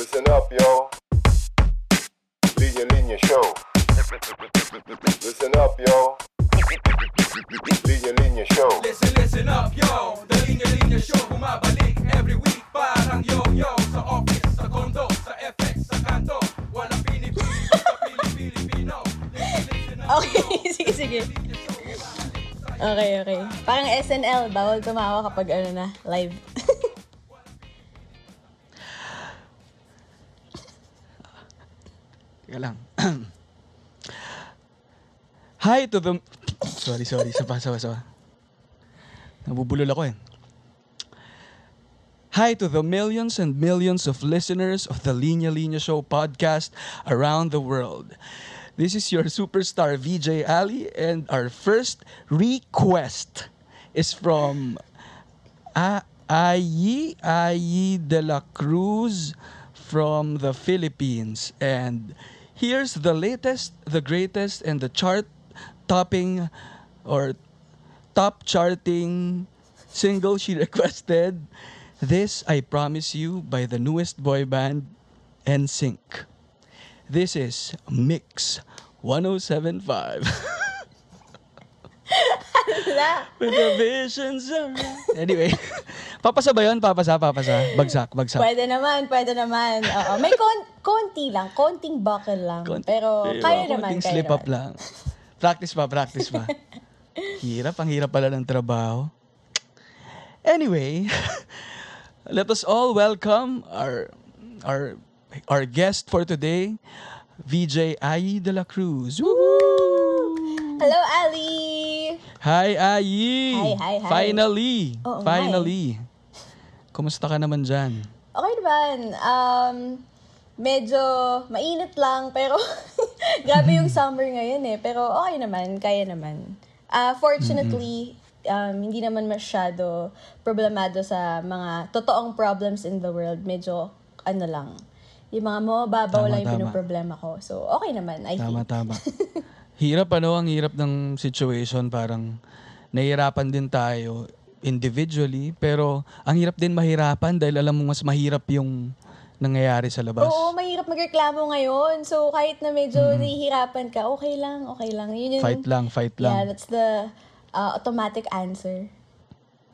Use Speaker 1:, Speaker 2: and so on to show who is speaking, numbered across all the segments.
Speaker 1: Listen up, yo. Linya Linya Show. Listen up, yo. Linya Linya Show.
Speaker 2: Listen, listen up, yo The Linya Linya Show Bumabalik every week Parang yo-yo Sa office, sa condo, sa FX, sa kanto Walang pinipili, listen up,
Speaker 3: Okay, sige, sige. Okay, okay. Parang SNL, bawal tumawa kapag ano na, live.
Speaker 4: Teka lang. Hi to the... sorry, sorry. Sapa, sapa, sapa. Nabubulol ako eh. Hi to the millions and millions of listeners of the Linya Linya Show podcast around the world. This is your superstar VJ Ali and our first request is from A- Ayi Ayi de la Cruz from the Philippines. And here's the latest, the greatest, and the chart topping or top charting single she requested. This I Promise You by the newest boy band NSYNC. This is Mix 1075. With the visions around. Anyway, papasa ba yun? Papasa, papasa. Bagsak, bagsak.
Speaker 3: Pwede naman, pwede naman. Oo. May kon- konti lang, konting buckle lang.
Speaker 4: Konti-
Speaker 3: Pero kaya
Speaker 4: konting
Speaker 3: naman, kaya
Speaker 4: slip up
Speaker 3: naman.
Speaker 4: lang. Practice pa, practice pa. hirap, ang hirap pala ng trabaho. Anyway, let us all welcome our our our guest for today, VJ Ayi de la Cruz. Woohoo!
Speaker 3: Hello, Ali!
Speaker 4: Hi, Ayi!
Speaker 3: Hi, hi, hi.
Speaker 4: Finally!
Speaker 3: Oo,
Speaker 4: finally! Kumusta ka naman dyan?
Speaker 3: Okay naman. Um, medyo mainit lang, pero grabe yung summer ngayon eh. Pero okay naman, kaya naman. Ah, fortunately, um, hindi naman masyado problemado sa mga totoong problems in the world. Medyo, ano lang, yung mga mababaw
Speaker 4: Tama,
Speaker 3: lang yung
Speaker 4: tama.
Speaker 3: pinoproblema ko. So, okay naman, I
Speaker 4: Tama,
Speaker 3: think.
Speaker 4: tama. hirap ano, ang hirap ng situation. Parang nahihirapan din tayo individually. Pero ang hirap din mahirapan dahil alam mo mas mahirap yung nangyayari sa labas.
Speaker 3: Oo, mahirap magreklamo ngayon. So, kahit na medyo nahihirapan ka, okay lang, okay lang. Yun yung,
Speaker 4: Fight lang, fight
Speaker 3: Yeah,
Speaker 4: lang.
Speaker 3: that's the uh, automatic answer.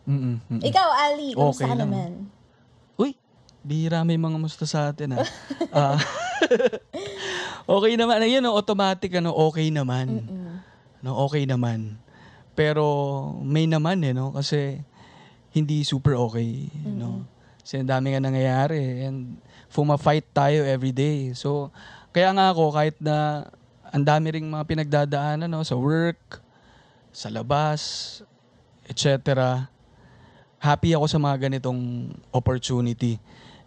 Speaker 4: Mm-mm, mm-mm.
Speaker 3: Ikaw, Ali, kamusta
Speaker 4: Okay
Speaker 3: ka
Speaker 4: lang.
Speaker 3: naman?
Speaker 4: Bihira may mga musta sa atin ah. Ah, okay naman. Ayun, no, automatic ano, okay naman. No, okay naman. Pero may naman eh, no? Kasi hindi super okay, no? Kasi ang dami nga nangyayari and fuma-fight tayo every day. So, kaya nga ako kahit na ang dami ring mga pinagdadaanan no, sa work, sa labas, etc. Happy ako sa mga ganitong opportunity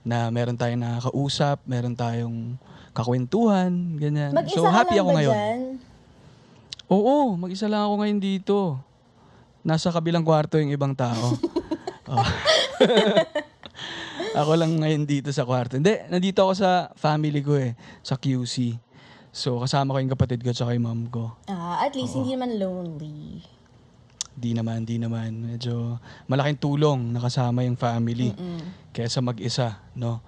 Speaker 4: na meron tayong nakakausap, meron tayong kakwentuhan, ganyan.
Speaker 3: Mag-isa
Speaker 4: so,
Speaker 3: ka
Speaker 4: happy
Speaker 3: lang
Speaker 4: ako
Speaker 3: ba
Speaker 4: ngayon.
Speaker 3: dyan?
Speaker 4: Oo, mag-isa lang ako ngayon dito. Nasa kabilang kwarto yung ibang tao. Oh. ako lang ngayon dito sa kwarto. Hindi, nandito ako sa family ko eh, sa QC. So, kasama ko yung kapatid ko at yung mom ko.
Speaker 3: Ah, at least hindi naman lonely.
Speaker 4: Di naman, di naman. Medyo malaking tulong nakasama yung family kaysa mag-isa, no?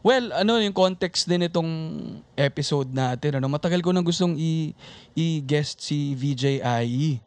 Speaker 4: Well, ano yung context din itong episode natin, ano? Matagal ko nang gustong i- i-guest si VJ IE,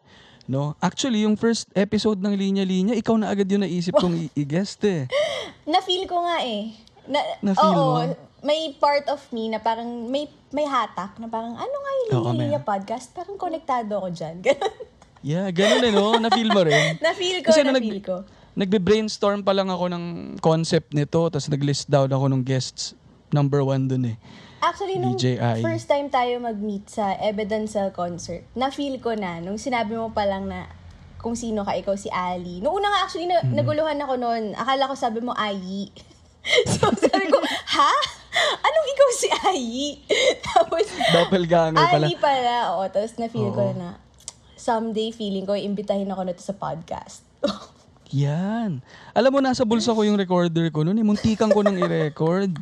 Speaker 4: no? Actually, yung first episode ng Linya Linya, ikaw na agad yung naisip kong i- i-guest eh.
Speaker 3: Na-feel ko nga eh. Na,
Speaker 4: Na-feel
Speaker 3: oo,
Speaker 4: mo?
Speaker 3: may part of me na parang may may hatak na parang ano nga yung
Speaker 4: Oo,
Speaker 3: Linya Linya podcast? Parang konektado ako dyan. Ganun.
Speaker 4: Yeah, ganun eh, no? Na-feel mo rin.
Speaker 3: na-feel ko,
Speaker 4: Kasi
Speaker 3: na-feel ko.
Speaker 4: Nagbe-brainstorm pa lang ako ng concept nito, tapos nag-list down ako ng guests. Number one dun eh.
Speaker 3: Actually, nung
Speaker 4: DJI.
Speaker 3: first time tayo mag-meet sa Evidencel concert, na-feel ko na, nung sinabi mo pa lang na kung sino ka, ikaw si Ali. Noong una nga actually, na, naguluhan ako noon. Akala ko sabi mo, Ayi. so sabi ko, ha? Anong ikaw si Ayi? Tapos,
Speaker 4: Doppelganger pala.
Speaker 3: Ali pala. Oo, tapos na-feel ko
Speaker 4: Oo.
Speaker 3: na, someday feeling ko, imbitahin ako nito sa podcast.
Speaker 4: Yan. Alam mo, nasa bulsa ko yung recorder ko noon. Eh. Muntikan ko nang i-record.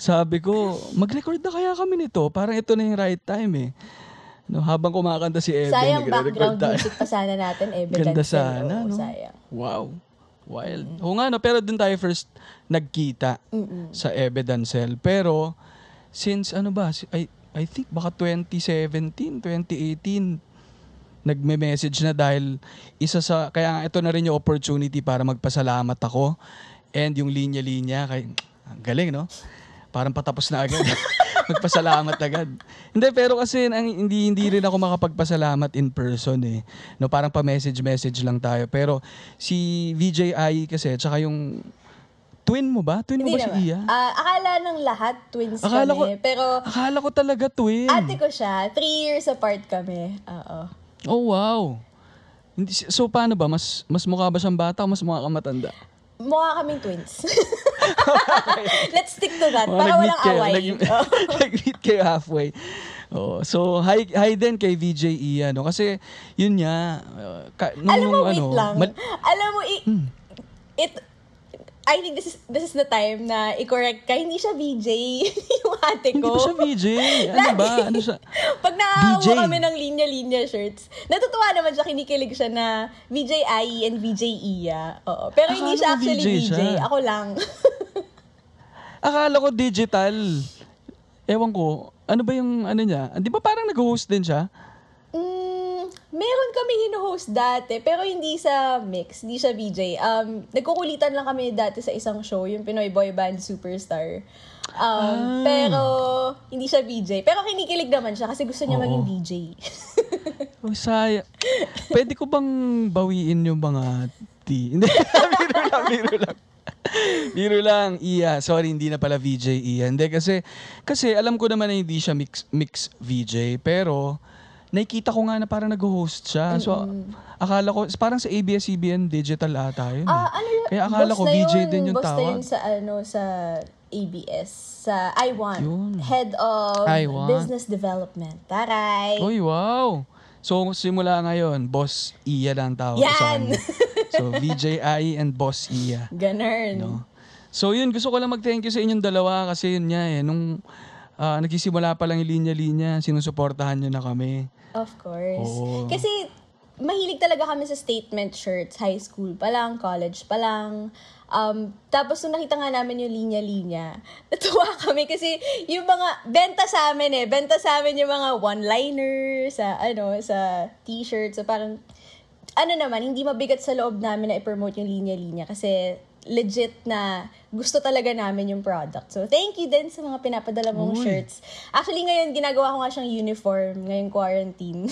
Speaker 4: Sabi ko, mag-record na kaya kami nito. Parang ito na yung right time eh. No, habang kumakanta si Eben,
Speaker 3: sayang background
Speaker 4: tayo.
Speaker 3: music pa sana natin,
Speaker 4: Ganda
Speaker 3: Evidencel.
Speaker 4: sana, no?
Speaker 3: sayang.
Speaker 4: Wow. Wild. Oo nga, no? Pero doon tayo first nagkita sa Evidancel. Pero, since ano ba, I, I think baka 2017, 2018, nagme-message na dahil isa sa, kaya ito na rin yung opportunity para magpasalamat ako. And yung linya-linya, kay, ang galing, no? Parang patapos na agad. Magpasalamat agad. Hindi, pero kasi ang, hindi, hindi rin ako makapagpasalamat in person eh. No, parang pa-message-message lang tayo. Pero si VJI kasi, tsaka yung twin mo ba? Twin mo
Speaker 3: Hindi
Speaker 4: ba
Speaker 3: naman.
Speaker 4: si Iya?
Speaker 3: Ah, akala ng lahat twins
Speaker 4: Akala
Speaker 3: kami.
Speaker 4: ko-
Speaker 3: pero
Speaker 4: Akala ko talaga twin.
Speaker 3: ate ko siya. Three years apart kami. Oo.
Speaker 4: Oh, wow. So, paano ba? Mas, mas mukha ba siyang bata o mas mukha kang matanda?
Speaker 3: Mukha kaming twins. Let's stick to that.
Speaker 4: Oh,
Speaker 3: para walang
Speaker 4: kayo,
Speaker 3: away.
Speaker 4: nag-
Speaker 3: Oo.
Speaker 4: nag-meet kayo halfway. Oh, so hi hi din kay VJ Ian, no? Kasi yun nga uh, ka, nung,
Speaker 3: Alam mo,
Speaker 4: nung
Speaker 3: wait
Speaker 4: ano,
Speaker 3: lang.
Speaker 4: mal-
Speaker 3: Alam mo, i- it, I think this is this is the time na i-correct ka. Hindi siya VJ, yung ate
Speaker 4: hindi
Speaker 3: ko.
Speaker 4: ba siya VJ? Ano ba? Ano siya?
Speaker 3: Pag
Speaker 4: VJ.
Speaker 3: kami ng linya-linya shirts, natutuwa naman siya, kinikilig siya na VJ Ai and VJ Iya. Oo. Pero hindi
Speaker 4: Akala
Speaker 3: siya
Speaker 4: ko
Speaker 3: actually
Speaker 4: VJ
Speaker 3: VJ.
Speaker 4: siya.
Speaker 3: Ako lang.
Speaker 4: Akala ko digital. Ewan ko. Ano ba yung ano niya? Di ba parang nag-host din siya?
Speaker 3: Meron kami hino-host dati, pero hindi sa mix, hindi siya VJ. Um, nagkukulitan lang kami dati sa isang show, yung Pinoy Boy Band Superstar. Um, Pero hindi siya VJ. Pero kinikilig naman siya kasi gusto niya
Speaker 4: Oo.
Speaker 3: maging VJ.
Speaker 4: Oh, saya. Pwede ko bang bawiin yung mga tea? Hindi, biro lang, biro lang. Biro lang, Iya. Sorry, hindi na pala VJ Iya. Hindi, kasi, kasi alam ko naman na hindi siya mix, mix VJ, pero nakikita ko nga na parang nag-host siya. So, akala ko, parang sa ABS-CBN digital ata yun. eh.
Speaker 3: Ah, ano yun?
Speaker 4: Kaya akala
Speaker 3: Boss
Speaker 4: ko
Speaker 3: na
Speaker 4: VJ
Speaker 3: yun.
Speaker 4: din yung
Speaker 3: Boss na
Speaker 4: tawag.
Speaker 3: yun sa, ano, sa ABS. Sa I1.
Speaker 4: Yun.
Speaker 3: Head of
Speaker 4: I1.
Speaker 3: Business Development. Taray!
Speaker 4: Uy, wow! So, simula ngayon, Boss Iya lang tawag ko sa
Speaker 3: Yan!
Speaker 4: kanya. So, VJI and Boss Iya.
Speaker 3: Ganun.
Speaker 4: No? So yun, gusto ko lang mag-thank you sa inyong dalawa kasi yun nga eh, nung ah, nagsisimula pa lang yung linya-linya, sinusuportahan nyo na kami.
Speaker 3: Of course.
Speaker 4: Oo.
Speaker 3: Kasi mahilig talaga kami sa statement shirts, high school pa lang, college pa lang. Um, tapos nung nakita nga namin yung linya-linya, natuwa kami kasi yung mga benta sa amin eh, benta sa amin yung mga one-liner sa ano, sa t-shirt. So parang ano naman, hindi mabigat sa loob namin na i-promote yung linya-linya kasi legit na gusto talaga namin yung product. So, thank you din sa mga pinapadala mong
Speaker 4: Uy.
Speaker 3: shirts. Actually, ngayon, ginagawa ko nga siyang uniform ngayong quarantine.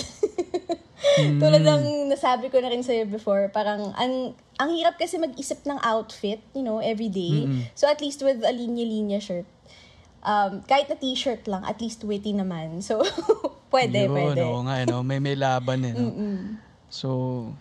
Speaker 3: Tulad ng nasabi ko na rin sa'yo before, parang ang ang hirap kasi mag-isip ng outfit, you know, every day. So, at least with a linya-linya shirt, um, kahit na t-shirt lang, at least witty naman. So, pwede,
Speaker 4: Yun,
Speaker 3: pwede.
Speaker 4: oo nga, eh, no? may, may laban eh. No? So,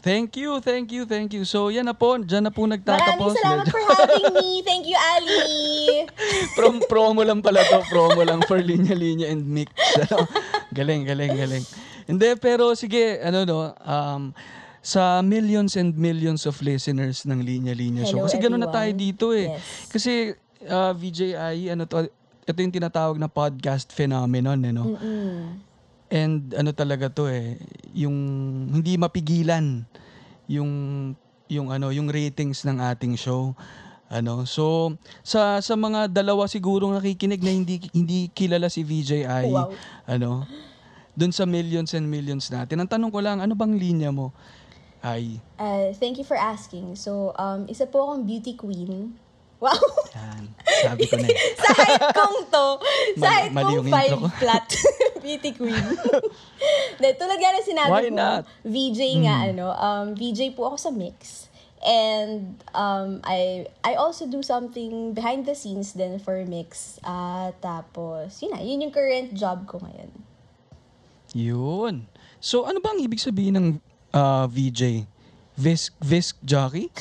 Speaker 4: thank you, thank you, thank you. So, yan na po, dyan na po nagtatapos.
Speaker 3: Maraming salamat
Speaker 4: Medyo-
Speaker 3: for having me. Thank you, Ali.
Speaker 4: Prom promo lang pala to, promo lang for linya-linya and mix. Ano? Galing, galing, galing. Hindi, pero sige, ano no, um, sa millions and millions of listeners ng Linya Linya Show.
Speaker 3: Hello,
Speaker 4: Kasi gano'n na
Speaker 3: everyone.
Speaker 4: tayo dito eh.
Speaker 3: Yes.
Speaker 4: Kasi uh, VJI, ano to, ito yung tinatawag na podcast phenomenon, eh, no?
Speaker 3: Mm.
Speaker 4: And ano talaga to eh, yung hindi mapigilan yung yung ano, yung ratings ng ating show. Ano, so sa sa mga dalawa siguro nakikinig na hindi hindi kilala si VJI,
Speaker 3: Wow.
Speaker 4: ano, dun sa millions and millions natin. Ang tanong ko lang, ano bang linya mo? Ay,
Speaker 3: Uh, thank you for asking. So, um, isa po akong beauty queen. Wow!
Speaker 4: yan. Sabi ko na eh.
Speaker 3: sa height kong to, sa
Speaker 4: Mali-
Speaker 3: height kong five
Speaker 4: ko.
Speaker 3: flat. beauty queen. De, tulad nga na sinabi
Speaker 4: Why
Speaker 3: mo,
Speaker 4: not?
Speaker 3: VJ nga, ano, um, VJ po ako sa mix. And um, I I also do something behind the scenes din for Mix. Ah, tapos, yun na, yun yung current job ko ngayon.
Speaker 4: Yun. So ano bang ibig sabihin ng uh, VJ? Vis Vis jockey?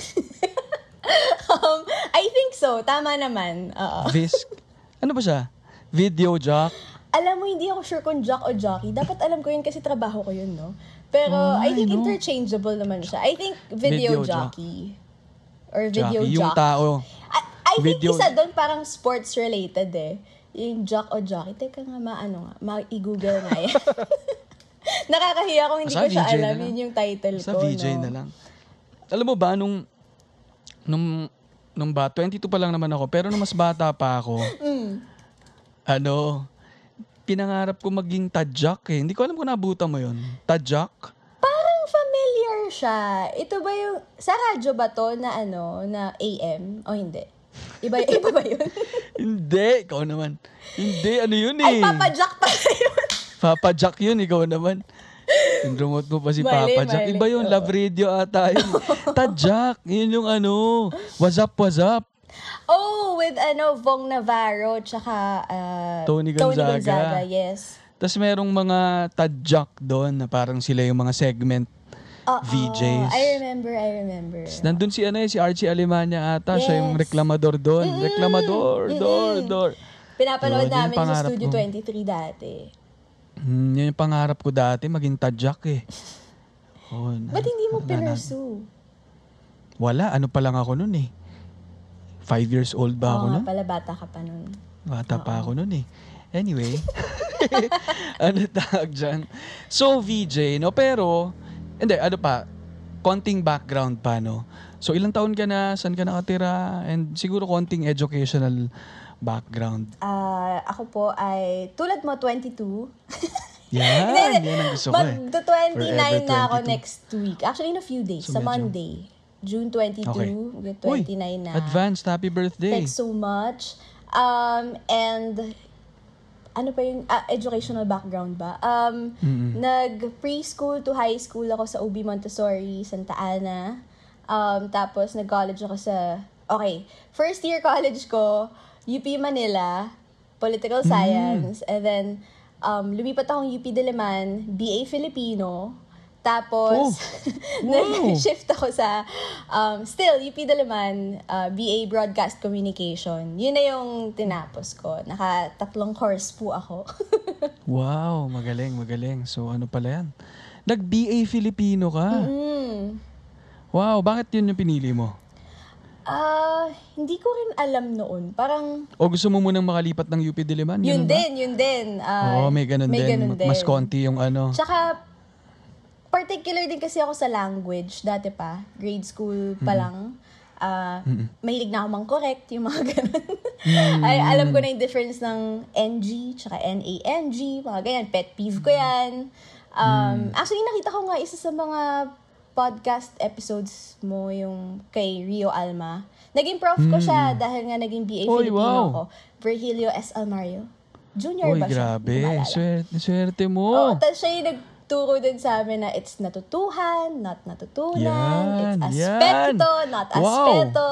Speaker 3: Um, I think so. Tama naman. Oo.
Speaker 4: Vis Ano ba siya? Video jock?
Speaker 3: Alam mo, hindi ako sure kung jock o jockey. Dapat alam ko yun kasi trabaho ko yun, no? Pero
Speaker 4: Oh,
Speaker 3: I think
Speaker 4: I know.
Speaker 3: interchangeable naman siya. I think video,
Speaker 4: Video jock.
Speaker 3: jockey. Or video
Speaker 4: Jockey. Yung
Speaker 3: jock.
Speaker 4: tao.
Speaker 3: I, I think
Speaker 4: Video-
Speaker 3: isa doon parang sports related eh. Yung jock o jockey. Teka nga, maano nga. Ma-i-google nga yan. Nakakahiya kung hindi
Speaker 4: Basta
Speaker 3: ko siya
Speaker 4: VJ
Speaker 3: alam. Yun yung title
Speaker 4: Sa
Speaker 3: ko,
Speaker 4: VJ
Speaker 3: no?
Speaker 4: na lang. Alam mo ba, nung nung, nung ba, 22 pa lang naman ako, pero nung mas bata pa ako,
Speaker 3: Mm.
Speaker 4: ano, pinangarap ko maging tadyak eh. Hindi ko alam kung nabutan mo yun. Tadyak?
Speaker 3: Parang familiar siya. Ito ba yung, sa radyo ba to na ano, na AM? O hindi? Iba, iba ba yun?
Speaker 4: Hindi, ikaw naman. Hindi, ano yun eh.
Speaker 3: Ay, Papa Jack pa yun.
Speaker 4: Papa Jack yun, ikaw naman. Yung remote mo pa si
Speaker 3: Mali,
Speaker 4: Papa Jack.
Speaker 3: mali.
Speaker 4: Iba yun,
Speaker 3: Oo.
Speaker 4: love radio ata yun. Tadyak, yun yung ano, what's up, what's up.
Speaker 3: Oh, with ano, Vong Navarro, tsaka uh,
Speaker 4: Tony Gonzaga.
Speaker 3: yes.
Speaker 4: Tapos merong mga tadyak doon na parang sila yung mga segment
Speaker 3: Oo,
Speaker 4: VJs.
Speaker 3: I remember, I remember.
Speaker 4: Nandun si ano eh, si Archie Alemania ata, siya yung
Speaker 3: Yes.
Speaker 4: reklamador doon. Reklamador, door, door.
Speaker 3: Pinapanood
Speaker 4: yun
Speaker 3: namin sa Studio
Speaker 4: ko.
Speaker 3: 23 dati.
Speaker 4: Hmm, yun yung pangarap ko dati, maging tadyak eh. Oh, na-
Speaker 3: Ba't hindi mo pinursue?
Speaker 4: Wala, ano pa lang ako nun eh. Five years old ba ako
Speaker 3: Oo nga
Speaker 4: nun?
Speaker 3: pala, bata ka pa nun.
Speaker 4: Bata pa ako nun eh. Anyway, ano tawag dyan? So, VJ, no? Pero, hindi, ano pa, konting background pa, no? So, ilang taon ka na? Saan ka nakatira? And siguro konting educational background.
Speaker 3: Ah, ako po ay, tulad mo, 22.
Speaker 4: Yan,
Speaker 3: Hindi, hindi.
Speaker 4: yan ang gusto ko eh.
Speaker 3: Mag-29
Speaker 4: Forever
Speaker 3: na ako
Speaker 4: 22.
Speaker 3: next week. Actually, in a few days.
Speaker 4: So,
Speaker 3: sa
Speaker 4: medyo-
Speaker 3: Monday. June 22,
Speaker 4: Okay.
Speaker 3: mag- 29 na.
Speaker 4: advanced happy birthday.
Speaker 3: Thanks so much. Um, and, ano pa yung ah, educational background ba? Um, Nag-preschool to high school ako sa UB Montessori, Santa Ana. Um, tapos, nag-college ako sa, okay, first year college ko, UP Manila, Political Science, and then, um, lumipat akong UP Diliman, BA Filipino, tapos, nag-shift ako sa, um, still, UP Diliman, uh, BA Broadcast Communication. Yun na yung tinapos ko. Nakatatlong course po ako.
Speaker 4: Wow, magaling, magaling. So, ano pala yan? Nag-BA Filipino ka.
Speaker 3: mm.
Speaker 4: Wow, bakit yun yung pinili mo?
Speaker 3: Ah, hindi ko rin alam noon. Parang,
Speaker 4: O gusto mo munang makalipat ng UP Diliman?
Speaker 3: yun
Speaker 4: Ganun ba?
Speaker 3: din, yun din. Ah,
Speaker 4: Oo, may ganun
Speaker 3: may
Speaker 4: din.
Speaker 3: ganun din.
Speaker 4: Mas konti yung ano.
Speaker 3: Tsaka, particular din kasi ako sa language. Dati pa, grade school pa lang. Ah, mahilig na ako mang-correct, yung mga ganun. Ay, alam ko na yung difference ng NG, tsaka NANG, mga ganyan. Pet peeve ko yan. Um, Actually, nakita ko nga isa sa mga podcast episodes mo, yung kay Rio Alma. Naging prof ko siya dahil nga naging BA
Speaker 4: Oy,
Speaker 3: Filipino
Speaker 4: wow.
Speaker 3: ko. Virgilio S. Almario. Junior
Speaker 4: Uy,
Speaker 3: ba siya?
Speaker 4: grabe.
Speaker 3: Ko maalala.
Speaker 4: Swerte, swerte mo.
Speaker 3: Oo, tapos siya yung nagturo din sa amin na it's natutuhan, not natutunan.
Speaker 4: Yan,
Speaker 3: it's
Speaker 4: yan.
Speaker 3: aspekto, not
Speaker 4: Wow.
Speaker 3: aspeto.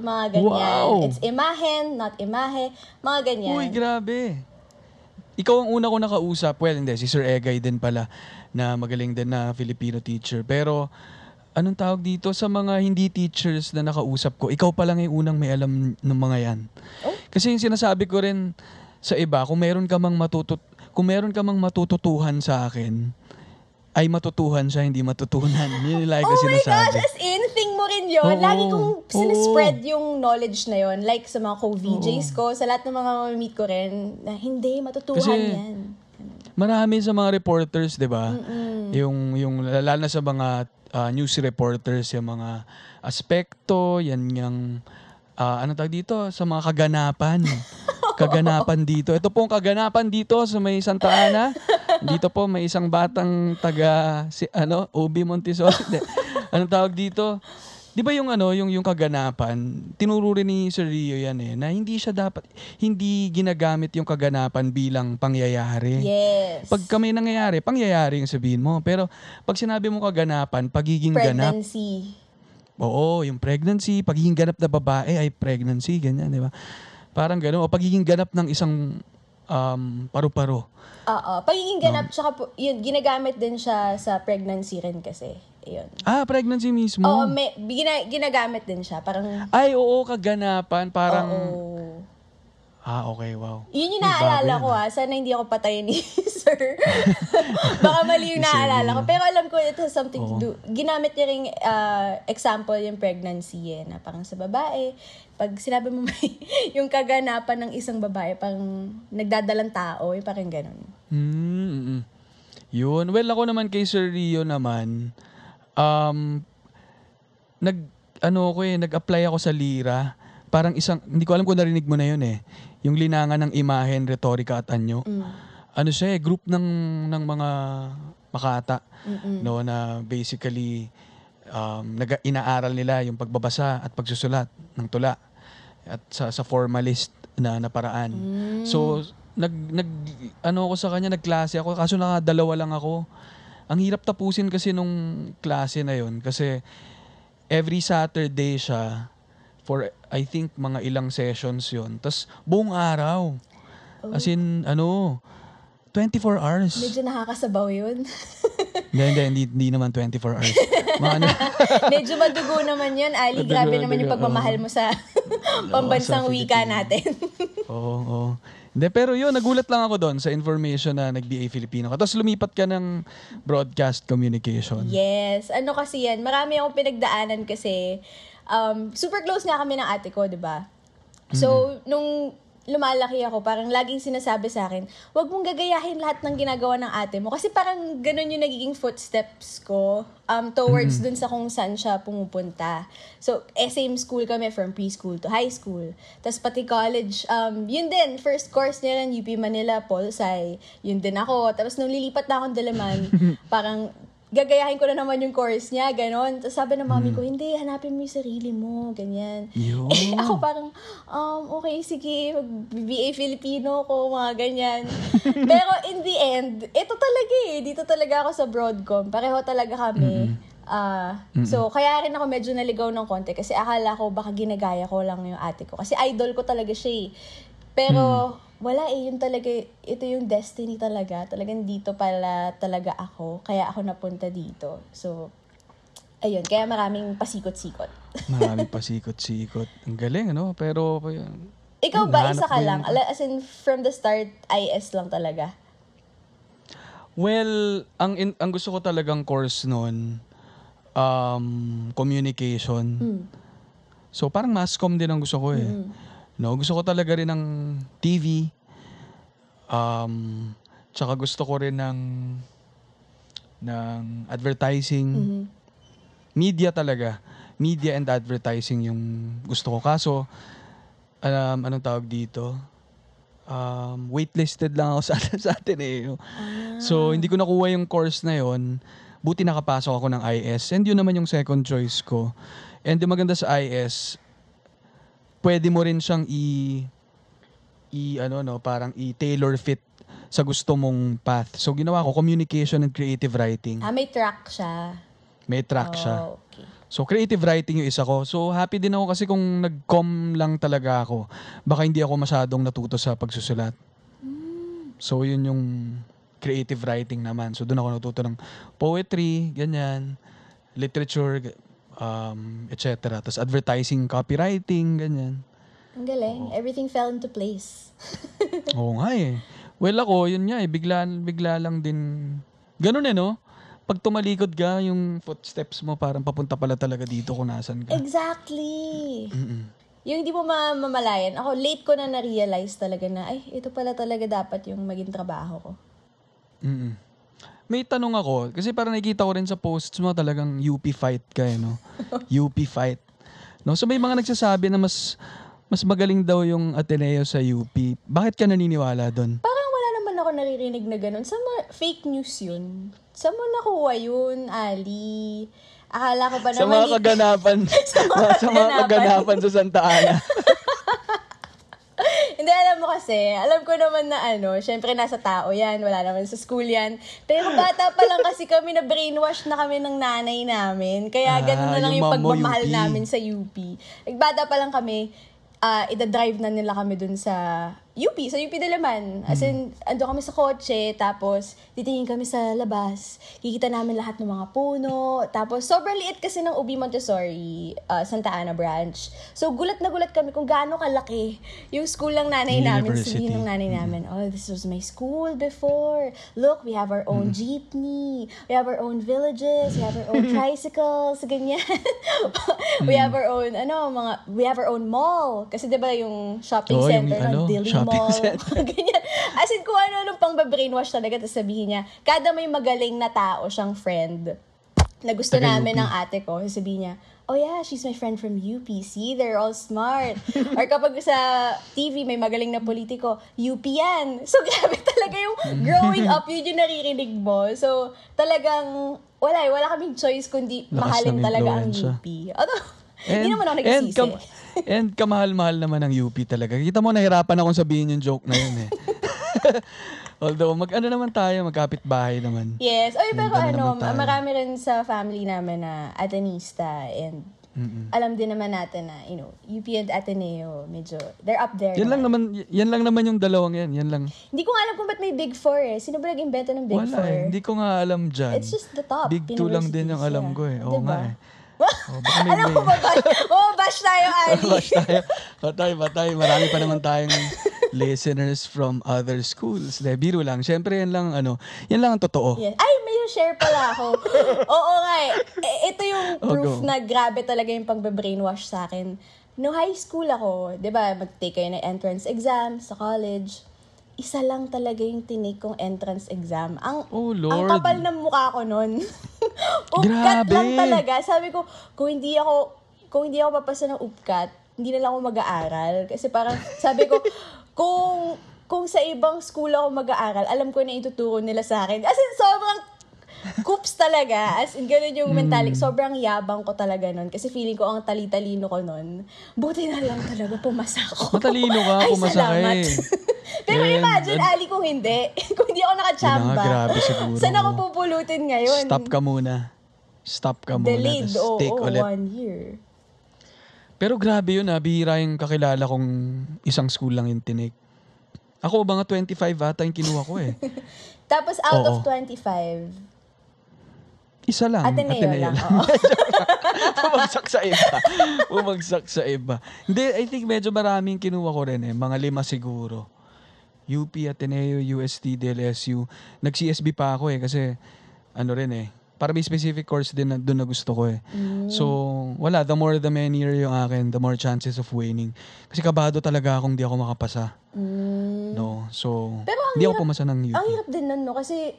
Speaker 3: Yung mga ganyan.
Speaker 4: Wow.
Speaker 3: It's imahen, not imahe. Mga ganyan.
Speaker 4: Uy, grabe. Ikaw ang una ko nakausap. Well, hindi. Si Sir Egay din pala na magaling din na Filipino teacher. Pero, anong tawag dito sa mga hindi teachers na nakausap ko, ikaw pa lang yung unang may alam ng mga yan.
Speaker 3: Oh.
Speaker 4: Kasi yung sinasabi ko rin sa iba, kung meron ka mang matutut kung meron ka mang matututuhan sa akin, ay matutuhan siya, hindi matutunan. Yun yung lagi ko
Speaker 3: oh my
Speaker 4: sinasabi.
Speaker 3: gosh, as in, thing mo rin yun.
Speaker 4: Oo.
Speaker 3: Lagi kong
Speaker 4: Oo.
Speaker 3: sinespread yung knowledge na yun. Like sa mga co-VJs ko, sa lahat ng mga meet ko rin, na hindi, matutuhan
Speaker 4: Kasi-
Speaker 3: yan.
Speaker 4: Marami sa mga reporters, 'di ba? Yung yung lalo na sa mga ah, news reporters, yung mga aspekto, yan yung ah, ano tawag dito sa mga kaganapan. kaganapan dito. Ito pong kaganapan dito sa may Santa Ana. Dito po may isang batang taga si ano, Ubi Montessori. Hindi. Anong tawag dito? 'Di ba yung ano, yung yung kaganapan, tinuro rin ni Sir Rio yan eh, na hindi siya dapat hindi ginagamit yung kaganapan bilang pangyayari.
Speaker 3: Yes.
Speaker 4: Pag kami nangyayari, pangyayari yung sabihin mo. Pero pag sinabi mo kaganapan, pagiging ganap.
Speaker 3: Pregnancy.
Speaker 4: Oo, yung pregnancy, pagiging ganap na babae ay pregnancy, ganyan, di ba? Parang gano'n. O pagiging ganap ng isang um, paru-paro.
Speaker 3: Oo. Pagiging ganap, tsaka po, yun, ginagamit din siya sa pregnancy rin kasi. Yun.
Speaker 4: Ah, pregnancy mismo.
Speaker 3: Oo, may, gina, ginagamit din siya. Parang,
Speaker 4: Ay, oo, kaganapan. Parang,
Speaker 3: oo.
Speaker 4: ah, okay, wow.
Speaker 3: Yun yung
Speaker 4: bago
Speaker 3: ko ha. Sana hindi ako patayin ni Sir. Baka mali yung naaalala ko. Pero alam ko it has something to
Speaker 4: Oo.
Speaker 3: do. Ginamit niya rin ah, example yung pregnancy eh. Na parang sa babae, pag sinabi mo may yung kaganapan ng isang babae, parang nagdadalang tao, yung parang ganun.
Speaker 4: Mm, mm, mm. Yun. Well, ako naman kay Sir Rio naman, um, nag, ano ko eh, nag-apply ako sa Lira. Parang isang, hindi ko alam kung narinig mo na yun eh. Yung linangan ng imahen, retorika at anyo. Ano siya eh, group ng, ng mga makata. No, na basically, um, nag, inaaral nila yung pagbabasa at pagsusulat ng tula. At sa, sa formalist na, na paraan. So, nag, nag, ano ako sa kanya, nagklase ako. Kaso nakadalawa lang ako. Ang hirap tapusin kasi nung klase na yon kasi every Saturday siya for I think mga ilang sessions yon Tapos buong araw. As in, ano, 24 hours.
Speaker 3: Medyo nakakasabaw yun.
Speaker 4: Hindi, hindi, hindi, hindi naman 24 hours. Mga ano,
Speaker 3: Medyo madugo naman yun, Ali.
Speaker 4: Madugo,
Speaker 3: Grabe naman yung
Speaker 4: madugo,
Speaker 3: pagmamahal mo sa pambansang
Speaker 4: sa
Speaker 3: wika natin.
Speaker 4: Oo, oo. Hindi, pero yun, nagulat lang ako doon sa information na nag-BA Filipino ka. Tapos lumipat ka ng broadcast communication.
Speaker 3: yes. Ano kasi yan, marami akong pinagdaanan kasi um, super close nga kami ng ate ko, di ba? So, nung lumalaki ako, parang laging sinasabi sa akin, wag mong gagayahin lahat ng ginagawa ng ate mo. Kasi parang ganun yung nagiging footsteps ko um, towards dun sa kung saan siya pumupunta. So, eh, same school kami from preschool to high school. Tapos pati college, um, yun din, first course niya lang, UP Manila, Pol Sci. Yun din ako. Tapos nung lilipat na akong Dalaman, parang gagayahin ko na naman yung course niya, ganon. Tapos sabi ng mami ko, hindi, hanapin mo yung sarili mo, ganyan.
Speaker 4: Yun.
Speaker 3: Eh, ako parang, um, okay, sige, mag-BA Filipino ko, mga ganyan. Pero in the end, ito talaga eh. Dito talaga ako sa Broadcom. Pareho talaga kami. Ah, so, kaya rin ako medyo naligaw ng konti kasi akala ko baka ginagaya ko lang yung ate ko. Kasi idol ko talaga siya eh. Pero, wala eh, yun talaga, ito yung destiny talaga. Talagang dito pala talaga ako. Kaya ako napunta dito. So, ayun, kaya maraming pasikot-sikot.
Speaker 4: Marami pa sikot-sikot. Ang galing, ano? Pero,
Speaker 3: Ikaw
Speaker 4: Yun,
Speaker 3: ba,
Speaker 4: nahanap
Speaker 3: isa ka lang?
Speaker 4: yun.
Speaker 3: Ala- As in, from the start, IS lang talaga?
Speaker 4: well, ang, in, ang gusto ko talagang course noon, um, communication.
Speaker 3: Hmm.
Speaker 4: So, parang mass comm din ang gusto ko eh. No, gusto ko talaga rin ng TV. Um, tsaka gusto ko rin ng ng advertising.
Speaker 3: Mhm.
Speaker 4: Media talaga. Media and advertising yung gusto ko. Kaso, um, anong tawag dito? Um, waitlisted lang ako sa, sa Ateneo. So, hindi ko nakuha yung course na yon. Buti nakapasok ako ng IS. And yun naman yung second choice ko. And yung maganda sa IS, pwede mo rin siyang i i ano no, parang i-tailor fit sa gusto mong path. So ginawa ko communication and creative writing.
Speaker 3: Ah, may track siya.
Speaker 4: May track siya.
Speaker 3: Oh, okay.
Speaker 4: So creative writing yung isa ko. So happy din ako kasi kung nag-com lang talaga ako, baka hindi ako masyadong natuto sa pagsusulat. So yun yung creative writing naman. So doon ako natuto ng poetry, ganyan, literature, um, etc. Tapos advertising, copywriting, ganyan.
Speaker 3: Ang galing. Everything fell into place.
Speaker 4: Oo nga eh. Well ako, yun nga eh, bigla, bigla lang din. Ganun eh no? Pag tumalikod ka, yung footsteps mo parang papunta pala talaga dito kung nasan ka.
Speaker 3: Exactly.
Speaker 4: Mm-mm.
Speaker 3: Yung di mo ma- mamalayan. Ako, late ko na na-realize talaga na, ay, ito pala talaga dapat yung maging trabaho ko.
Speaker 4: Mm-mm. May tanong ako, kasi parang nakikita ko rin sa posts mo talagang UP fight ka eh, no? UP fight. No? So may mga nagsasabi na mas mas magaling daw yung Ateneo sa UP. Bakit ka naniniwala doon?
Speaker 3: Parang wala naman ako naririnig na ganun. Sa mga fake news yun. Sa mo nakuha yun, Ali? Akala ko
Speaker 4: Sa
Speaker 3: naman...
Speaker 4: mga
Speaker 3: di-
Speaker 4: kaganapan, sa mga,
Speaker 3: kaganapan.
Speaker 4: kaganapan sa Santa Ana.
Speaker 3: Hindi, alam mo kasi, alam ko naman na ano, syempre nasa tao yan, wala naman sa school yan. Pero bata pa lang kasi kami na brainwash na kami ng nanay namin. Kaya
Speaker 4: Ah,
Speaker 3: ganun na lang
Speaker 4: yung
Speaker 3: yung, pagmamahal
Speaker 4: UP.
Speaker 3: namin sa UP. Like, bata pa lang kami, ah ida-drive na nila kami dun sa UP, sa UP Dalaman. As in, ando kami sa kotse, tapos titingin kami sa labas. Kikita namin lahat ng mga puno. Tapos, sobrang liit kasi ng UB Montessori, ah, Santa Ana branch. So, gulat na gulat kami kung gaano kalaki yung school ng nanay namin.
Speaker 4: University.
Speaker 3: Sabihin ng nanay namin, oh, this was my school before. Look, we have our own jeepney. We have our own villages. We have our own tricycles. Ganyan. we have our own, ano, mga, we have our own mall. Kasi di ba yung shopping
Speaker 4: yung
Speaker 3: center
Speaker 4: ano,
Speaker 3: ng Dilly
Speaker 4: shopping
Speaker 3: Mall.
Speaker 4: center.
Speaker 3: Ganyan. As in, kung ano-anong pang brainwash talaga, tapos sabihin niya, kada may magaling na tao siyang friend, na gusto
Speaker 4: Taga
Speaker 3: namin
Speaker 4: UP.
Speaker 3: ng ate ko, sabihin niya, oh yeah, she's my friend from UP. See, they're all smart. Or kapag sa TV may magaling na politiko, UP yan. So grabe talaga yung growing up, yun yung naririnig mo. So talagang, wala eh, wala kaming choice kundi
Speaker 4: Lakas
Speaker 3: mahalin talaga ang. UP. Although, hindi naman ako
Speaker 4: and,
Speaker 3: nagsisisi.
Speaker 4: kam- and kamahal-mahal naman ang UP talaga. Kita mo, nahirapan akong sabihin yung joke na yun eh. Although, mag-ano naman tayo, magkapit bahay naman.
Speaker 3: Yes. Oy, pero
Speaker 4: Ganda
Speaker 3: ano, marami rin sa family namin na Atenista and alam din naman natin na, you know, UP and Ateneo, medyo, they're up there.
Speaker 4: Yan lang naman, yan lang naman yung dalawang yan. Yan lang.
Speaker 3: Hindi ko nga alam kung ba't may Big Four eh. Sino ba nag-invento ng Big
Speaker 4: Wala
Speaker 3: Four?
Speaker 4: eh. Hindi ko nga alam dyan.
Speaker 3: It's just the top
Speaker 4: Big two lang din yung alam
Speaker 3: yeah.
Speaker 4: ko eh. Oo
Speaker 3: Diba?
Speaker 4: nga eh. Oh,
Speaker 3: alam mo ba ba? Oh, bash tayo, Ali.
Speaker 4: Bash tayo. Patay, patay. Marami pa naman tayong listeners from other schools. De, biro lang. Siyempre, yan lang, ano, yan lang ang totoo.
Speaker 3: Yes. Ay, may share pala ako. Oo nga eh. Eh, Ito yung
Speaker 4: Oh,
Speaker 3: proof
Speaker 4: go.
Speaker 3: na grabe talaga yung pagbe-brainwash sa akin. No high school ako, di ba, mag-take kayo ng entrance exam sa college. Isa lang talaga yung tinake kong entrance exam. Ang,
Speaker 4: Oh,
Speaker 3: ang
Speaker 4: Lord.
Speaker 3: kapal ng mukha ko nun. upkat
Speaker 4: Grabe.
Speaker 3: lang talaga. Sabi ko, kung hindi ako, kung hindi ako papasa ng upkat, hindi na lang ako mag-aaral. Kasi parang, sabi ko, kung, kung sa ibang school ako mag-aaral, alam ko na ituturo nila sa akin. As in, sobrang coops talaga. As in, ganun yung mentality. Sobrang yabang ko talaga nun. Kasi feeling ko ang tali-talino ko nun. Buti na lang talaga pumasa ko.
Speaker 4: Matalino ka,
Speaker 3: Ay,
Speaker 4: pumasa ka
Speaker 3: salamat.
Speaker 4: eh.
Speaker 3: Pero
Speaker 4: And-
Speaker 3: imagine, Ali, kung hindi. kung hindi ako nakachamba.
Speaker 4: Yun na grabe siguro.
Speaker 3: Saan ako pupulutin ngayon?
Speaker 4: Stop ka muna. Stop ka muna.
Speaker 3: Delayed. Oo,
Speaker 4: take
Speaker 3: oo,
Speaker 4: ulit.
Speaker 3: one year.
Speaker 4: Pero grabe yun ah. Bihira yung kakilala kong isang school lang yung tinik. Ako, mga 25 ata yung kinuha ko eh.
Speaker 3: Tapos out
Speaker 4: Oo.
Speaker 3: of 25,
Speaker 4: Isa lang.
Speaker 3: Ateneo, lang. Oo.
Speaker 4: Bumagsak sa iba. Bumagsak sa iba. Hindi, I think medyo maraming kinuha ko rin eh. Mga lima siguro. UP, Ateneo, UST, DLSU. Nag-CSB pa ako eh kasi ano rin eh. Para may specific course din na doon na gusto ko eh.
Speaker 3: Mm.
Speaker 4: So, wala. The more the merrier yung akin, the more chances of winning. Kasi kabado talaga akong di ako makapasa.
Speaker 3: Mm.
Speaker 4: No? So,
Speaker 3: Pero ang
Speaker 4: di ako
Speaker 3: hirap-
Speaker 4: pumasa ng UP.
Speaker 3: Ang hirap din nun, no? Kasi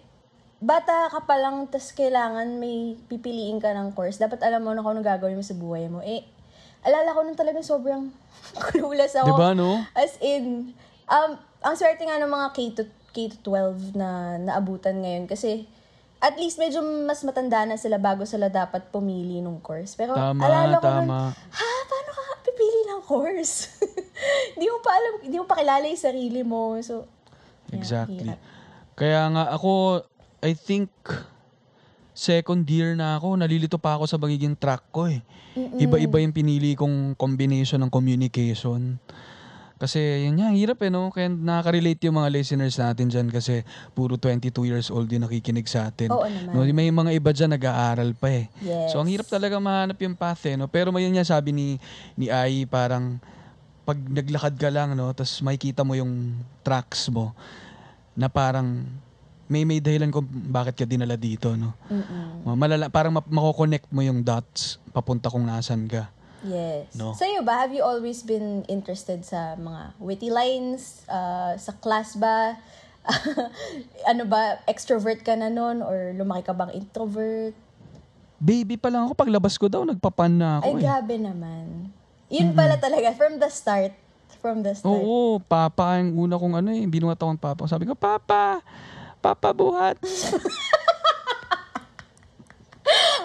Speaker 3: bata ka pa lang, tas kailangan may pipiliin ka ng course. Dapat alam mo na kung ano gagawin mo sa buhay mo. Eh, alala ko nun talagang sobrang clueless ako.
Speaker 4: Diba, no?
Speaker 3: As in, um, ang swerte nga ng mga K to, K to 12 na naabutan ngayon kasi at least medyo mas matanda na sila bago sila dapat pumili ng course. Pero
Speaker 4: Tama,
Speaker 3: alala ko nun,
Speaker 4: tama.
Speaker 3: ha, paano ka pipili ng course? Hindi mo pa alam, hindi mo pa kilala yung sarili mo. So, yeah,
Speaker 4: Exactly.
Speaker 3: hirap.
Speaker 4: Kaya nga ako, I think second year na ako, nalilito pa ako sa magiging track ko eh. Iba-iba yung pinili kong combination ng communication. Kasi yun nga, hirap eh no? Kaya nakaka-relate yung mga listeners natin dyan kasi puro 22 years old yung nakikinig sa atin.
Speaker 3: Oo naman.
Speaker 4: No, may mga iba dyan nag-aaral pa eh.
Speaker 3: Yes.
Speaker 4: So ang hirap talaga mahanap yung path eh. No? Pero mayroon niya sabi ni, ni Ai parang pag naglakad ka lang no, tapos makikita mo yung tracks mo na parang may may dahilan kung bakit ka dinala dito no.
Speaker 3: Mm-mm.
Speaker 4: Malala, parang ma- mako-connect mo yung dots papunta kung nasan ka.
Speaker 3: Yes.
Speaker 4: No.
Speaker 3: So ba, have you always been interested sa mga witty lines? Uh, sa class ba? ano ba, extrovert ka na nun? Or lumaki ka bang introvert?
Speaker 4: Baby pa lang ako paglabas ko daw nagpapan na ako
Speaker 3: Ay,
Speaker 4: eh.
Speaker 3: grabe naman. Yun pala talaga, from the start. From the start.
Speaker 4: Oo, papa ang una kong ano eh, binuhat akong papa. Sabi ko, papa, papa buhat.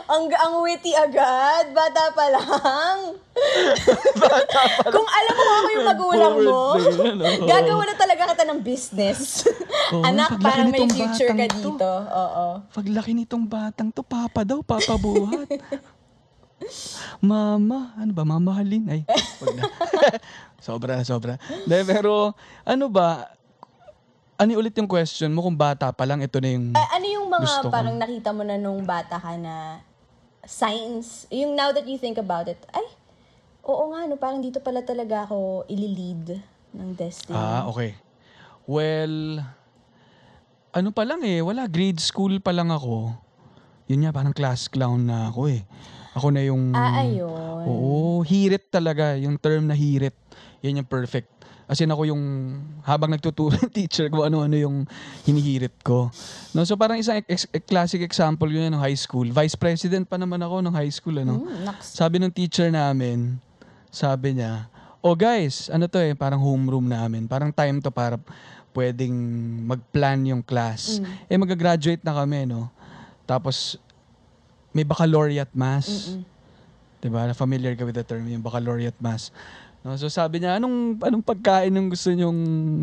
Speaker 3: Ang, ang witty agad, bata pa lang. Kung alam mo ako yung magulang mo,
Speaker 4: ano?
Speaker 3: gagawa na talaga kita ng business.
Speaker 4: Oo,
Speaker 3: Anak, parang may future ka
Speaker 4: to.
Speaker 3: dito. Oo.
Speaker 4: Paglaki nitong batang to, papa daw, papa buhat. Mama, ano ba, mamahalin? Ay, wag na. sobra, sobra. De, pero, ano ba, ano ulit yung question mo kung bata pa lang, ito na yung...
Speaker 3: A- ano yung mga
Speaker 4: Gusto ko.
Speaker 3: parang nakita mo na nung bata ka na signs, yung now that you think about it, ay, oo nga, no, parang dito pala talaga ako ililid ng destiny.
Speaker 4: Ah, okay. Well, ano pa lang eh, wala, grade school pa lang ako. Yun nga, parang class clown na ako eh. Ako na yung...
Speaker 3: Ah, ayun.
Speaker 4: Oo, hirit talaga. Yung term na hirit, yan yung perfect As in ako yung habang nagtuturo yung teacher ko ano-ano yung hinihirit ko. No, so parang isang ex- ex- classic example yun ng high school. Vice president pa naman ako ng high school ano.
Speaker 3: Mm.
Speaker 4: Sabi ng teacher namin, sabi niya, "Oh guys, ano to eh, parang homeroom namin. Parang time to para pwedeng mag-plan yung class. Eh mag-graduate na kami, no. Tapos may baccalaureate mass. 'Di ba? Familiar ka with the term, yung baccalaureate mass. No, so sabi niya, anong anong pagkain yung gusto niyong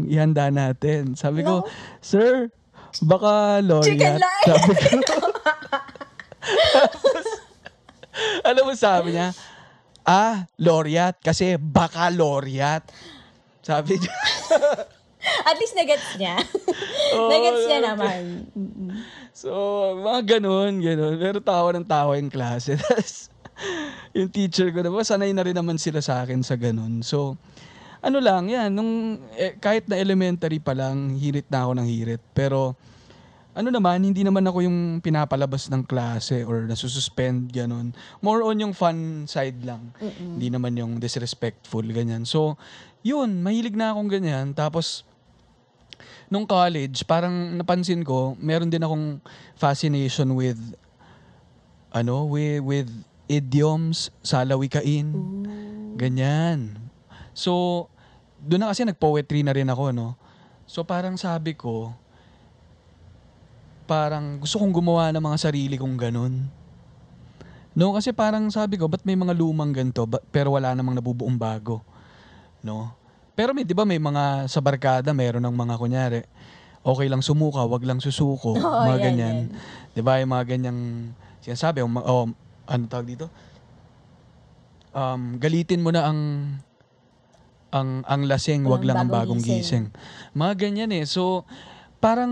Speaker 4: ihanda natin? Sabi ko,
Speaker 3: No.
Speaker 4: sir, baka
Speaker 3: Chicken
Speaker 4: laureate. Sabi ko. Alam mo sabi niya, ah, laureate kasi baka laureate. Sabi niya.
Speaker 3: At least nagets niya.
Speaker 4: Oo,
Speaker 3: nagets niya naman.
Speaker 4: So, mga ganun, ganun. Pero tawa ng tawa yung klase. Tapos, yung teacher ko naman, sanay na rin naman sila sa akin sa ganun. So, ano lang, yan, nung, eh, kahit na elementary pa lang, hirit na ako ng hirit. Pero, ano naman, hindi naman ako yung pinapalabas ng klase or nasususpend, ganun. More on yung fun side lang. Hindi naman yung disrespectful, ganyan. So, yun, mahilig na akong ganyan. Tapos, nung college, parang napansin ko, meron din akong fascination with, ano, with, with idioms, salawikain, ganyan. So, doon na kasi nag-poetry na rin ako, no? So, parang sabi ko, parang gusto kong gumawa ng mga sarili kong ganun. No, kasi parang sabi ko, ba't may mga lumang ganito, ba- pero wala namang nabubuong bago? No? Pero may, di ba may mga sa barkada, meron ng mga kunyari, okay lang sumuka, wag lang susuko,
Speaker 3: Oo,
Speaker 4: mga
Speaker 3: yan,
Speaker 4: ganyan.
Speaker 3: yan.
Speaker 4: Di ba, yung mga ganyang sinasabi, o, o, ano tawag dito? Um, galitin mo na ang ang ang lasing, wag lang ang
Speaker 3: bagong
Speaker 4: gising. Mga ganyan eh. So, parang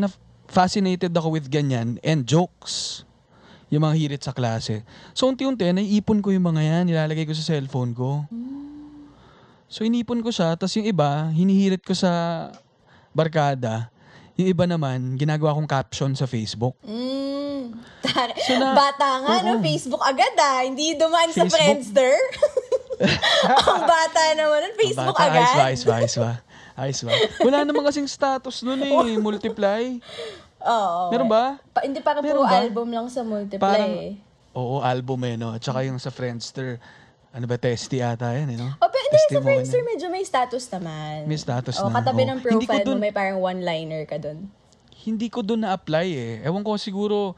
Speaker 4: na fascinated ako with ganyan and jokes. Yung mga hirit sa klase. So, unti-unti, naiipon ko yung mga yan, nilalagay ko sa cellphone ko. So, inipon ko siya, tapos yung iba, hinihirit ko sa barkada. Yung iba naman, ginagawa kong caption sa Facebook.
Speaker 3: Mm. Tara.
Speaker 4: So na-
Speaker 3: bata nga, no?
Speaker 4: Oo.
Speaker 3: Facebook agad ah. Hindi dumaan sa
Speaker 4: Facebook.
Speaker 3: Friendster. Ang bata naman nun, Facebook
Speaker 4: Bata,
Speaker 3: agad.
Speaker 4: Ayos ba, ayos ba, ayos ba. Ayos ba. Wala naman kasing status nun eh, multiply.
Speaker 3: Oo.
Speaker 4: Meron ba?
Speaker 3: Pa, hindi parang
Speaker 4: Meron
Speaker 3: puro
Speaker 4: ba?
Speaker 3: album lang sa multiply.
Speaker 4: Parang,
Speaker 3: eh.
Speaker 4: oo, album eh, no? At saka yung sa Friendster, ano ba, testy ata yan, eh, no?
Speaker 3: Oh, pero hindi, sa. Friendster medyo may status naman.
Speaker 4: May status
Speaker 3: oh,
Speaker 4: na,
Speaker 3: katabi
Speaker 4: oh.
Speaker 3: ng
Speaker 4: Hindi ko
Speaker 3: profile
Speaker 4: dun-
Speaker 3: mo, may parang one-liner ka dun.
Speaker 4: Hindi ko doon na-apply eh. Ewan ko siguro,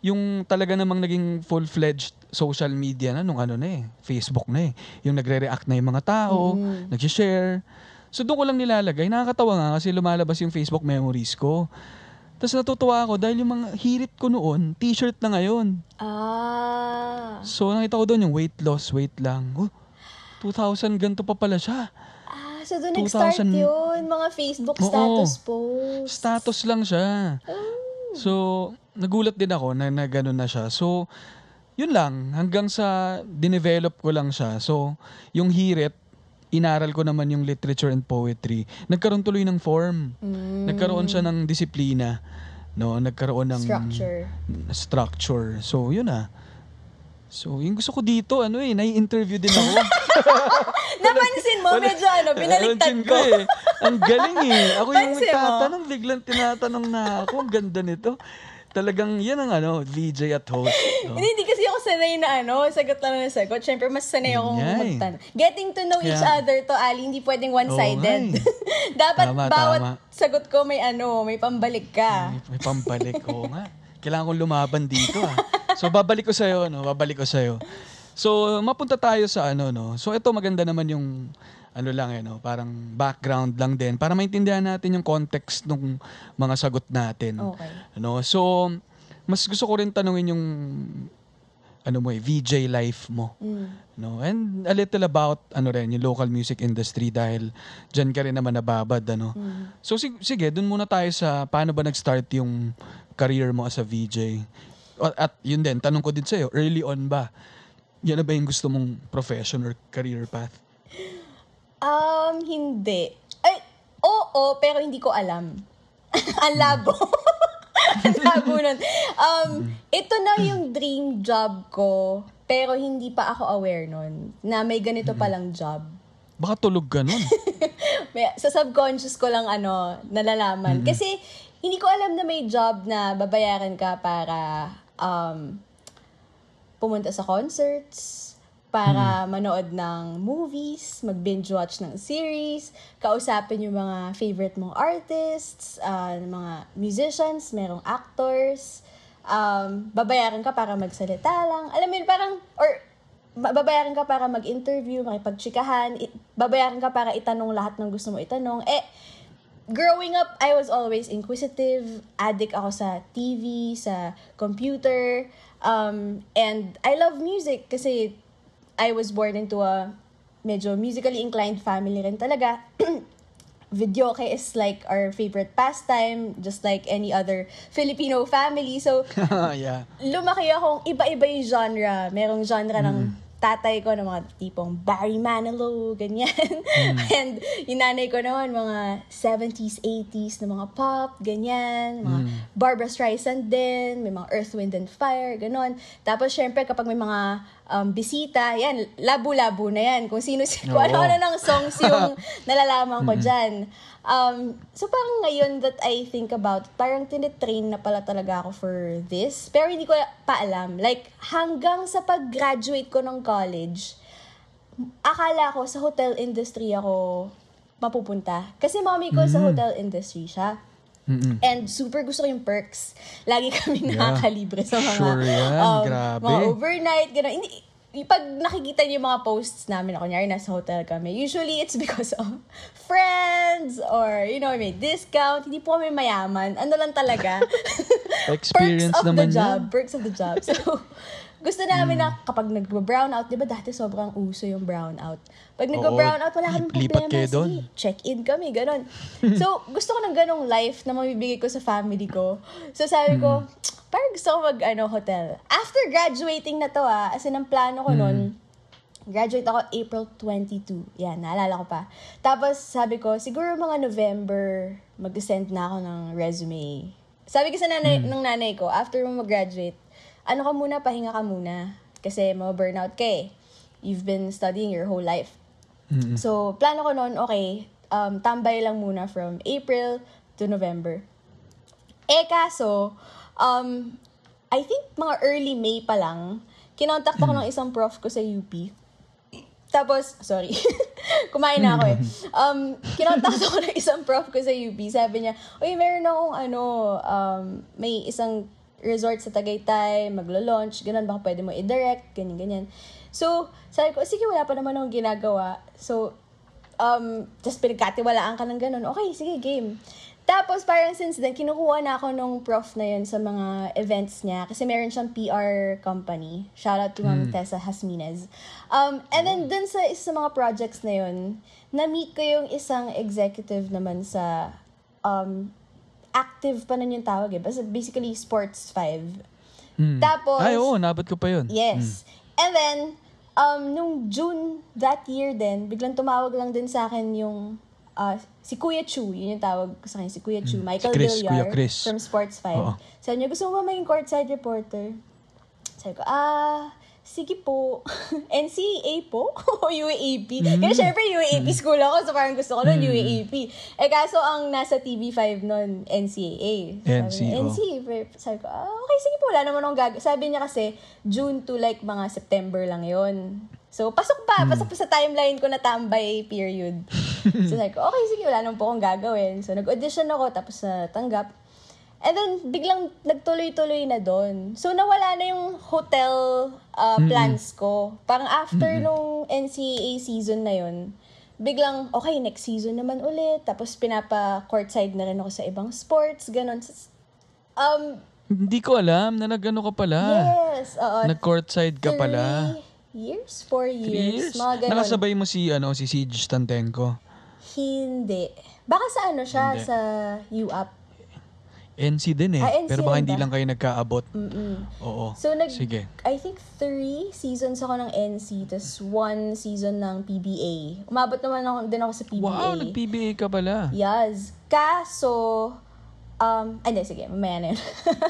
Speaker 4: yung talaga namang naging full-fledged social media na nung ano na eh, Facebook na eh. Yung nagre-react na yung mga tao,
Speaker 3: Mm.
Speaker 4: nag-share. So doon ko lang nilalagay. Nakakatawa nga kasi lumalabas yung Facebook memories ko. Tapos natutuwa ako dahil yung mga hirit ko noon, t-shirt na ngayon.
Speaker 3: Ah.
Speaker 4: So nakita ko doon yung weight loss, weight lang. Oh, 2,000 ganito pa pala siya.
Speaker 3: Ah, so doon nag-start
Speaker 4: 2000
Speaker 3: yun. Mga Facebook
Speaker 4: Oo.
Speaker 3: status posts.
Speaker 4: Status lang siya.
Speaker 3: Oh.
Speaker 4: So, nagulat din ako na, na gano'n na siya. So, yun lang. Hanggang sa dinevelop ko lang siya. So, yung hirit, inaral ko naman yung literature and poetry. Nagkaroon tuloy ng form.
Speaker 3: Mm.
Speaker 4: Nagkaroon siya ng disiplina. No, nagkaroon ng
Speaker 3: Structure.
Speaker 4: structure. So, yun ah. So, yung gusto ko dito, ano eh, nai-interview din ako.
Speaker 3: Napansin mo, medyo ano, pinaliktad ko.
Speaker 4: eh. Ang galing eh. Ako yung
Speaker 3: Pansin mo?
Speaker 4: nagtatanong, biglang tinatanong na ako. Ang ganda nito. Talagang yan ang ano, VJ at host. no?
Speaker 3: Hindi, hindi kasi ako sanay na ano, sagot lang na sagot. Siyempre, mas sanay akong
Speaker 4: eh.
Speaker 3: magtanong. Getting to know each
Speaker 4: Kaya-
Speaker 3: other to, Ali, hindi pwedeng one-sided.
Speaker 4: Oo nga
Speaker 3: Dapat
Speaker 4: Tama,
Speaker 3: bawat
Speaker 4: tama.
Speaker 3: sagot ko may ano, may pambalik ka.
Speaker 4: May, may pambalik ko nga. Kailangan kong lumaban dito ah. So babalik ko sa'yo, no? Babalik ko sa'yo. So mapunta tayo sa ano, no? So ito maganda naman yung ano lang eh, no? Parang background lang din para maintindihan natin yung context ng mga sagot natin.
Speaker 3: Okay.
Speaker 4: Ano? So mas gusto ko rin tanungin yung ano mo eh, VJ life mo.
Speaker 3: Mm.
Speaker 4: No? And a little about ano rin, yung local music industry dahil dyan ka rin naman nababad. Ano?
Speaker 3: Mm.
Speaker 4: So sig- sige, dun muna tayo sa paano ba nag-start yung career mo as a VJ. O- At yun din, tanong ko din sa'yo, early on ba? Yan na ba yung gusto mong profession or career path?
Speaker 3: Um, hindi. Ay, oo, pero hindi ko alam. Ang labo. Ang labo nun. Um, ito na yung dream job ko, pero hindi pa ako aware nun na may ganito palang job.
Speaker 4: Baka tulog ka nun.
Speaker 3: may, sa subconscious ko lang ano, nalalaman. Kasi hindi ko alam na may job na babayaran ka para um, pumunta sa concerts, para manood ng movies, mag-binge watch ng series, kausapin yung mga favorite mong artists, uh, mga musicians, merong actors, um, babayaran ka para magsalita lang. Alam mo yun, parang, or ba- babayaran ka para mag-interview, makipagchikahan, i- babayaran ka para itanong lahat ng gusto mo itanong. Eh, growing up, I was always inquisitive, addict ako sa TV, sa computer, um, and I love music kasi I was born into a medyo musically inclined family rin talaga. Videoke is like our favorite pastime, just like any other Filipino family. So,
Speaker 4: yeah.
Speaker 3: lumaki akong iba-iba yung genre. Merong genre ng tatay ko ng mga tipong Barry Manilow, ganyan. And yung nanay ko naman, mga 70s, 80s na mga pop, ganyan. Mga Barbara Streisand din, may mga Earth, Wind and Fire, ganon. Tapos syempre kapag may mga um, bisita, yan, labo-labo na yan. Kung sino, kung
Speaker 4: Oo.
Speaker 3: ano-ano ng songs yung nalalaman ko dyan. Um, so parang ngayon that I think about, parang tinitrain na pala talaga ako for this. Pero hindi ko pa alam. Like, hanggang sa pag-graduate ko ng college, akala ko sa hotel industry ako mapupunta. Kasi mommy ko sa hotel industry siya.
Speaker 4: Mm-mm.
Speaker 3: And super gusto ko yung perks. Lagi kami
Speaker 4: Yeah.
Speaker 3: nakakalibre sa mga,
Speaker 4: Sure yan.
Speaker 3: um,
Speaker 4: Grabe.
Speaker 3: mga overnight, gano'n. Hindi, pag nakikita niyo yung mga posts namin, ako kunyari nasa hotel kami, usually it's because of friends or, you know, may discount. Hindi po kami mayaman. Ano lang talaga.
Speaker 4: Experience
Speaker 3: perks of
Speaker 4: naman
Speaker 3: the job.
Speaker 4: yan.
Speaker 3: Perks of the job. So, gusto namin na kapag nag-brown out, di ba dati sobrang uso yung brown out. Pag nag-brown out, wala kaming
Speaker 4: lipat
Speaker 3: problema.
Speaker 4: kayo doon.
Speaker 3: Sige, check-in kami, ganon. So, gusto ko ng ganong life na mabibigay ko sa family ko. So, sabi ko, parang gusto ko mag, ano, hotel. After graduating na to, ah, as in, ang plano ko nun, graduate ako April 22. Yan, naalala ko pa. Tapos, sabi ko, siguro mga November, mag-send na ako ng resume. Sabi ko sa nanay, ng nanay ko, after mo mag-graduate, ano ka muna, pahinga ka muna. Kasi ma-burnout ka eh. You've been studying your whole life. So, plano ko noon, okay, um, tambay lang muna from April to November. Eh, kaso, um, I think mga early May pa lang, kinontak ako ng isang prof ko sa UP. Tapos, sorry, kumain na ako eh. Um, kinontak ako ng isang prof ko sa UP. Sabi niya, uy, meron akong ano, um, may isang resort sa Tagaytay, maglo-launch, ganun, baka pwede mo i-direct, ganyan, ganyan. So, sabi ko, sige, wala pa naman akong ginagawa. So, um, just pinagkatiwalaan ka ng ganun. Okay, sige, game. Tapos, parang since then, kinukuha na ako nung prof na yun sa mga events niya. Kasi meron siyang PR company. Shout out to Ma'am Tessa Hasminez. Um, and then, dun sa isa sa mga projects na yun, na-meet ko yung isang executive naman sa um, active pa nun yung tawag eh. Basta basically, Sports 5.
Speaker 4: Mm.
Speaker 3: Tapos,
Speaker 4: Ay, oo, nabot ko pa yun.
Speaker 3: Yes. And then, um, nung June that year din, biglang tumawag lang din sa akin yung uh, si Kuya Chu, yun yung tawag ko sa kanya, si Kuya Chu, Michael
Speaker 4: Hmm. Chris,
Speaker 3: Villar
Speaker 4: Chris.
Speaker 3: from Sports 5.
Speaker 4: Oo.
Speaker 3: Sabi niya, gusto mo ba maging courtside reporter? Sabi ko, ah, sige po. NCAA po? o UAAP?
Speaker 4: Hmm.
Speaker 3: Kasi syempre UAAP school ako, so parang gusto ko nun UAAP. Eh kaso ang nasa TV5 nun, NCAA. Sabi
Speaker 4: NC,
Speaker 3: niya,
Speaker 4: oh.
Speaker 3: Sabi ko, ah, okay, sige po, wala naman akong gag... Sabi niya kasi, June to like mga September lang yon So, pasok pa, pasok pa sa timeline ko na tambay period. so, sabi ko, okay, sige, wala naman po akong gagawin. So, nag-audition ako, tapos na tanggap. And then, biglang nagtuloy-tuloy na doon. So, nawala na yung hotel uh, plans ko. Parang after nung NCAA season na yun, biglang, okay, next season naman ulit. Tapos, pinapa-courtside na rin ako sa ibang sports, ganon. Um,
Speaker 4: Hindi ko alam na nag-ano ka pala.
Speaker 3: yes, oo.
Speaker 4: Nag-courtside ka pala.
Speaker 3: Three years? Four years?
Speaker 4: Three years.
Speaker 3: Mga ganon.
Speaker 4: Nakasabay mo si, ano, si Siege Stantenko.
Speaker 3: Hindi. Baka sa ano siya,
Speaker 4: Hindi.
Speaker 3: sa UAP.
Speaker 4: NC din eh.
Speaker 3: Ah, NC
Speaker 4: Pero baka
Speaker 3: rin
Speaker 4: hindi
Speaker 3: ba?
Speaker 4: lang kayo nagkaabot.
Speaker 3: Mm-mm.
Speaker 4: Oo.
Speaker 3: So, nag,
Speaker 4: Sige.
Speaker 3: I think three seasons ako ng NC, tas one season ng PBA. Umabot naman ako, din ako sa PBA.
Speaker 4: Wow, nag-PBA ka pala.
Speaker 3: Yes. Kaso, um, ay, hindi, sige, mamaya na yun.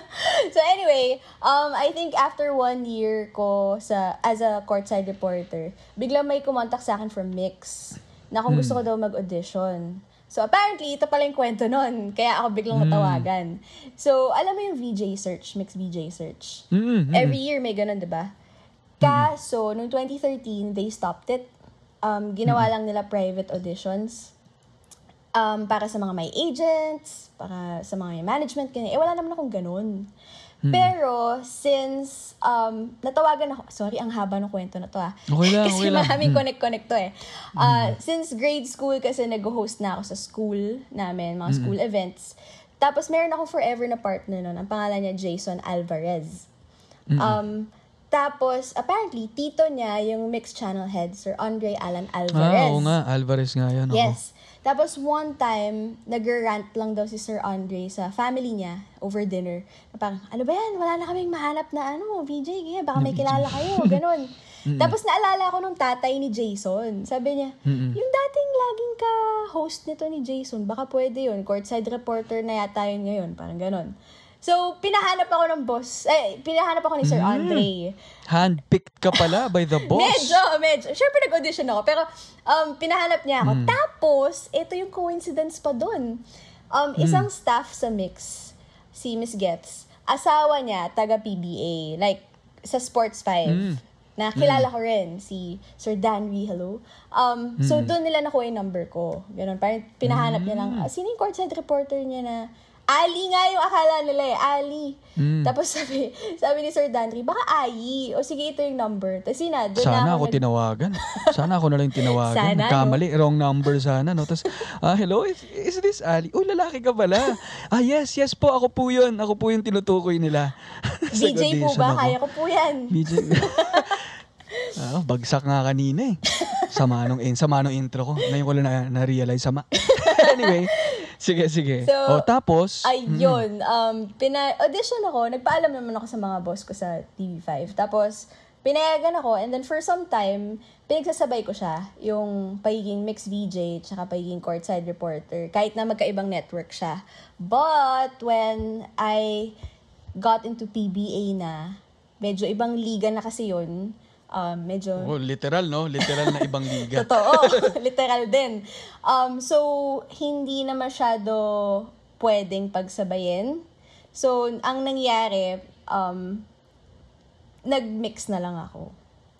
Speaker 3: so anyway, um, I think after one year ko sa, as a courtside reporter, bigla may kumontak sa akin from Mix. na kung gusto ko daw mag-audition. So apparently, ito pala yung kwento nun. Kaya ako biglang natawagan. So, alam mo yung VJ search, mixed VJ search.
Speaker 4: Mm, mm.
Speaker 3: Every year may ganun, di ba? Kaso, noong 2013, they stopped it. Um, ginawa lang nila private auditions. Um, para sa mga may agents, para sa mga may management, ganyan. Eh, wala naman akong ganun. Pero, since um, natawagan ako, sorry, ang haba ng kwento na to ah.
Speaker 4: Okay lang,
Speaker 3: kasi
Speaker 4: okay lang.
Speaker 3: maraming connect-connect to eh. Ah, Since grade school kasi nag-host na ako sa school namin, mga school events. Tapos meron ako forever na partner nun. Ang pangalan niya Jason Alvarez. Um, tapos, apparently, tito niya, yung mixed channel head, Sir Andre Alan Alvarez.
Speaker 4: Ah, oo nga. Alvarez nga yan.
Speaker 3: Yes. Tapos one time, nag-rant lang daw si Sir Andre sa family niya over dinner. Na parang, ano ba yan? Wala na kaming mahanap na ano, VJ, kaya baka may kilala kayo, ganun. Tapos naalala ko nung tatay ni Jason. Sabi niya, yung dating laging ka-host nito ni Jason, baka pwede yun. Courtside reporter na yata yun ngayon. Parang ganun. So, pinahanap ako ng boss. Eh, pinahanap ako ni Sir Andre.
Speaker 4: Handpicked ka pala by the boss.
Speaker 3: Medyo, medyo. Siyempre nag-audition ako, pero um, pinahanap niya ako.
Speaker 4: Hmm.
Speaker 3: Tapos, ito yung coincidence pa dun. Um,
Speaker 4: Hmm.
Speaker 3: isang staff sa Mix, si Miss Gets, asawa niya, taga PBA, like, sa Sports 5.
Speaker 4: Hmm.
Speaker 3: Na kilala ko rin, si Sir Danry, hello. Um, So,
Speaker 4: Hmm.
Speaker 3: doon nila nakuha yung number ko. Ganun, parang pinahanap niya lang, ah, sino yung courtside reporter niya na, Ali nga yung akala nila eh, Ali.
Speaker 4: Hmm.
Speaker 3: Tapos sabi, sabi ni Sir Danry, baka Ayi. O sige, ito yung number. Tapos yun na, doon na
Speaker 4: Sana
Speaker 3: ako
Speaker 4: ako
Speaker 3: nag-
Speaker 4: tinawagan. Sana ako na lang tinawagan.
Speaker 3: Sana, no?
Speaker 4: Kamali, wrong number sana, no? Tapos, ah, hello, is, is this Ali? Oh, lalaki ka pala. ah, yes, yes po, ako po yun. Ako po yung tinutukoy nila.
Speaker 3: VJ po ba?
Speaker 4: ako.
Speaker 3: Kaya ko po yan.
Speaker 4: VJ. Ah, bagsak nga kanina eh. Sama nung, in, sama nung intro ko. Ngayon ko lang na, na-realize sama. anyway, sige, sige.
Speaker 3: So,
Speaker 4: oh, tapos,
Speaker 3: Ayun. Um, pina-audition ako. Nagpaalam naman ako sa mga boss ko sa TV5. Tapos, pinayagan ako. And then for some time, pinagsasabay ko siya. Yung pagiging mixed VJ tsaka pagiging courtside reporter. Kahit na magkaibang network siya. But, when I got into PBA na, medyo ibang liga na kasi yun. Um, medyo
Speaker 4: oh, literal, no? Literal na ibang liga.
Speaker 3: Totoo. Literal din. Um, so, hindi na masyado pwedeng pagsabayin. So, ang nangyari, um, nag-mix na lang ako.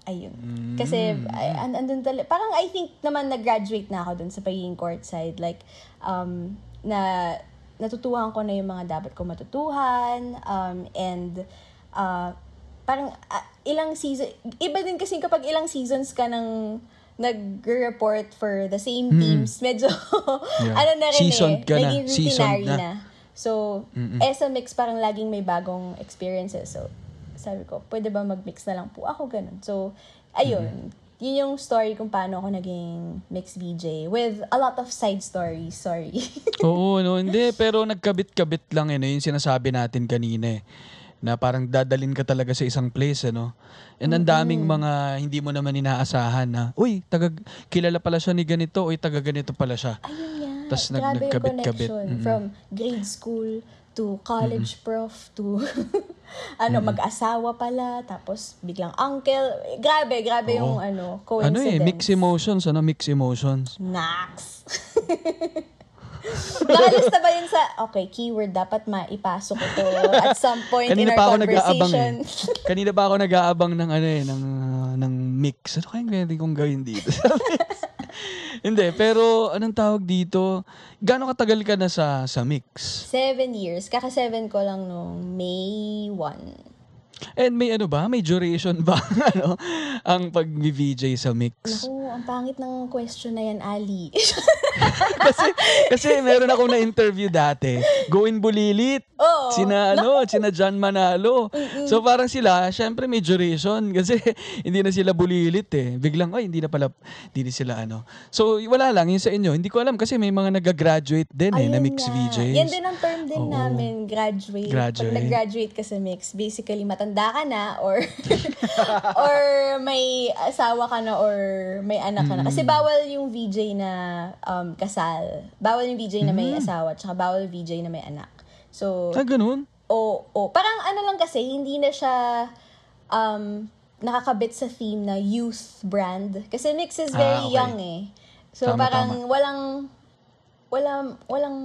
Speaker 3: Ayun. Kasi, ay, and, andun tala- parang I think naman nag-graduate na ako dun sa pagiging courtside. Like, um, na natutuhan ko na yung mga dapat ko matutuhan. Um, and, uh, parang ah, ilang season, iba din kasi kapag ilang seasons ka nang nag-report for the same teams, medyo,
Speaker 4: Yeah.
Speaker 3: ano na rin
Speaker 4: Seasoned
Speaker 3: eh,
Speaker 4: ka na.
Speaker 3: naging
Speaker 4: Seasoned
Speaker 3: routinary
Speaker 4: na.
Speaker 3: na. So, a mix, parang laging may bagong experiences. So, sabi ko, pwede ba mag-mix na lang po ako, ganun. So, ayun. Yun yung story kung paano ako naging mix VJ with a lot of side stories. Sorry.
Speaker 4: Oo, no, hindi. Pero nagkabit-kabit lang eh, no, yung sinasabi natin kanina eh. Na parang dadalin ka talaga sa isang place, ano. And ang daming mga hindi mo naman inaasahan na, uy, taga, kilala pala siya ni ganito, uy, taga ganito pala siya.
Speaker 3: Ayun nga.
Speaker 4: Tas nag-
Speaker 3: Grabe yung
Speaker 4: nagkabit-kabit.
Speaker 3: connection.
Speaker 4: Mm-mm.
Speaker 3: From grade school to college prof to ano, mag-asawa pala, tapos biglang uncle. Grabe, grabe yung
Speaker 4: Oo.
Speaker 3: ano,
Speaker 4: Ano eh,
Speaker 3: coincidence.
Speaker 4: mix emotions, ano, mix emotions.
Speaker 3: Nax. Nakalista ba yun sa, okay, keyword, dapat maipasok ko to at some point
Speaker 4: Kanina
Speaker 3: in our
Speaker 4: pa ako nag-aabang
Speaker 3: conversation.
Speaker 4: eh. Kanina pa ako nag-aabang ng ano eh, ng, uh, ng mix. Ano kayang pwede kong gawin dito? Hindi, pero anong tawag dito? Gaano katagal ka na sa sa mix?
Speaker 3: Seven years. Kaka-seven ko lang nung May 1.
Speaker 4: And may ano ba? May duration ba ano ang pag-VJ sa mix?
Speaker 3: Naku, ang pangit ng question na yan, Ali.
Speaker 4: kasi kasi meron akong na-interview dati. Go in Bulilit.
Speaker 3: Oo.
Speaker 4: Sina ano, sina John Manalo. So parang sila, syempre may duration kasi hindi na sila bulilit eh. Biglang ay hindi na pala hindi na sila ano. So wala lang yun sa inyo. Hindi ko alam kasi may mga nag-graduate din eh na mix
Speaker 3: nga.
Speaker 4: VJs.
Speaker 3: Yan din ang term din
Speaker 4: Oo.
Speaker 3: namin, graduate.
Speaker 4: Graduate.
Speaker 3: Pag nag-graduate ka sa mix, basically matanda ka na or or may asawa ka na or may anak ka na. Kasi bawal yung VJ na um, kasal. Bawal yung VJ na may asawa, tsaka bawal yung VJ na may anak. So,
Speaker 4: Ah, ganun?
Speaker 3: o o parang ano lang kasi hindi na siya um nakakabit sa theme na youth brand kasi mix is very
Speaker 4: Ah, okay.
Speaker 3: young eh So
Speaker 4: Tama,
Speaker 3: parang
Speaker 4: tama.
Speaker 3: walang walang walang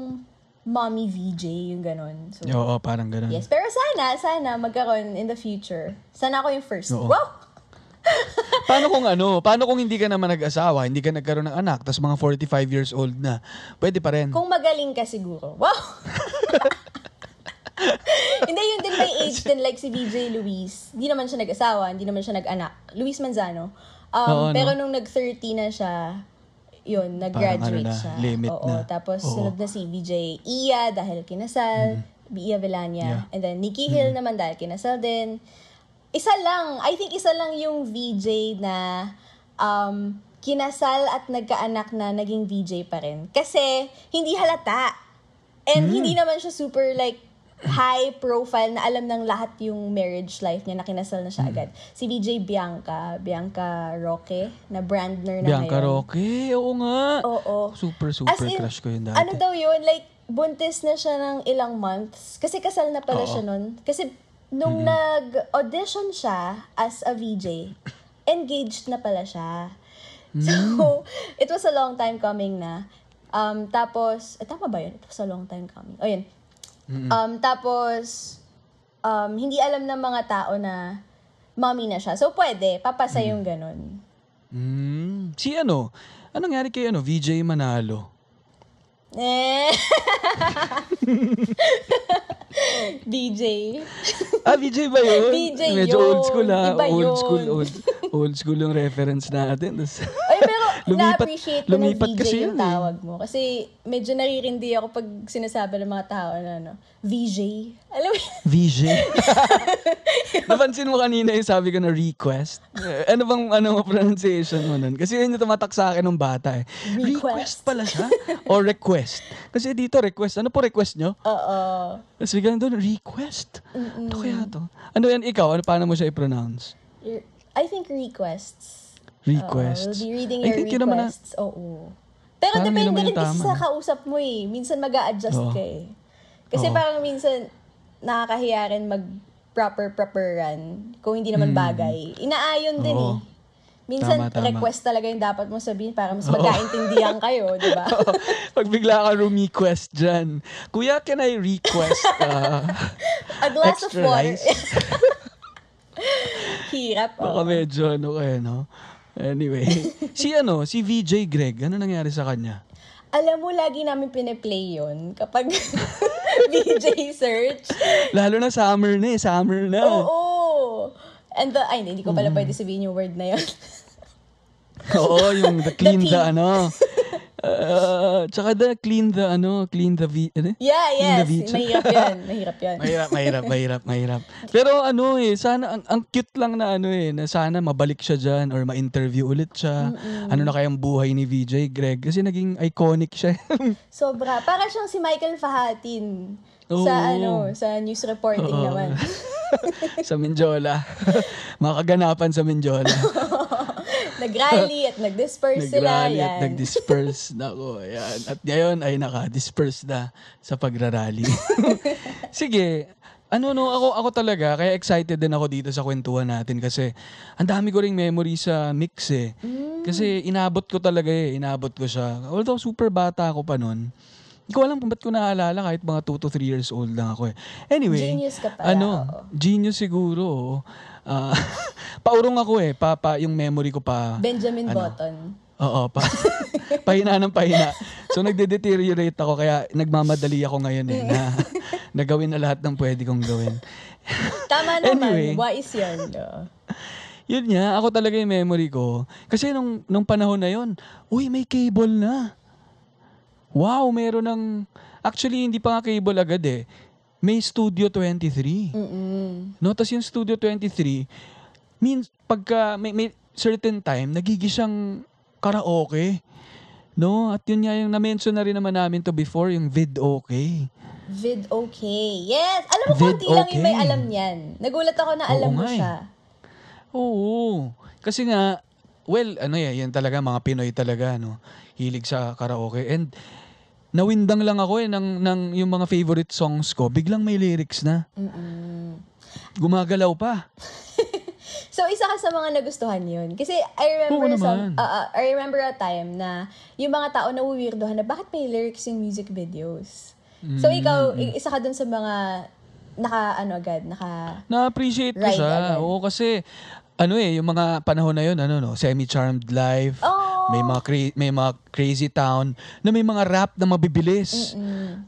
Speaker 3: mommy VJ yung ganon. So
Speaker 4: Oo, parang ganun.
Speaker 3: yes, pero sana sana magkaroon in the future. Sana ako yung first.
Speaker 4: Oo.
Speaker 3: Wow.
Speaker 4: Paano kung ano? Paano kung hindi ka naman nag-asawa, hindi ka nagkaroon ng anak, tapos mga 45 years old na? Pwede pa rin.
Speaker 3: Kung magaling ka siguro. Wow. hindi, yun din may age din like si VJ Luis. Hindi naman siya nag-asawa, hindi naman siya nag-anak. Luis Manzano. Um,
Speaker 4: Oo, no?
Speaker 3: pero nung nag-30 na siya, yun, nag-graduate
Speaker 4: ano na,
Speaker 3: siya.
Speaker 4: limit
Speaker 3: Oo,
Speaker 4: na.
Speaker 3: Tapos
Speaker 4: Oo.
Speaker 3: sunod na si VJ Iya dahil kinasal, Iya Villania.
Speaker 4: Yeah.
Speaker 3: And then Nikki Hill naman dahil kinasal din. Isa lang, I think isa lang yung VJ na um, kinasal at nagkaanak na naging VJ pa rin. Kasi hindi halata. And hindi naman siya super like high profile na alam ng lahat yung marriage life niya na kinasal na siya agad. Si VJ Bianca, Bianca Roque, na Brandner na
Speaker 4: Bianca
Speaker 3: ngayon.
Speaker 4: Roque, oo nga.
Speaker 3: Oo.
Speaker 4: Super, super
Speaker 3: As in,
Speaker 4: crush ko yun dati.
Speaker 3: Ano daw yun? Like, buntis na siya ng ilang months. Kasi kasal na pala
Speaker 4: Oo.
Speaker 3: siya nun. Kasi nung nag-audition siya as a VJ, engaged na pala siya.
Speaker 4: Hmm.
Speaker 3: So, it was a long time coming na. Um, tapos, eh, tama ba yun? It was a long time coming. O yun. Um, tapos, um, hindi alam ng mga tao na mommy na siya. So, pwede. Papasa yung ganun.
Speaker 4: Mm. Si ano? Anong nangyari kay ano? VJ Manalo?
Speaker 3: Eh. BJ.
Speaker 4: Ah, VJ ba yun?
Speaker 3: VJ
Speaker 4: Medyo
Speaker 3: yun.
Speaker 4: old school ha.
Speaker 3: Iba
Speaker 4: old
Speaker 3: yun.
Speaker 4: school, old, old school yung reference natin. Tas,
Speaker 3: Ay, pero
Speaker 4: Lumipat-
Speaker 3: na-appreciate ko na
Speaker 4: lumipat
Speaker 3: VJ
Speaker 4: kasi
Speaker 3: yung
Speaker 4: yun eh.
Speaker 3: tawag mo. Kasi medyo naririndi ako pag sinasabi ng mga tao na ano, VJ. Alam mo yun?
Speaker 4: VJ. Napansin mo kanina yung sabi ko na request. Eh, Ano bang ano mo pronunciation mo nun? Kasi yun yung tumatak sa akin ng bata eh.
Speaker 3: Request.
Speaker 4: Request pala siya? o request? Kasi dito request. Ano po request nyo?
Speaker 3: Oo.
Speaker 4: Tapos biglang doon, request? Ano kaya to? Ano yan ikaw? Ano, paano mo siya i-pronounce?
Speaker 3: I think requests.
Speaker 4: Requests.
Speaker 3: Oo, we'll be reading
Speaker 4: I
Speaker 3: your
Speaker 4: think yun naman na-
Speaker 3: requests. Oo. Pero
Speaker 4: Parang
Speaker 3: depende rin kasi sa kausap mo eh. Minsan mag adjust
Speaker 4: Oo.
Speaker 3: ka eh. Kasi
Speaker 4: Oo.
Speaker 3: parang minsan nakakahiya rin mag proper properan kung hindi naman bagay. Inaayon din.
Speaker 4: Oo.
Speaker 3: eh. Minsan
Speaker 4: Tama, tama.
Speaker 3: request talaga yung dapat mo sabihin para mas magkaintindihan kayo, di ba?
Speaker 4: Pag bigla ka request dyan, Kuya, can I request uh,
Speaker 3: A glass of
Speaker 4: extra
Speaker 3: water.
Speaker 4: rice?
Speaker 3: Hirap.
Speaker 4: Baka
Speaker 3: Oh.
Speaker 4: medyo ano kayo, no? Anyway, si ano, si VJ Greg, ano nangyari sa kanya?
Speaker 3: Alam mo, lagi namin piniplay yun kapag VJ search.
Speaker 4: Lalo na summer na eh, summer na.
Speaker 3: Oo. And the, ay, hindi ko
Speaker 4: Mm.
Speaker 3: pala pwede sabihin yung word na yun.
Speaker 4: Oo, yung the clean the,
Speaker 3: The
Speaker 4: ano. Uh, tsaka the clean the ano, clean the v, ano?
Speaker 3: yeah,
Speaker 4: the
Speaker 3: yes.
Speaker 4: beach.
Speaker 3: Mahirap yan. Mahirap yan.
Speaker 4: Mahirap, mahirap, mahirap, mahirap. Pero ano eh, sana, ang, ang cute lang na ano eh, na sana mabalik siya dyan or ma-interview ulit siya. Ano na kayang buhay ni VJ Greg? Kasi naging iconic siya.
Speaker 3: Sobra. Para siyang si Michael Fahatin.
Speaker 4: Oo.
Speaker 3: Sa ano, sa news reporting
Speaker 4: Oo.
Speaker 3: naman.
Speaker 4: sa Mindiola. Mga kaganapan sa Mindiola.
Speaker 3: Nag-rally at nag-disperse sila.
Speaker 4: Nag-rally at nag-disperse. Nako, ayan. At ngayon ay naka-disperse na sa pagrarally. Sige, ano no, ako ako talaga kaya excited din ako dito sa kwentuhan natin kasi ang dami ko ring memory sa mix eh. Kasi inabot ko talaga eh, inabot ko siya. Although super bata ako pa noon. Hindi ko alam kung ba't ko naalala kahit mga 2 to 3 years old lang ako eh. Anyway,
Speaker 3: Genius ka pala,
Speaker 4: ano, genius siguro. oo. Ah, paurong ako eh, pa, pa, yung memory ko pa.
Speaker 3: Benjamin
Speaker 4: Ano?
Speaker 3: Button.
Speaker 4: Oo, pa, pahina ng pahina. So nagde-deteriorate ako kaya nagmamadali ako ngayon eh na, na gawin na lahat ng pwede kong gawin.
Speaker 3: Tama naman.
Speaker 4: Anyway.
Speaker 3: Wise yan. no?
Speaker 4: Yun nga, ako talaga yung memory ko. Kasi nung, nung panahon na yun, uy, may cable na. Wow, meron ng... Actually, hindi pa nga cable agad eh. May Studio 23.
Speaker 3: Mm-mm.
Speaker 4: No, tas yung Studio 23, means pagka may, may certain time, nagiging siyang karaoke. No? At yun nga yung na-mention na rin naman namin to before, yung vid okay.
Speaker 3: Vid okay. Yes! Alam mo,
Speaker 4: Vid
Speaker 3: konti lang yung may
Speaker 4: okay.
Speaker 3: alam yan. Nagulat ako na
Speaker 4: Oo
Speaker 3: alam mo
Speaker 4: nga eh.
Speaker 3: siya.
Speaker 4: Oo. Kasi nga, well, ano yan, yan talaga, mga Pinoy talaga, no? Hilig sa karaoke. And, nawindang lang ako eh, ng, ng yung mga favorite songs ko, biglang may lyrics na.
Speaker 3: Mm-mm.
Speaker 4: Gumagalaw pa.
Speaker 3: So, isa ka sa mga nagustuhan yun. Kasi I remember
Speaker 4: Oo
Speaker 3: some, uh, uh, I remember a time na yung mga tao na weirdohan na bakit may lyrics yung music videos. So,
Speaker 4: Mm,
Speaker 3: ikaw, i- isa ka dun sa mga naka, ano agad, naka,
Speaker 4: Na-appreciate ko siya.
Speaker 3: agad.
Speaker 4: Oo, kasi ano eh, yung mga panahon na yun, ano no, Semi-Charmed Life,
Speaker 3: Oh!
Speaker 4: May mga cra- may mga Crazy Town na may mga rap na mabibilis.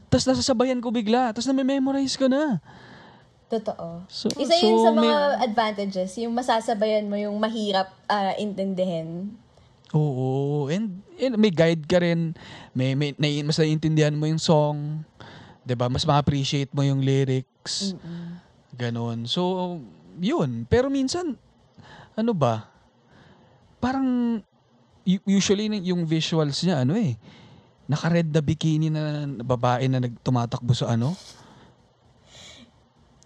Speaker 4: Tapos nasasabayan ko bigla, tapos na-memorize ko na.
Speaker 3: totoo.
Speaker 4: So-
Speaker 3: isa yun
Speaker 4: so
Speaker 3: sa mga
Speaker 4: may-
Speaker 3: advantages, yung masasabayan mo yung mahirap ah, intindihin.
Speaker 4: Oo, and, and may guide ka rin, may, may nai- mas naiintindihan mo yung song, 'di ba? Mas ma-appreciate mo yung lyrics. Ganon. So, yun. Pero minsan, ano ba? Parang, usually yung visuals niya, ano eh, naka-red na bikini na babae na nagtumatakbo sa ano.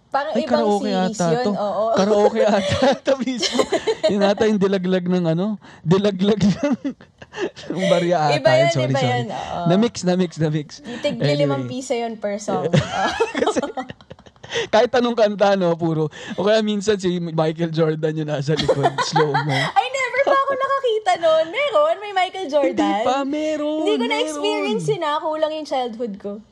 Speaker 3: Parang
Speaker 4: Ay,
Speaker 3: ibang
Speaker 4: karaoke
Speaker 3: series
Speaker 4: ata
Speaker 3: yun,
Speaker 4: to.
Speaker 3: oo.
Speaker 4: Karaoke ata ito mismo. yun ata yung dilaglag ng ano, dilaglag ng, ng barya ata.
Speaker 3: Iba yun,
Speaker 4: sorry,
Speaker 3: iba
Speaker 4: sorry.
Speaker 3: yun, oo.
Speaker 4: Na-mix, na-mix, na-mix.
Speaker 3: Tig limang piso yun per song. Ah.
Speaker 4: Kahit anong kanta, no, puro. O kaya minsan si Michael Jordan yung nasa likod, slow mo.
Speaker 3: Ay, nakakita noon. Meron? May Michael Jordan?
Speaker 4: Hindi pa, meron.
Speaker 3: Hindi ko na-experience yun ah. Kulang yung childhood ko.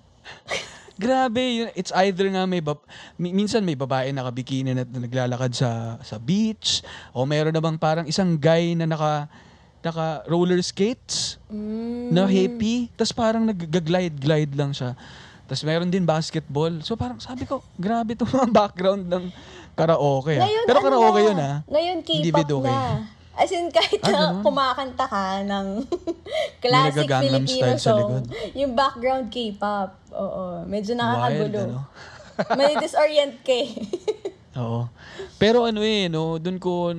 Speaker 4: Grabe, yun, it's either nga may bab- mi- minsan may babae nakabikini na naglalakad sa sa beach o meron namang parang isang guy na naka naka roller skates
Speaker 3: Mm.
Speaker 4: na happy tapos parang nag-glide glide lang siya. Tapos meron din basketball. So parang sabi ko, grabe to mga background ng karaoke. ah.
Speaker 3: Ngayon,
Speaker 4: Pero
Speaker 3: ano
Speaker 4: karaoke
Speaker 3: na,
Speaker 4: yun ah.
Speaker 3: Ngayon, K-pop
Speaker 4: video
Speaker 3: na. As in, kahit
Speaker 4: Ah,
Speaker 3: na
Speaker 4: ganun?
Speaker 3: kumakanta ka ng classic Filipino song, yung background K-pop, oo, medyo
Speaker 4: Wild,
Speaker 3: nakakagulo.
Speaker 4: ano?
Speaker 3: May disorient ka eh.
Speaker 4: Oo. Pero ano eh, no, dun ko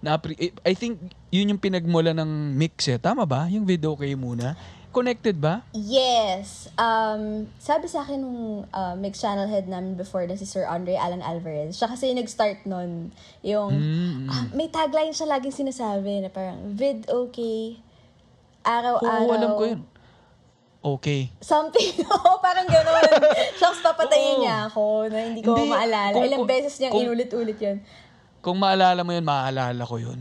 Speaker 4: na I think yun yung pinagmula ng mix eh. Tama ba? Yung video kay muna. Connected ba?
Speaker 3: Yes. Um, sabi sa akin nung uh, mix channel head namin before na si Sir Andre Alan Alvarez. Siya kasi yung nag-start nun. Yung,
Speaker 4: Mm,
Speaker 3: ah, may tagline siya laging sinasabi na parang, vid okay,
Speaker 4: Oo,
Speaker 3: araw-araw.
Speaker 4: alam ko yun. Okay.
Speaker 3: Something. Oo, parang gano'n. Shucks, papatayin
Speaker 4: Oo.
Speaker 3: niya ako na hindi ko
Speaker 4: Hindi,
Speaker 3: maalala.
Speaker 4: kung-
Speaker 3: Ilang beses niyang
Speaker 4: kung-
Speaker 3: inulit-ulit yun.
Speaker 4: Kung maalala mo yun, maaalala ko yun.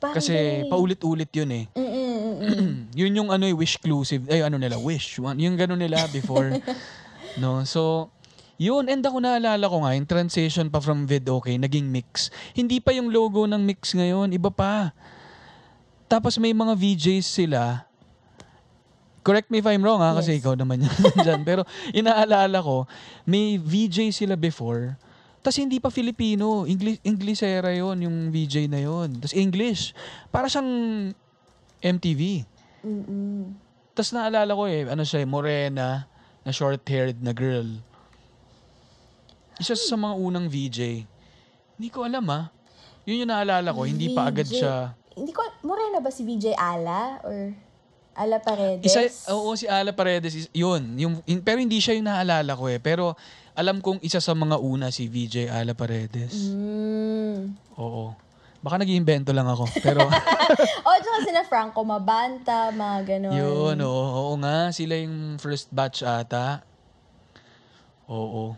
Speaker 3: Parang
Speaker 4: Kasi paulit-ulit yun eh.
Speaker 3: Mm-mm.
Speaker 4: yun yung ano eh, wish exclusive. Ay, ano nila, wish. One- Yung gano'n nila before. no, so, yun. And ako naalala ko nga, yung transition pa from vid okay, naging mix. Hindi pa yung logo ng mix ngayon, iba pa. Tapos may mga VJs sila. Correct me if I'm wrong ha, kasi
Speaker 3: Yes.
Speaker 4: ikaw naman yan dyan. Pero inaalala ko, may VJ sila before. Tapos hindi pa Filipino. English, Inglesera yon yung VJ na yon. Tapos English. Para siyang MTV.
Speaker 3: Mm-mm.
Speaker 4: Tapos naalala ko eh, ano siya, eh, morena, na short-haired na girl. Isa sa mga unang VJ. Hindi ko alam ah. Yun yung naalala ko, hindi pa agad
Speaker 3: VJ.
Speaker 4: siya.
Speaker 3: Hindi ko, morena ba si VJ Ala? Or Ala Paredes?
Speaker 4: Isa, oo, si Ala Paredes, is- yun. Yung, in- pero hindi siya yung naalala ko eh. Pero alam kong isa sa mga una si VJ Ala Paredes.
Speaker 3: Mm.
Speaker 4: Oo. Baka nag-iimbento lang ako. Pero
Speaker 3: o, tsaka sina Franco Mabanta, mga ganon.
Speaker 4: yun, oo. Oo nga, sila yung first batch ata. Oo.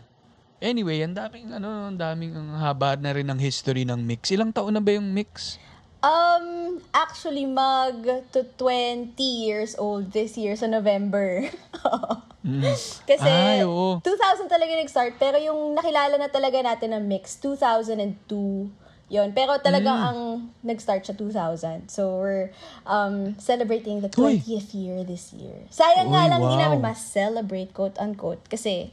Speaker 4: Anyway, ang daming ano, ang daming ang haba na rin ng history ng mix. Ilang taon na ba yung mix?
Speaker 3: Um, actually, mag to 20 years old this year sa November. Kasi,
Speaker 4: Ay, oo.
Speaker 3: 2000 talaga nag-start, pero yung nakilala na talaga natin ng mix, 2002. Yon Pero talagang
Speaker 4: Hmm.
Speaker 3: ang nag-start siya 2000. So, we're um, celebrating the
Speaker 4: Uy.
Speaker 3: 20th year this year. Sayang nga
Speaker 4: Uy,
Speaker 3: lang, hindi
Speaker 4: wow.
Speaker 3: namin mas-celebrate, quote-unquote, kasi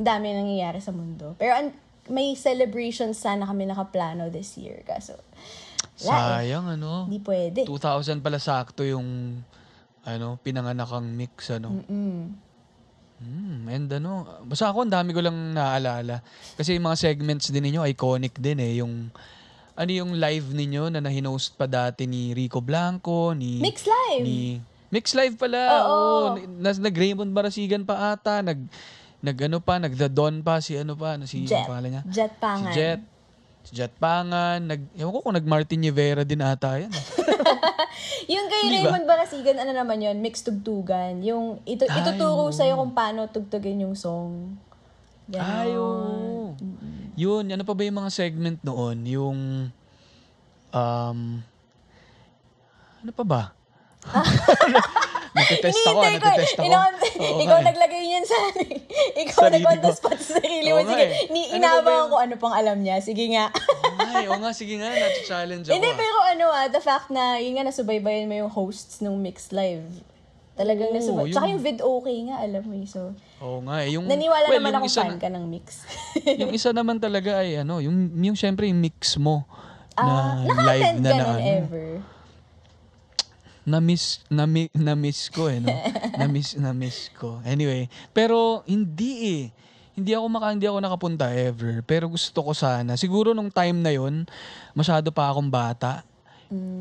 Speaker 3: ang dami nangyayari sa mundo. Pero an- may celebrations sana kami nakaplano this year. Kaso, eh.
Speaker 4: Sayang ano.
Speaker 3: Hindi pwede.
Speaker 4: 2000 pala sakto yung ano, pinanganak ang mix ano.
Speaker 3: Mm.
Speaker 4: Hmm, and ano, basta ako ang dami ko lang naaalala. Kasi yung mga segments din ninyo, iconic din eh. Yung, ano yung live ninyo na na-host pa dati ni Rico Blanco, ni...
Speaker 3: Mix Live!
Speaker 4: Ni, Mix Live pala,
Speaker 3: Oo.
Speaker 4: oo. Nas, nag-Raymond Barasigan pa ata, nag, nag ano pa, nag-The Don pa, si ano pa, ano, si,
Speaker 3: Jet.
Speaker 4: ano pangalan niya?
Speaker 3: Jet Pangan.
Speaker 4: Si Jet. Si Jet Pangan, nag, ewan ko kung nag-Martin Rivera din ata yan.
Speaker 3: Yung kay
Speaker 4: Di ba?
Speaker 3: Raymond Barasigan, ano naman yun, mixed tugtugan. Yung ito,
Speaker 4: Ay,
Speaker 3: ituturo
Speaker 4: oo.
Speaker 3: sa'yo kung paano tugtugin yung song. Ganon.
Speaker 4: Ay, oo. Yun, ano pa ba yung mga segment noon? Yung, Um, ano pa ba? Nagtitest ako,
Speaker 3: eh.
Speaker 4: nagtitest ako.
Speaker 3: Ina-
Speaker 4: Oo
Speaker 3: ikaw
Speaker 4: nga eh.
Speaker 3: naglagay niyan sa Ikaw
Speaker 4: Sarili
Speaker 3: nag-on the
Speaker 4: ko.
Speaker 3: spot sa sarili mo.
Speaker 4: Oo nga
Speaker 3: Sige,
Speaker 4: eh.
Speaker 3: ni
Speaker 4: Ano ba
Speaker 3: ko ano pang alam niya. Sige nga.
Speaker 4: Ay, oo nga, sige nga, nati-challenge ako.
Speaker 3: Hindi,
Speaker 4: ah.
Speaker 3: pero ano ah, the fact na yun nga nasubaybayan mo yung hosts ng Mixed Live. Talagang
Speaker 4: Oo,
Speaker 3: nasubay.
Speaker 4: yung-
Speaker 3: Tsaka yung vid okay nga, alam mo eh. So,
Speaker 4: Oo nga eh. Yung,
Speaker 3: naniwala
Speaker 4: well,
Speaker 3: naman
Speaker 4: yung
Speaker 3: ako
Speaker 4: isa
Speaker 3: fan
Speaker 4: na-
Speaker 3: ka ng mix.
Speaker 4: yung isa naman talaga ay ano, yung, yung syempre yung mix mo.
Speaker 3: Ah,
Speaker 4: na
Speaker 3: naka-attend
Speaker 4: na
Speaker 3: ka
Speaker 4: na ano.
Speaker 3: ever?
Speaker 4: na-miss, na-mi- na-miss ko eh, no? na-miss, na-miss ko. Anyway, pero hindi eh. Hindi ako maka, hindi ako nakapunta ever. Pero gusto ko sana. Siguro nung time na yon masyado pa akong bata.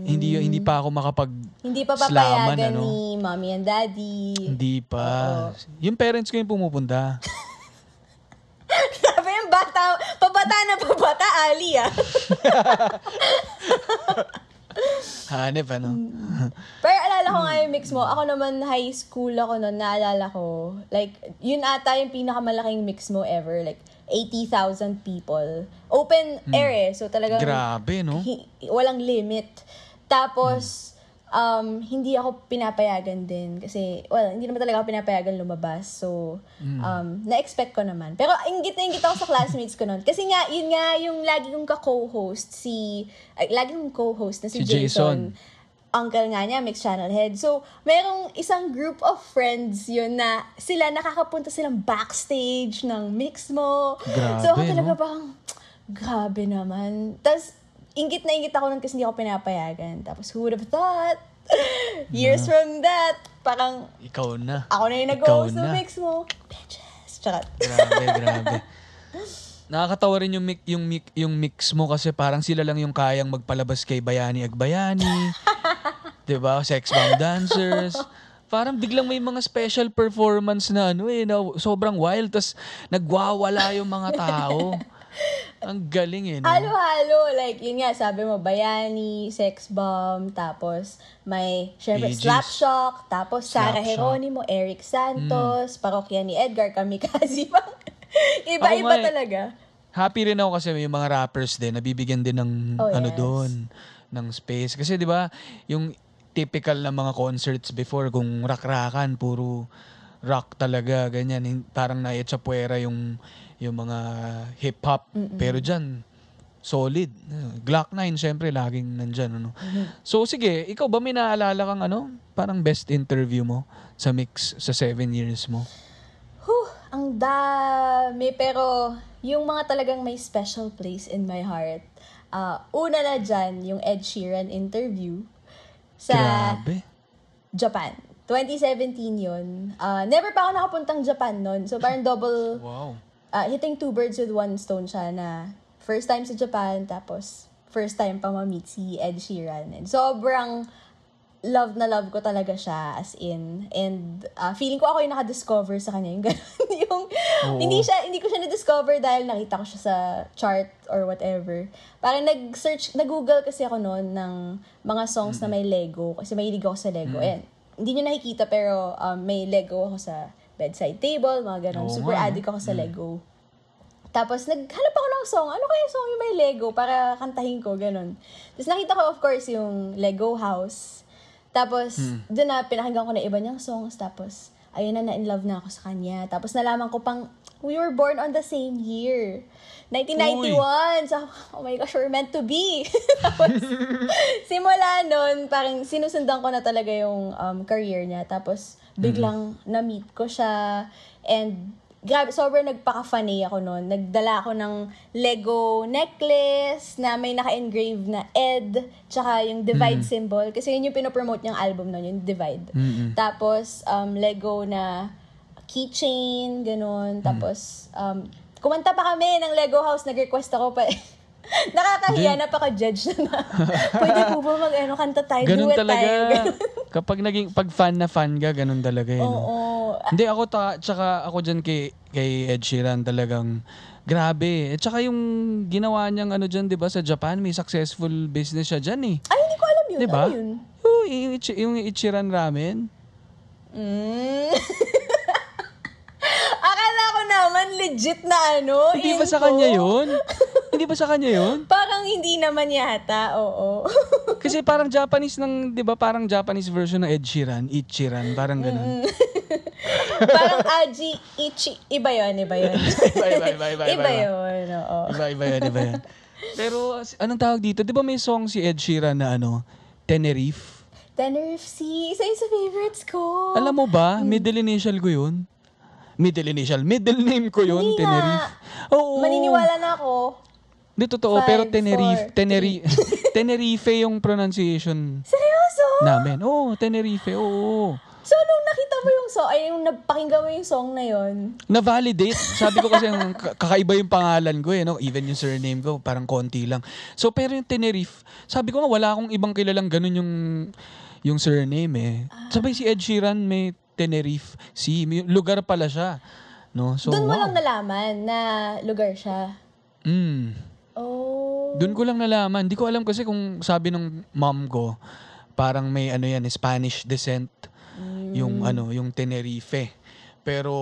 Speaker 4: Hindi hindi pa ako makapag
Speaker 3: Hindi pa
Speaker 4: Slaman,
Speaker 3: papayagan
Speaker 4: ano?
Speaker 3: ni mommy and daddy.
Speaker 4: hindi pa. Yung parents ko yung pumupunta.
Speaker 3: Sabi yung bata, pabata na pabata, Ali ah.
Speaker 4: Hanep, ano?
Speaker 3: Pero alala ko nga yung mix mo. Ako naman, high school ako noon, naalala ko. Like, yun ata yung pinakamalaking mix mo ever. Like, 80,000 people. Open air eh. So talagang
Speaker 4: Grabe, no?
Speaker 3: hi- walang limit. Tapos, um, hindi ako pinapayagan din. Kasi, well, hindi naman talaga ako pinapayagan lumabas. So, um, na-expect ko naman. Pero, ingit na ingit ako sa classmates ko noon. Kasi nga, yun nga, yung lagi kong ka-co-host, si, ay, lagi kong co-host na si,
Speaker 4: Si Jason.
Speaker 3: Jason. Uncle nga niya, mixed channel head. So, merong isang group of friends yun na sila nakakapunta silang backstage ng mix mo.
Speaker 4: Grabe,
Speaker 3: so, ako talaga
Speaker 4: no?
Speaker 3: parang, grabe naman. Tapos, ingit na ingit ako nun kasi hindi ako pinapayagan. Tapos, who would have thought? Years from that, parang
Speaker 4: Ikaw na.
Speaker 3: ako na yung nag-host ng mix mo. Bitches. Charot.
Speaker 4: Grabe, grabe. Nakakatawa rin yung, mix, yung, mix, yung mix mo kasi parang sila lang yung kayang magpalabas kay Bayani Agbayani. 'Di ba Sex bomb dancers. Parang biglang may mga special performance na ano eh, na sobrang wild. Tapos nagwawala yung mga tao. Ang galing eh. No?
Speaker 3: Halo-halo. Like, yun nga, sabi mo, Bayani, Sex Bomb, tapos may, syempre,
Speaker 4: Aegis.
Speaker 3: Slapshock, tapos Sarah. Geronimo, Eric Santos, parokya ni Edgar Kamikaze. Iba-iba
Speaker 4: nga eh.
Speaker 3: talaga.
Speaker 4: Happy rin ako kasi may mga rappers din nabibigyan din ng
Speaker 3: Oh,
Speaker 4: ano
Speaker 3: yes.
Speaker 4: doon ng space kasi 'di ba yung typical na mga concerts before kung rock-rockan puro rock talaga ganyan. Parang naietsapuera yung yung mga hip hop pero diyan solid. Glock 9 syempre laging nandyan ano. So sige ikaw ba may naalala kang ano parang best interview mo sa mix sa seven years mo?
Speaker 3: Huh, ang dami. Pero, yung mga talagang may special place in my heart. ah una na dyan, yung Ed Sheeran interview sa
Speaker 4: grabe
Speaker 3: Japan. 2017 yun. Ah, never pa ako nakapuntang Japan nun. So, parang double
Speaker 4: wow
Speaker 3: uh, hitting two birds with one stone siya na first time sa Japan, tapos first time pa ma-meet si Ed Sheeran. And sobrang love na love ko talaga siya as in and uh, feeling ko ako yung naka-discover sa kanya yung ganun yung
Speaker 4: Oo.
Speaker 3: hindi siya hindi ko siya na-discover dahil nakita ko siya sa chart or whatever parang nag-search nag-google kasi ako noon ng mga songs na may Lego kasi mahilig ako sa Lego and hindi niyo nakikita pero um, may Lego ako sa bedside table mga ganun
Speaker 4: Oo
Speaker 3: super
Speaker 4: no?
Speaker 3: addict ako sa Lego tapos, naghanap ako ng song. Ano kaya song yung may Lego para kantahin ko, ganun. Tapos, nakita ko, of course, yung Lego House. Tapos, doon na, pinakinggan ko na iba niyang songs. Tapos, ayun na, na-in love na ako sa kanya. Tapos, nalaman ko pang, we were born on the same year. 1991. So, oh my gosh, we're meant to be. Tapos, simula nun, parang sinusundan ko na talaga yung um, career niya. Tapos, biglang na-meet ko siya. And, grabe, sobrang nagpaka-funny ako noon. Nagdala ako ng Lego necklace na may naka-engrave na Ed, tsaka yung divide symbol. Kasi yun yung pinopromote niyang album noon, yung divide. Tapos, um, Lego na keychain, ganun. Tapos, um, kumanta pa kami ng Lego House, nag-request ako pa. Nakakahiya,
Speaker 4: Hindi.
Speaker 3: napaka-judge na na. Pwede po ba mag, ano, kanta tayo,
Speaker 4: Ganun
Speaker 3: duet
Speaker 4: talaga.
Speaker 3: tayo, ganun.
Speaker 4: Kapag naging, pag fan na fan ka, ganun talaga yun.
Speaker 3: Oo.
Speaker 4: Hindi, ako, ta, tsaka ako dyan kay, kay Ed Sheeran talagang, grabe. At saka yung ginawa niyang ano dyan, di ba, sa Japan, may successful business siya dyan eh.
Speaker 3: Ay, hindi ko alam yun.
Speaker 4: Di ba?
Speaker 3: Ano yun?
Speaker 4: Yung, yung, yung Ichiran Ramen.
Speaker 3: Mm. Naman legit na ano.
Speaker 4: Hindi ba sa
Speaker 3: info.
Speaker 4: kanya yun? Hindi ba sa kanya yun?
Speaker 3: Parang hindi naman yata, oo.
Speaker 4: Kasi parang Japanese ng, di ba, parang Japanese version ng Ed Sheeran, Ichiran, parang ganun.
Speaker 3: Parang Aji, Ichi, iba yun, iba yun.
Speaker 4: Iba, iba, iba, iba, iba.
Speaker 3: Iba yun, oo.
Speaker 4: Iba, iba yan, iba yan. Pero, anong tawag dito? Di ba may song si Ed Sheeran na ano, Tenerife?
Speaker 3: Tenerife Sea, isa yun sa favorites ko.
Speaker 4: Alam mo ba, middle initial ko yun? Middle initial, middle name ko yun,
Speaker 3: Hindi.
Speaker 4: Tenerife. Oo.
Speaker 3: Maniniwala na ako.
Speaker 4: Di totoo,
Speaker 3: Five,
Speaker 4: pero Tenerife,
Speaker 3: four,
Speaker 4: Tenerife, Tenerife yung pronunciation
Speaker 3: Seryoso?
Speaker 4: namin. Oo, Tenerife, oo.
Speaker 3: So, nung nakita mo yung song, ay, yung napakinggan mo yung song na yun,
Speaker 4: Na-validate. Sabi ko kasi ka- kakaiba yung pangalan ko eh, no? Even yung surname ko, parang konti lang. So, pero yung Tenerife, sabi ko nga, wala akong ibang kilalang ganun yung, yung surname eh. Sabay si Ed Sheeran may Tenerife. Si, may lugar pala siya. No? So,
Speaker 3: doon mo
Speaker 4: wow.
Speaker 3: lang nalaman na lugar siya.
Speaker 4: Mm.
Speaker 3: Oh.
Speaker 4: Doon ko lang nalaman. Hindi ko alam kasi kung sabi ng mom ko, parang may ano yan, Spanish descent.
Speaker 3: Mm.
Speaker 4: Yung ano, yung Tenerife. Pero,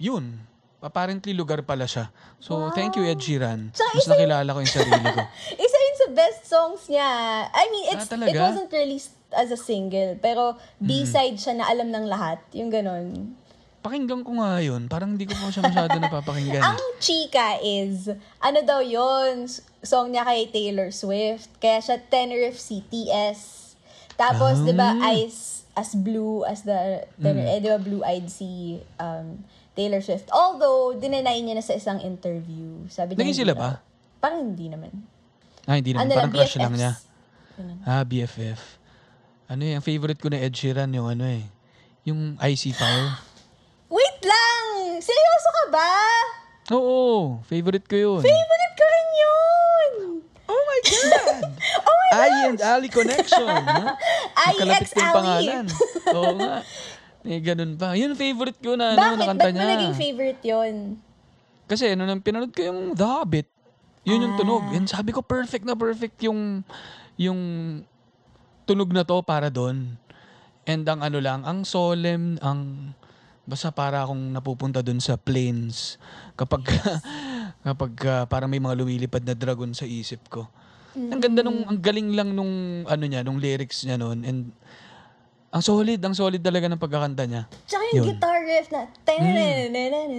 Speaker 4: yun. Apparently, lugar pala siya. So, thank you, Ed Sheeran.
Speaker 3: Tsaka
Speaker 4: Mas nakilala ko yung sarili ko.
Speaker 3: Isa yun sa best songs niya. I mean, it's,
Speaker 4: Ah, talaga?
Speaker 3: it wasn't released as a single, pero. B-side siya na alam ng lahat. Yung ganon.
Speaker 4: Pakinggan ko nga yun. Parang hindi ko pa siya masyado napapakinggan.
Speaker 3: Ang chika is, ano daw yun, song niya kay Taylor Swift. Kaya siya Tenerife CTS. Tapos,
Speaker 4: Ah.
Speaker 3: di ba, Ice as blue as the, Tener-
Speaker 4: Mm.
Speaker 3: eh, di ba, blue-eyed si um, Taylor Swift. Although, dinenay niya na sa isang interview. Sabi niya,
Speaker 4: Naging sila ba?
Speaker 3: Parang hindi naman.
Speaker 4: Ah, hindi naman.
Speaker 3: Ano
Speaker 4: Parang
Speaker 3: lang,
Speaker 4: crush lang niya.
Speaker 3: Ganun.
Speaker 4: Ah, BFF. Ano yung favorite ko na Ed Sheeran, yung ano eh. Yung Icy Fire.
Speaker 3: Wait lang! Seryoso ka ba?
Speaker 4: Oo, favorite ko yun.
Speaker 3: Favorite ko rin yun!
Speaker 4: Oh my God!
Speaker 3: Oh my
Speaker 4: I and Ali Connection. ha?
Speaker 3: I
Speaker 4: Magkalapit
Speaker 3: X
Speaker 4: ko yung
Speaker 3: Ali.
Speaker 4: pangalan. Oo nga. Eh, ganun pa. Yun favorite ko na, ano,
Speaker 3: Bakit?
Speaker 4: na kanta
Speaker 3: Ba't mo
Speaker 4: niya.
Speaker 3: naging favorite yun?
Speaker 4: Kasi ano nang pinanood ko yung The Hobbit. Yun yung tunog.
Speaker 3: Ah.
Speaker 4: And sabi ko perfect na perfect yung yung tunog na to para doon. And ang ano lang, ang solemn, ang basta para akong napupunta doon sa plains kapag kapag ah, parang may mga lumilipad na dragon sa isip ko. Ang ganda nung ang galing lang nung ano niya, nung lyrics niya noon and ang solid, ang solid talaga ng pagkakanta niya.
Speaker 3: Tsaka yung
Speaker 4: Yun.
Speaker 3: guitar riff na, "Tananananan."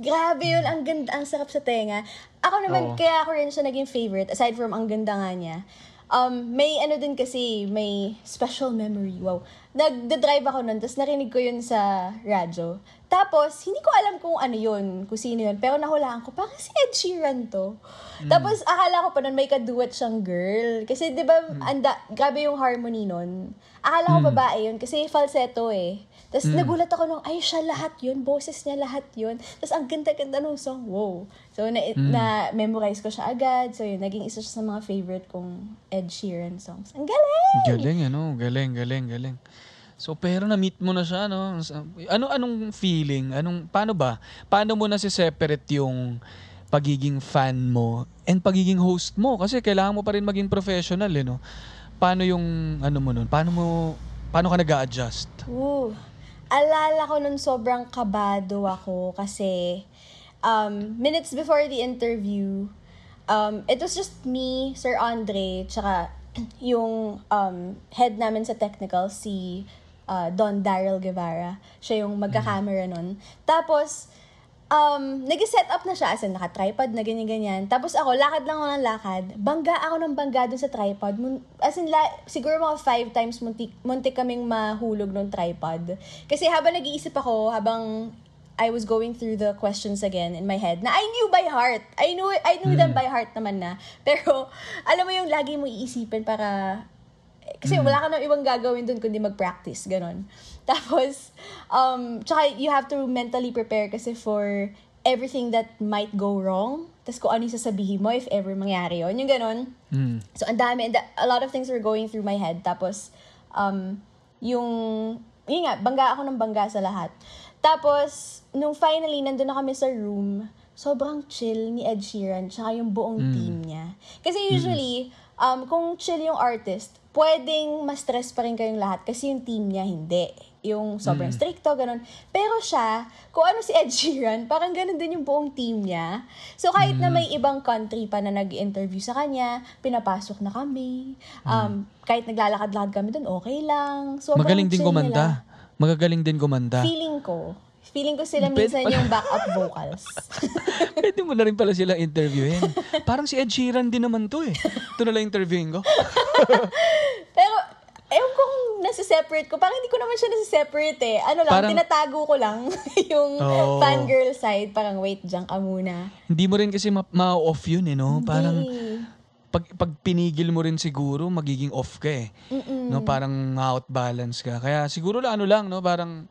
Speaker 3: grabe yun, ang ganda, ang sarap sa tenga. Ako
Speaker 4: Oo.
Speaker 3: naman, kaya ako rin siya naging favorite, aside from ang ganda nga niya. Um, may ano din kasi, may special memory, wow. Nagda-drive ako nun, tapos narinig ko yun sa radyo. Tapos, hindi ko alam kung ano yun, kung sino yun, pero nahulaan ko, parang si Ed Sheeran to. Tapos, akala ko pa nun may kaduet siyang girl. Kasi, di ba, anda, grabe yung harmony nun. Akala ko babae yun, kasi falsetto eh. Tapos nagulat ako nung, ay, siya lahat yun. Boses niya lahat yun. Tapos ang ganda-ganda nung song. Wow. So, na, na-memorize ko siya agad. So, yun, naging isa siya sa mga favorite kong Ed Sheeran songs. Ang galing!
Speaker 4: Galing, ano? Galing, galing, galing. So, pero na-meet mo na siya, no? Ano, anong feeling? Anong, paano ba? Paano mo na separate yung pagiging fan mo and pagiging host mo? Kasi kailangan mo pa rin maging professional, eh, no? Paano yung, ano mo nun? Paano mo, paano ka nag adjust
Speaker 3: Ooh. Alala ko nun sobrang kabado ako kasi um, minutes before the interview, um, it was just me, Sir Andre, tsaka yung um, head namin sa technical, si uh, Don Daryl Guevara. Siya yung magka-camera nun. Tapos, um, nag-set up na siya, as in, naka-tripod na ganyan-ganyan. Tapos ako, lakad lang ako ng lakad. Bangga ako ng bangga dun sa tripod. As in, la- siguro mga five times muntik, muntik kaming mahulog ng tripod. Kasi habang nag-iisip ako, habang I was going through the questions again in my head na I knew by heart. I knew I knew them by heart naman na. Pero alam mo yung lagi mo iisipin para kasi wala ka nang ibang gagawin dun kundi mag-practice, ganon. Tapos, um, tsaka you have to mentally prepare kasi for everything that might go wrong. Tapos kung ano yung sasabihin mo if ever mangyari yun. Yung ganon.
Speaker 4: Mm.
Speaker 3: So, ang dami. and A lot of things were going through my head. Tapos, um, yung, yun nga, bangga ako ng bangga sa lahat. Tapos, nung finally, nandun na kami sa room, sobrang chill ni Ed Sheeran, tsaka yung buong team niya. Kasi usually, um, kung chill yung artist, pwedeng ma-stress pa rin kayong lahat kasi yung team niya hindi. yung sobrang stricto, ganun. Pero siya, kung ano si Ed Sheeran, parang ganun din yung buong team niya. So kahit na may ibang country pa na nag-interview sa kanya, pinapasok na kami. Um, Kahit naglalakad-lakad kami doon, okay lang. Sobrang
Speaker 4: Magaling din kumanta. Magagaling din kumanta.
Speaker 3: nila. Feeling ko. Feeling ko sila minsan yung backup vocals.
Speaker 4: Pwede mo na rin pala silang interviewin. Parang si Ed Sheeran din naman to eh. Ito na lang interviewin ko.
Speaker 3: Pero, ewan ko kung nasa-separate ko. Parang hindi ko naman siya nasa-separate eh. Ano lang,
Speaker 4: Parang-
Speaker 3: tinatago ko lang yung
Speaker 4: Oo.
Speaker 3: fangirl side. Parang, wait, diyan ka muna.
Speaker 4: Hindi mo rin kasi ma- ma-off yun eh, no? Parang
Speaker 3: Hindi.
Speaker 4: pag, pag pinigil mo rin siguro, magiging off ka eh. No, parang out balance ka. Kaya siguro ano lang, no? Parang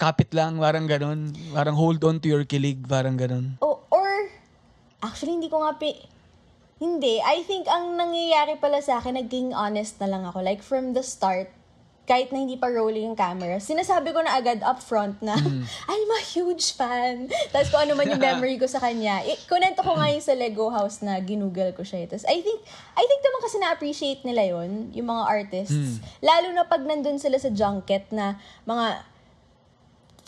Speaker 4: kapit lang, parang ganun. Parang hold on to your kilig, parang ganun.
Speaker 3: O, or, actually, hindi ko nga pi... Hindi. I think ang nangyayari pala sa akin, naging honest na lang ako. Like, from the start, kahit na hindi pa rolling yung camera, sinasabi ko na agad up front na, I'm a huge fan. Tapos kung ano man yung memory ko sa kanya. I- kunento ko nga yung sa Lego House na ginugol ko siya. Tapos I think, I think naman kasi na-appreciate nila yon yung mga artists. Lalo na pag nandun sila sa junket na mga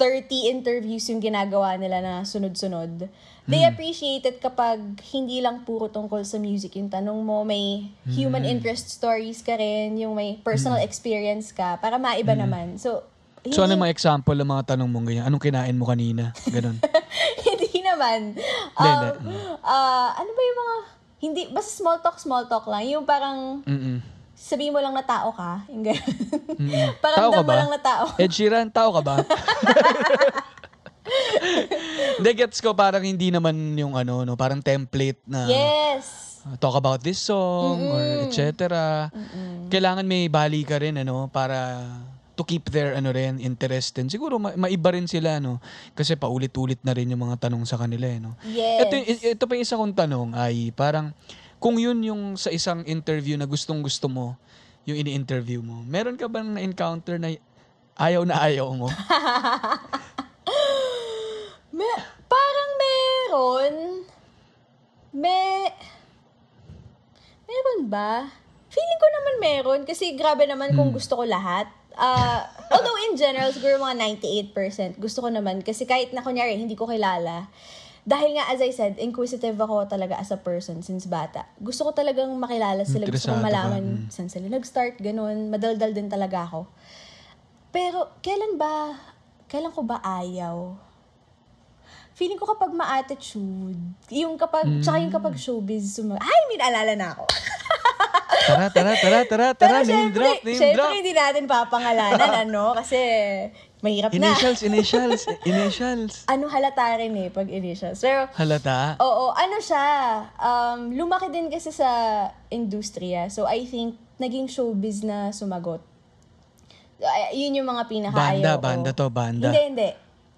Speaker 3: 30 interviews yung ginagawa nila na sunod-sunod. They appreciate it kapag hindi lang puro tungkol sa music yung tanong mo, may human interest stories ka rin, yung may personal experience ka, para maiba naman. So,
Speaker 4: So ano
Speaker 3: hindi-
Speaker 4: mga example ng mga tanong mong ganyan? Anong kinain mo kanina? Ganun.
Speaker 3: hindi naman.
Speaker 4: Hindi,
Speaker 3: Um, ah, ano ba yung mga, hindi, basta small talk, small talk lang. Yung parang,
Speaker 4: Mm-mm.
Speaker 3: Sabihin mo lang na tao ka. Yung ganun.
Speaker 4: Mm-mm.
Speaker 3: parang
Speaker 4: Tao ka
Speaker 3: mo
Speaker 4: ba?
Speaker 3: lang na tao.
Speaker 4: Ed Sheeran, tao ka ba? Hindi, gets ko parang hindi naman yung ano, no, parang template na
Speaker 3: Yes.
Speaker 4: uh, talk about this song or etc. Kailangan may bali ka rin ano para to keep their ano rin interest din. Siguro ma- maiba rin sila no kasi paulit-ulit na rin yung mga tanong sa kanila eh, no.
Speaker 3: Yes.
Speaker 4: Ito, ito pa yung isa kong tanong ay parang kung yun yung sa isang interview na gustong gusto mo, yung ini-interview mo, meron ka bang na-encounter na ayaw na ayaw mo?
Speaker 3: Me- parang meron. Me... Meron ba? Feeling ko naman meron kasi grabe naman kung gusto ko lahat. Ah, although in general, siguro mga 98% gusto ko naman kasi kahit na kunyari hindi ko kilala, dahil nga as I said, inquisitive ako talaga as a person since bata. Gusto ko talagang makilala sila, gusto kong
Speaker 4: ka,
Speaker 3: malaman
Speaker 4: mm.
Speaker 3: saan sila nag-start, ganun. Madaldal din talaga ako. Pero kailan ba, kailan ko ba ayaw? Feeling ko kapag ma-attitude, yung kapag, tsaka yung kapag showbiz, sumag- ay, may naalala na ako.
Speaker 4: Tara, tara, tara, tara, tara, name drop, name
Speaker 3: syempre
Speaker 4: drop.
Speaker 3: hindi natin papangalanan, ano, kasi mahirap na.
Speaker 4: Initials, initials, initials.
Speaker 3: Ano halata rin eh, pag initials. Pero,
Speaker 4: Halata.
Speaker 3: Oo, ano siya, um, lumaki din kasi sa industriya. So, I think, naging showbiz na sumagot. Ay, yun yung mga pinakaayaw
Speaker 4: Banda,
Speaker 3: ko.
Speaker 4: banda to, banda.
Speaker 3: Hindi, hindi.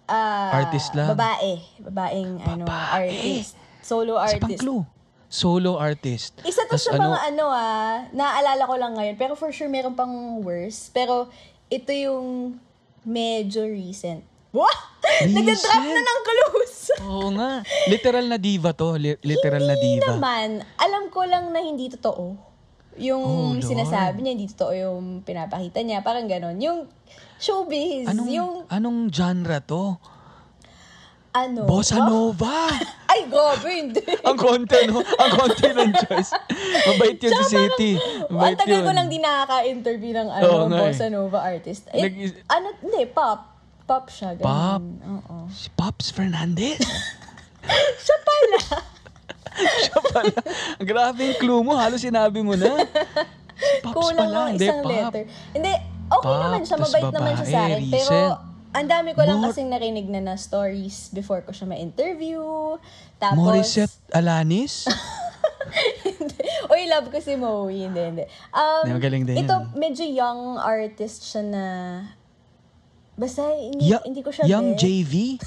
Speaker 3: Ah,
Speaker 4: Artist lang.
Speaker 3: Babae. Babaeng, ano,
Speaker 4: Babae.
Speaker 3: artist. Solo artist.
Speaker 4: clue. Solo artist.
Speaker 3: Isa to sa mga ano ah, naaalala ko lang ngayon. Pero for sure, meron pang worse. Pero, ito yung medyo recent. Wah! Nagda-drop na ng clues!
Speaker 4: Oo nga. Literal na diva to. Li- literal na
Speaker 3: Hindi
Speaker 4: diva.
Speaker 3: naman. Alam ko lang na hindi totoo. Yung
Speaker 4: Oh,
Speaker 3: sinasabi niya, hindi totoo yung pinapakita niya. Parang ganon. Yung showbiz,
Speaker 4: Anong,
Speaker 3: yung
Speaker 4: anong genre to?
Speaker 3: Ano.
Speaker 4: Bossa. Nova.
Speaker 3: Ay, gobe, hindi.
Speaker 4: ang konti, no? Ang konti ng choice. Mabait yun si City.
Speaker 3: Ang
Speaker 4: Mabait
Speaker 3: tagal
Speaker 4: yun.
Speaker 3: ko lang di nakaka-interview ng ano,
Speaker 4: Oo nga eh.
Speaker 3: Bossa Nova artist. Eh,
Speaker 4: Nag-
Speaker 3: ano, hindi, pop. Pop siya, ganun.
Speaker 4: Pop?
Speaker 3: Oo.
Speaker 4: Si Pops Fernandez.
Speaker 3: Siya pala.
Speaker 4: Siya pala. Grabe yung clue mo. Halos sinabi mo na. Si Pops
Speaker 3: Kulang
Speaker 4: pala.
Speaker 3: ng
Speaker 4: Hindi,
Speaker 3: isang
Speaker 4: Pop.
Speaker 3: letter. Hindi, okay
Speaker 4: Pop,
Speaker 3: naman siya.
Speaker 4: tas
Speaker 3: Mabait naman siya sa
Speaker 4: babae,
Speaker 3: akin. Pero,
Speaker 4: recent.
Speaker 3: Ang dami ko lang
Speaker 4: Mor-
Speaker 3: kasing narinig na na stories before ko siya ma-interview. Tapos,
Speaker 4: Morissette Alanis?
Speaker 3: Uy, love ko si Moe. Hindi, hindi. Um,
Speaker 4: Hindi, magaling din
Speaker 3: ito,
Speaker 4: yan.
Speaker 3: medyo young artist siya na... Basta, hindi,
Speaker 4: Ya-
Speaker 3: hindi ko siya
Speaker 4: Young
Speaker 3: bet.
Speaker 4: JV?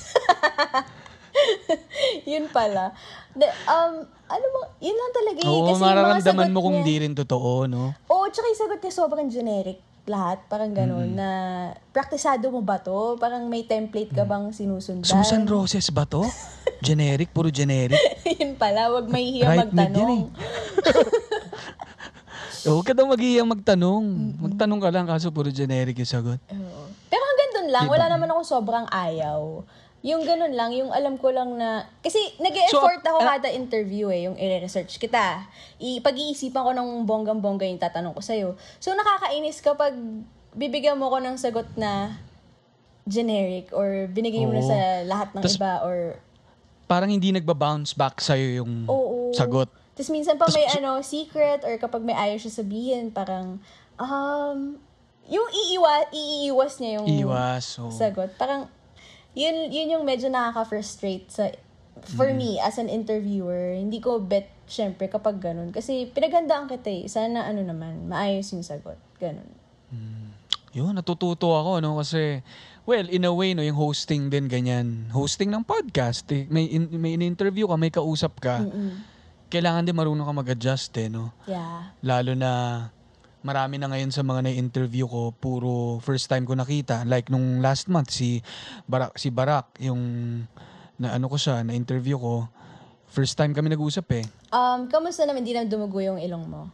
Speaker 3: Yun pala. De, um, ano mo, yun lang talaga eh.
Speaker 4: Oo,
Speaker 3: Kasi
Speaker 4: mararamdaman mo kung
Speaker 3: niya-
Speaker 4: di rin totoo, no?
Speaker 3: Oo, tsaka yung sagot niya sobrang generic lahat. Parang ganun na, praktisado mo ba to? Parang may template ka bang sinusundan?
Speaker 4: Susan Roses ba to? generic, puro generic.
Speaker 3: yun pala, wag may hiya
Speaker 4: Right
Speaker 3: magtanong.
Speaker 4: Huwag ka daw maghihiyang magtanong. Magtanong ka lang kaso puro generic yung sagot.
Speaker 3: Oo. Pero ganun lang.
Speaker 4: Diba?
Speaker 3: Wala naman akong sobrang ayaw. Yung ganun lang, yung alam ko lang na... Kasi nag effort
Speaker 4: So,
Speaker 3: ako
Speaker 4: ah,
Speaker 3: kada interview eh, yung i-research kita. I, pag-iisipan ko ng bonggang-bongga yung tatanong ko sa'yo. So nakakainis kapag bibigyan mo ko ng sagot na generic or binigay mo na
Speaker 4: Oo.
Speaker 3: sa lahat ng
Speaker 4: Tas-
Speaker 3: iba or
Speaker 4: Parang hindi nagba-bounce back sa'yo yung
Speaker 3: Oo.
Speaker 4: sagot.
Speaker 3: Tapos minsan pa
Speaker 4: Tas-
Speaker 3: may ano, secret or kapag may ayaw siya sabihin, parang, um, yung iiwa, iiwas niya yung
Speaker 4: Iwas. oo.
Speaker 3: sagot. Parang, yun, yun yung medyo nakaka-frustrate sa, for
Speaker 4: Mm.
Speaker 3: me, as an interviewer. Hindi ko bet, syempre, kapag ganun. Kasi pinaghandaan kita eh. Sana ano naman, maayos yung sagot. Ganun.
Speaker 4: Yun, natututo ako, no? Kasi, well, in a way, no, yung hosting din, ganyan. Hosting ng podcast, eh, may, in, may in-interview ka, may kausap ka,
Speaker 3: Mm-mm.
Speaker 4: kailangan din marunong ka mag-adjust, eh, no?
Speaker 3: Yeah.
Speaker 4: Lalo na, marami na ngayon sa mga na-interview ko, puro first time ko nakita. Like, nung last month, si Barak, si Barak yung, na ano ko siya, na-interview ko, first time kami nag-usap, eh.
Speaker 3: Um, kamusta naman, di na dumugo yung ilong mo?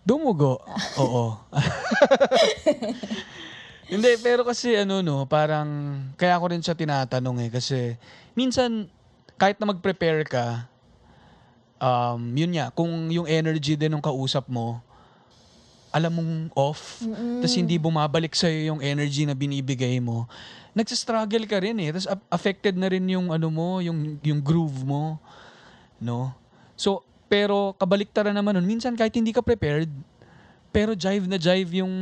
Speaker 4: Dumugo. Oo. Hindi, pero kasi ano no, parang kaya ko rin siya tinatanong eh kasi minsan kahit na mag-prepare ka um yun nga, kung yung energy din ng kausap mo alam mong off, tapos hindi bumabalik sa yung energy na binibigay mo, nagsa-struggle ka rin eh. Tapos affected na rin yung ano mo, yung yung groove mo, no? So, pero kabaliktaran naman nun, minsan kahit hindi ka prepared, pero jive na jive yung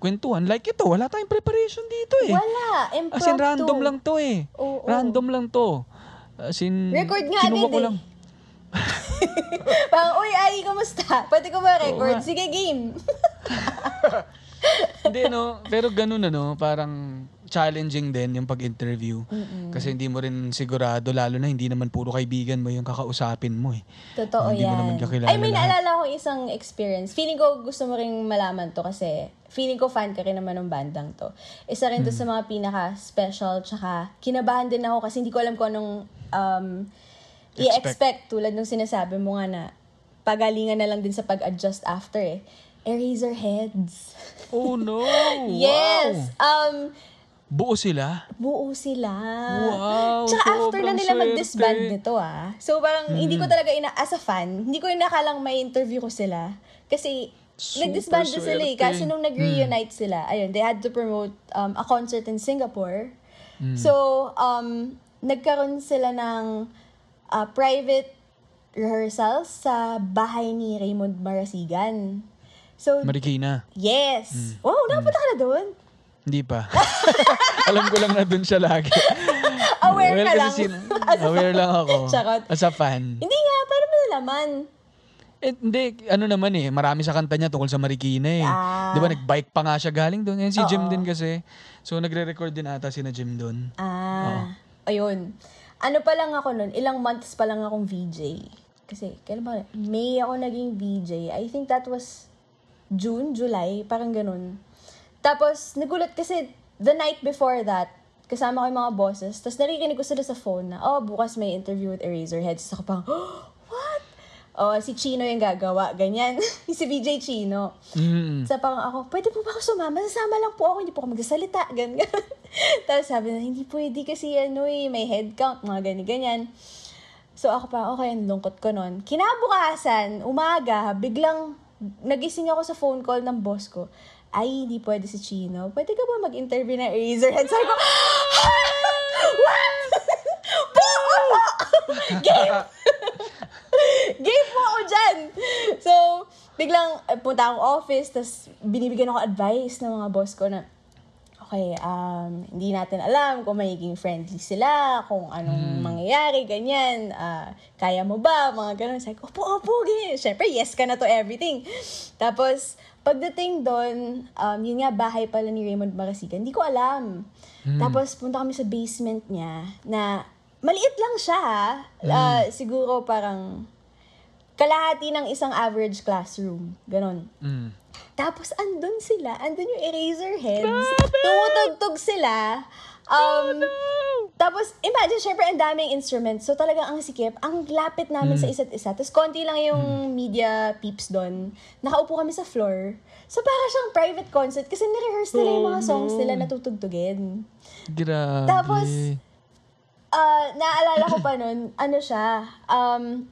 Speaker 4: kwentuhan. Like ito, wala tayong preparation dito eh.
Speaker 3: Wala. Impromptu.
Speaker 4: As in, random lang to eh.
Speaker 3: Oo.
Speaker 4: Random lang to. As in,
Speaker 3: Record nga
Speaker 4: kinuha ko
Speaker 3: eh. Parang, uy, Ai, kamusta? Pwede ko ba record?
Speaker 4: nga.
Speaker 3: Sige, game.
Speaker 4: Hindi, no? Pero ganun, ano, parang challenging din yung pag-interview. Kasi hindi mo rin sigurado, lalo na hindi naman puro kaibigan mo yung kakausapin mo eh.
Speaker 3: Totoo
Speaker 4: Hindi
Speaker 3: yan.
Speaker 4: mo naman kakilala
Speaker 3: may
Speaker 4: lahat.
Speaker 3: naalala akong isang experience. Feeling ko gusto mo ring malaman to kasi feeling ko fan ka rin naman ng bandang to. Isa rin to
Speaker 4: Hmm.
Speaker 3: sa mga pinaka-special tsaka kinabahan din ako kasi hindi ko alam kung anong um, i-expect tulad nung sinasabi mo nga na pagalingan na lang din sa pag-adjust after eh. Eraser heads.
Speaker 4: Oh no!
Speaker 3: yes! Um,
Speaker 4: Buo sila?
Speaker 3: buo sila.
Speaker 4: Wow,
Speaker 3: Tsaka after na nila mag-disband nito ah. So parang hindi ko talaga, ina as a fan, hindi ko inakalang may interview ko sila. Kasi
Speaker 4: Super
Speaker 3: nag-disband na sila eh. Kasi nung nag-reunite sila, ayun, they had to promote um, a concert in Singapore.
Speaker 4: Hmm.
Speaker 3: So, um, nagkaroon sila ng uh, private rehearsals sa bahay ni Raymond Marasigan. So,
Speaker 4: Marikina?
Speaker 3: yes!
Speaker 4: Hmm.
Speaker 3: Wow, nakapunta ka na doon?
Speaker 4: Hindi pa. Alam ko lang na dun siya lagi.
Speaker 3: Aware
Speaker 4: well,
Speaker 3: ka lang.
Speaker 4: sin- aware lang ako.
Speaker 3: Charot.
Speaker 4: As a fan.
Speaker 3: Hindi nga, paano mo nalaman?
Speaker 4: Eh, hindi, ano naman eh, marami sa kanta niya tungkol sa Marikina eh.
Speaker 3: Ah.
Speaker 4: Di ba, nag-bike pa nga siya galing doon. Yan si Jim
Speaker 3: Oo.
Speaker 4: din kasi. So, nagre-record din ata si na Jim doon.
Speaker 3: Ah, ayun. Ano pa lang ako nun, ilang months pa lang akong VJ. Kasi, kailan ba? May ako naging VJ. I think that was June, July, parang ganun. Tapos, nagulat kasi the night before that, kasama ko yung mga bosses, tapos narinig ko sila sa phone na, oh, bukas may interview with Eraserheads. Tapos ako pang, what? Oh, si Chino yung gagawa, ganyan. si VJ Chino.
Speaker 4: Mm.
Speaker 3: Sa parang ako, pwede po ba ako sumama? Sasama lang po ako, hindi po ako magsasalita. Ganyan. Tapos sabi na, hindi pwede kasi ano eh, may head count, mga ganyan, ganyan. So ako pa, okay, ang lungkot ko nun. Kinabukasan, umaga, biglang nagising ako sa phone call ng boss ko. Ay, hindi pwede si Chino. Pwede ka ba mag-interview na Eraserhead? Sabi ko, what? Game! Game mo ako dyan! So, biglang eh, punta akong office, tapos binibigyan ako advice ng mga boss ko na, okay, um, hindi natin alam kung magiging friendly sila, kung anong mangyayari, ganyan, ah, kaya mo ba, mga ganun. Sabi ko, opo, opo, ganyan. Siyempre, yes ka na to everything. Tapos, pagdating doon, um, yun nga, bahay pala ni Raymond Marasigan, hindi ko alam. Tapos, punta kami sa basement niya, na maliit lang siya, ha? Ah, siguro parang kalahati ng isang average classroom. Ganon.
Speaker 4: Mm.
Speaker 3: Tapos, andun sila. Andun yung eraser heads. Tumutugtog sila. Um, Tapos, imagine, syempre, ang daming instruments. So, talagang ang sikip. Ang lapit namin
Speaker 4: Hmm.
Speaker 3: sa isa't isa. Tapos, konti lang yung media peeps doon. Nakaupo kami sa floor. So, para siyang private concert. Kasi nirehearse nila yung
Speaker 4: Oh,
Speaker 3: mga songs nila na tutugtugin.
Speaker 4: Grabe.
Speaker 3: Tapos, Ah, naalala ko pa nun, ano siya, um,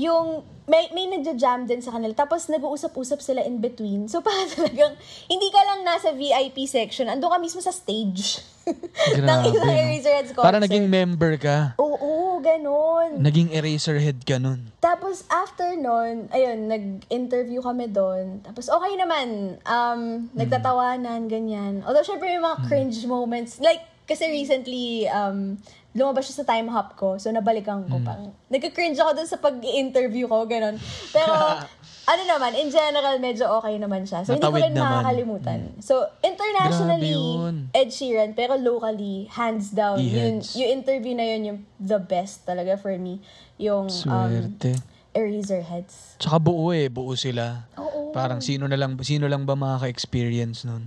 Speaker 3: yung, may, may nagja-jam din sa kanila. Tapos, nag-uusap-usap sila in between. So, para talagang, hindi ka lang nasa VIP section. Ando ka mismo sa stage. ng isang? Eraserheads concert.
Speaker 4: Para naging member ka.
Speaker 3: Oo, ganun.
Speaker 4: Naging Eraserhead ka nun.
Speaker 3: Tapos, after nun, ayun, nag-interview kami doon. Tapos, okay naman. Um, nagtatawanan, ganyan. Although, syempre, may mga cringe moments. Like, kasi recently, um, lumabas siya sa time hop ko. So, nabalikan ko. Parang, nagka-cringe ako dun sa pag-interview ko, ganun. Pero, ano naman, in general, medyo okay naman siya. So, hindi ko
Speaker 4: Natawid
Speaker 3: rin
Speaker 4: naman.
Speaker 3: makakalimutan. So, internationally. Ed Sheeran, pero locally, hands down, yun, yung interview na yun, yung the best talaga for me. Yung, um,
Speaker 4: Swerte.
Speaker 3: Eraserheads.
Speaker 4: Tsaka buo eh, buo sila.
Speaker 3: Oo.
Speaker 4: Parang sino na lang sino lang ba makaka-experience nun?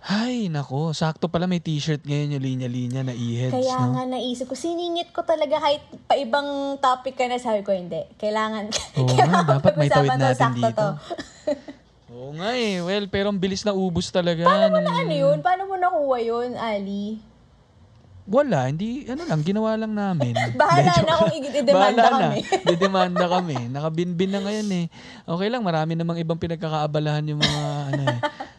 Speaker 4: Ay, nako, sakto pala may t-shirt ngayon yung linya-linya na e-heads,
Speaker 3: Kaya
Speaker 4: no?
Speaker 3: nga naisip ko, siningit ko talaga kahit pa ibang topic ka na, sabi ko, hindi. Kailangan,
Speaker 4: Oo
Speaker 3: kailangan
Speaker 4: nga, dapat may tawid natin dito.
Speaker 3: to.
Speaker 4: Oo nga eh. Well, pero ang bilis na ubus talaga.
Speaker 3: Paano mo na ano yun? Paano mo nakuha yun, Ali?
Speaker 4: Wala, hindi, ano lang, ginawa lang namin.
Speaker 3: Bahala
Speaker 4: Medyo-
Speaker 3: na kung i-demanda
Speaker 4: Bahala na.
Speaker 3: kami.
Speaker 4: Didemanda kami. Nakabinbin na ngayon eh. Okay lang, marami namang ibang pinagkakaabalahan yung mga, ano eh,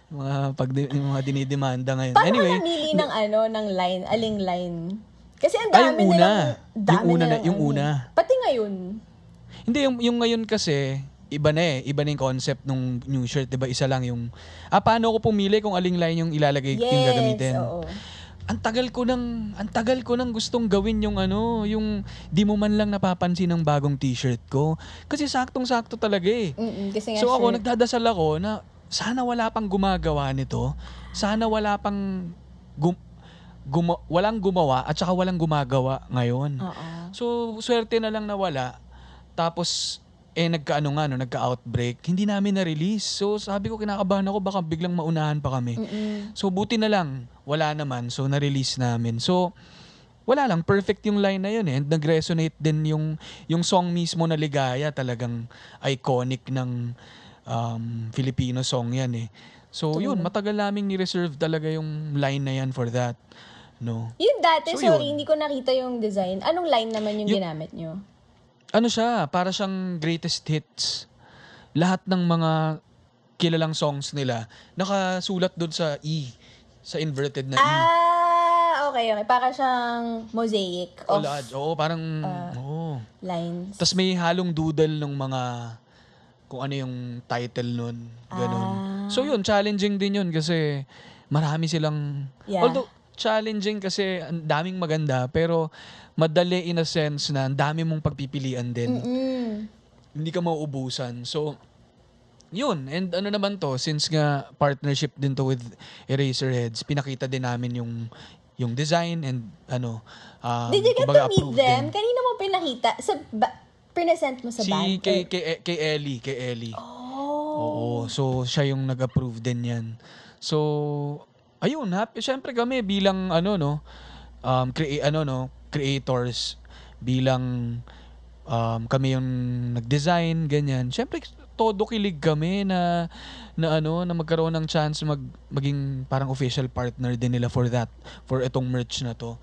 Speaker 4: mga, pag, yung mga dinidemanda ngayon.
Speaker 3: Paano
Speaker 4: anyway,
Speaker 3: namili ng ano, ng line, aling line? Kasi ang dami
Speaker 4: yung una.
Speaker 3: nilang, dami
Speaker 4: Yung una na-
Speaker 3: nilang
Speaker 4: yung
Speaker 3: ano.
Speaker 4: una.
Speaker 3: Pati ngayon.
Speaker 4: Hindi, yung, yung ngayon kasi, iba na eh. Iba na yung concept nung new shirt. Diba? Isa lang yung, ah, paano ko pumili kung aling line yung ilalagay, yung
Speaker 3: Yes,
Speaker 4: gagamitin?
Speaker 3: oo.
Speaker 4: Ang tagal ko nang, ang tagal ko nang gustong gawin yung ano, yung di mo man lang napapansin ng bagong t-shirt ko. Kasi saktong-sakto talaga eh.
Speaker 3: Mm-mm, kasi nga
Speaker 4: So ako,
Speaker 3: shirt.
Speaker 4: nagdadasal ako na sana wala pang gumagawa nito. Sana wala pang gum, guma- walang gumawa at saka walang gumagawa ngayon.
Speaker 3: Oo.
Speaker 4: So, swerte na lang na wala. Tapos, eh, nagka-ano nga, no, nagka-outbreak. Hindi namin na-release. So, sabi ko, kinakabahan ako, baka biglang maunahan pa kami.
Speaker 3: Mm-mm.
Speaker 4: So, buti na lang, wala naman. So, na-release namin. So, wala lang, perfect yung line na yun eh. And nag-resonate din yung, yung song mismo na Ligaya, talagang iconic ng um, Filipino song yan eh. So, yun, matagal naming ni-reserve talaga yung line na yan for that. No?
Speaker 3: Yun dati,
Speaker 4: So,
Speaker 3: sorry,
Speaker 4: yun.
Speaker 3: hindi ko nakita yung design. Anong line naman yung
Speaker 4: Yung-
Speaker 3: ginamit nyo?
Speaker 4: ano siya, para siyang greatest hits. Lahat ng mga kilalang songs nila, nakasulat doon sa E, sa inverted na E.
Speaker 3: Ah, okay, okay. Para siyang mosaic of
Speaker 4: Wala, oo, parang,
Speaker 3: Ah.
Speaker 4: oo.
Speaker 3: lines.
Speaker 4: Tapos may halong doodle ng mga, kung ano yung title nun, ganun.
Speaker 3: Ah.
Speaker 4: So yun, challenging din yun kasi marami silang,
Speaker 3: Yeah.
Speaker 4: although challenging kasi ang daming maganda, pero madali in a sense na ang dami mong pagpipilian din.
Speaker 3: Mm-mm.
Speaker 4: hindi ka mauubusan. So, yun. And ano naman to, since nga partnership din to with Eraserheads, pinakita din namin yung yung design and ano, um,
Speaker 3: Did you get to meet them?
Speaker 4: din.
Speaker 3: Kanina mo pinakita? Sa ba- present mo sa
Speaker 4: Si
Speaker 3: band?
Speaker 4: kay, kay, kay Ellie, kay Ellie.
Speaker 3: Oh.
Speaker 4: Oo. So, siya yung nag-approve din yan. So, ayun, happy. Siyempre kami bilang, ano, no, um, crea- ano, no, creators, bilang um, kami yung nag-design, ganyan. Siyempre, todo kilig kami na, na ano, na magkaroon ng chance mag, maging parang official partner din nila for that, for itong merch na to.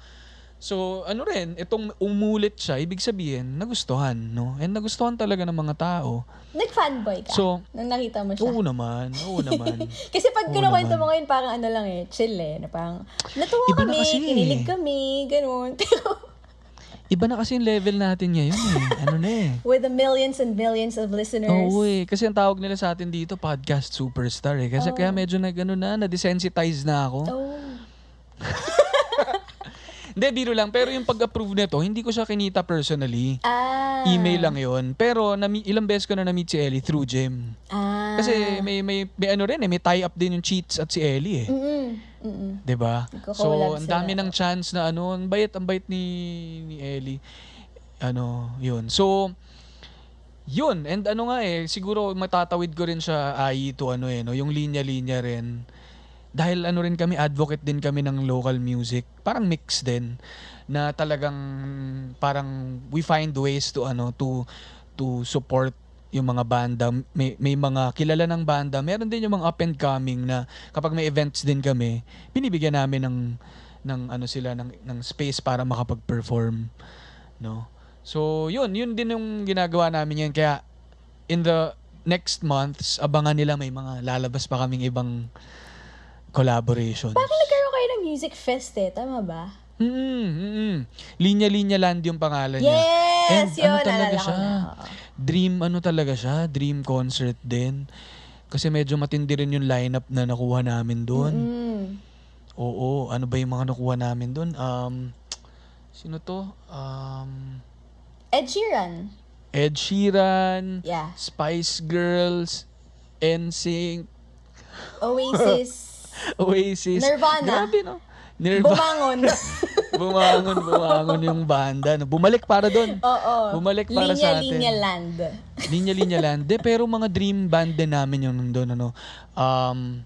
Speaker 4: So, ano rin, itong umulit siya, ibig sabihin, nagustuhan, no? And nagustuhan talaga ng mga tao.
Speaker 3: Nag-fanboy ka?
Speaker 4: So,
Speaker 3: Nang nakita mo siya?
Speaker 4: Oo naman, oo naman.
Speaker 3: Kasi pag kinukwento mo ngayon, parang ano lang eh, chill eh. Na parang, natuwa
Speaker 4: Iba na
Speaker 3: kami,
Speaker 4: kasi eh.
Speaker 3: kinilig kami, ganun. Pero,
Speaker 4: Iba na kasi yung level natin ngayon eh. Ano na eh.
Speaker 3: with the millions and millions of listeners.
Speaker 4: Oo eh. Kasi ang tawag nila sa atin dito, podcast superstar eh. Kasi kaya medyo nag, ano na, na-desensitize na ako.
Speaker 3: Oh.
Speaker 4: Hindi, biro lang. Pero yung pag-approve nito, hindi ko siya kinita personally.
Speaker 3: Ah.
Speaker 4: Email lang yon Pero nami, ilang beses ko na na-meet si Ellie through Gem.
Speaker 3: Ah.
Speaker 4: Kasi may, may, may ano rin eh, may tie-up din yung cheats at si Ellie eh.
Speaker 3: Mm-mm. Mm-mm.
Speaker 4: 'Di ba? So, ang dami ng chance na ano, ang bait, ang bait ni ni Ellie. Ano, 'yun. So, 'yun. And ano nga eh, siguro matatawid ko rin siya ai to ano eh, no, yung linya-linya rin dahil ano rin kami, advocate din kami ng local music, parang mix din. Na talagang parang we find ways to ano to to support yung mga banda. May, may mga kilala ng banda. Meron din yung mga up and coming na kapag may events din kami binibigyan namin ng ng ano sila ng ng space para makapag-perform no? So yun. Yun din yung ginagawa namin yan kaya in the next months abangan nila may mga lalabas pa kaming ibang collaborations
Speaker 3: Parang nagkaroon kayo ng music fest eh, tama ba?
Speaker 4: Mm, mm, Linya-linya land yung pangalan niya.
Speaker 3: Yes!
Speaker 4: And
Speaker 3: yun,
Speaker 4: ano talaga siya? Dream ano talaga siya? Dream concert din. Kasi medyo matindi rin yung lineup na nakuha namin doon.
Speaker 3: Mm.
Speaker 4: Oo, ano ba yung mga nakuha namin doon? Um, sino to? Um,
Speaker 3: Ed Sheeran.
Speaker 4: Ed Sheeran,
Speaker 3: Yeah.
Speaker 4: Spice Girls, NSYNC,
Speaker 3: Oasis.
Speaker 4: Oasis.
Speaker 3: Nirvana.
Speaker 4: Grabe no? Nirvana.
Speaker 3: Bumangon.
Speaker 4: bumangon, bumangon yung banda. No? Bumalik para doon.
Speaker 3: Oo.
Speaker 4: Bumalik para
Speaker 3: linya,
Speaker 4: sa atin.
Speaker 3: Linya Land.
Speaker 4: Linya-linya land. De, pero mga dream band din namin yung nandun. Ano, um,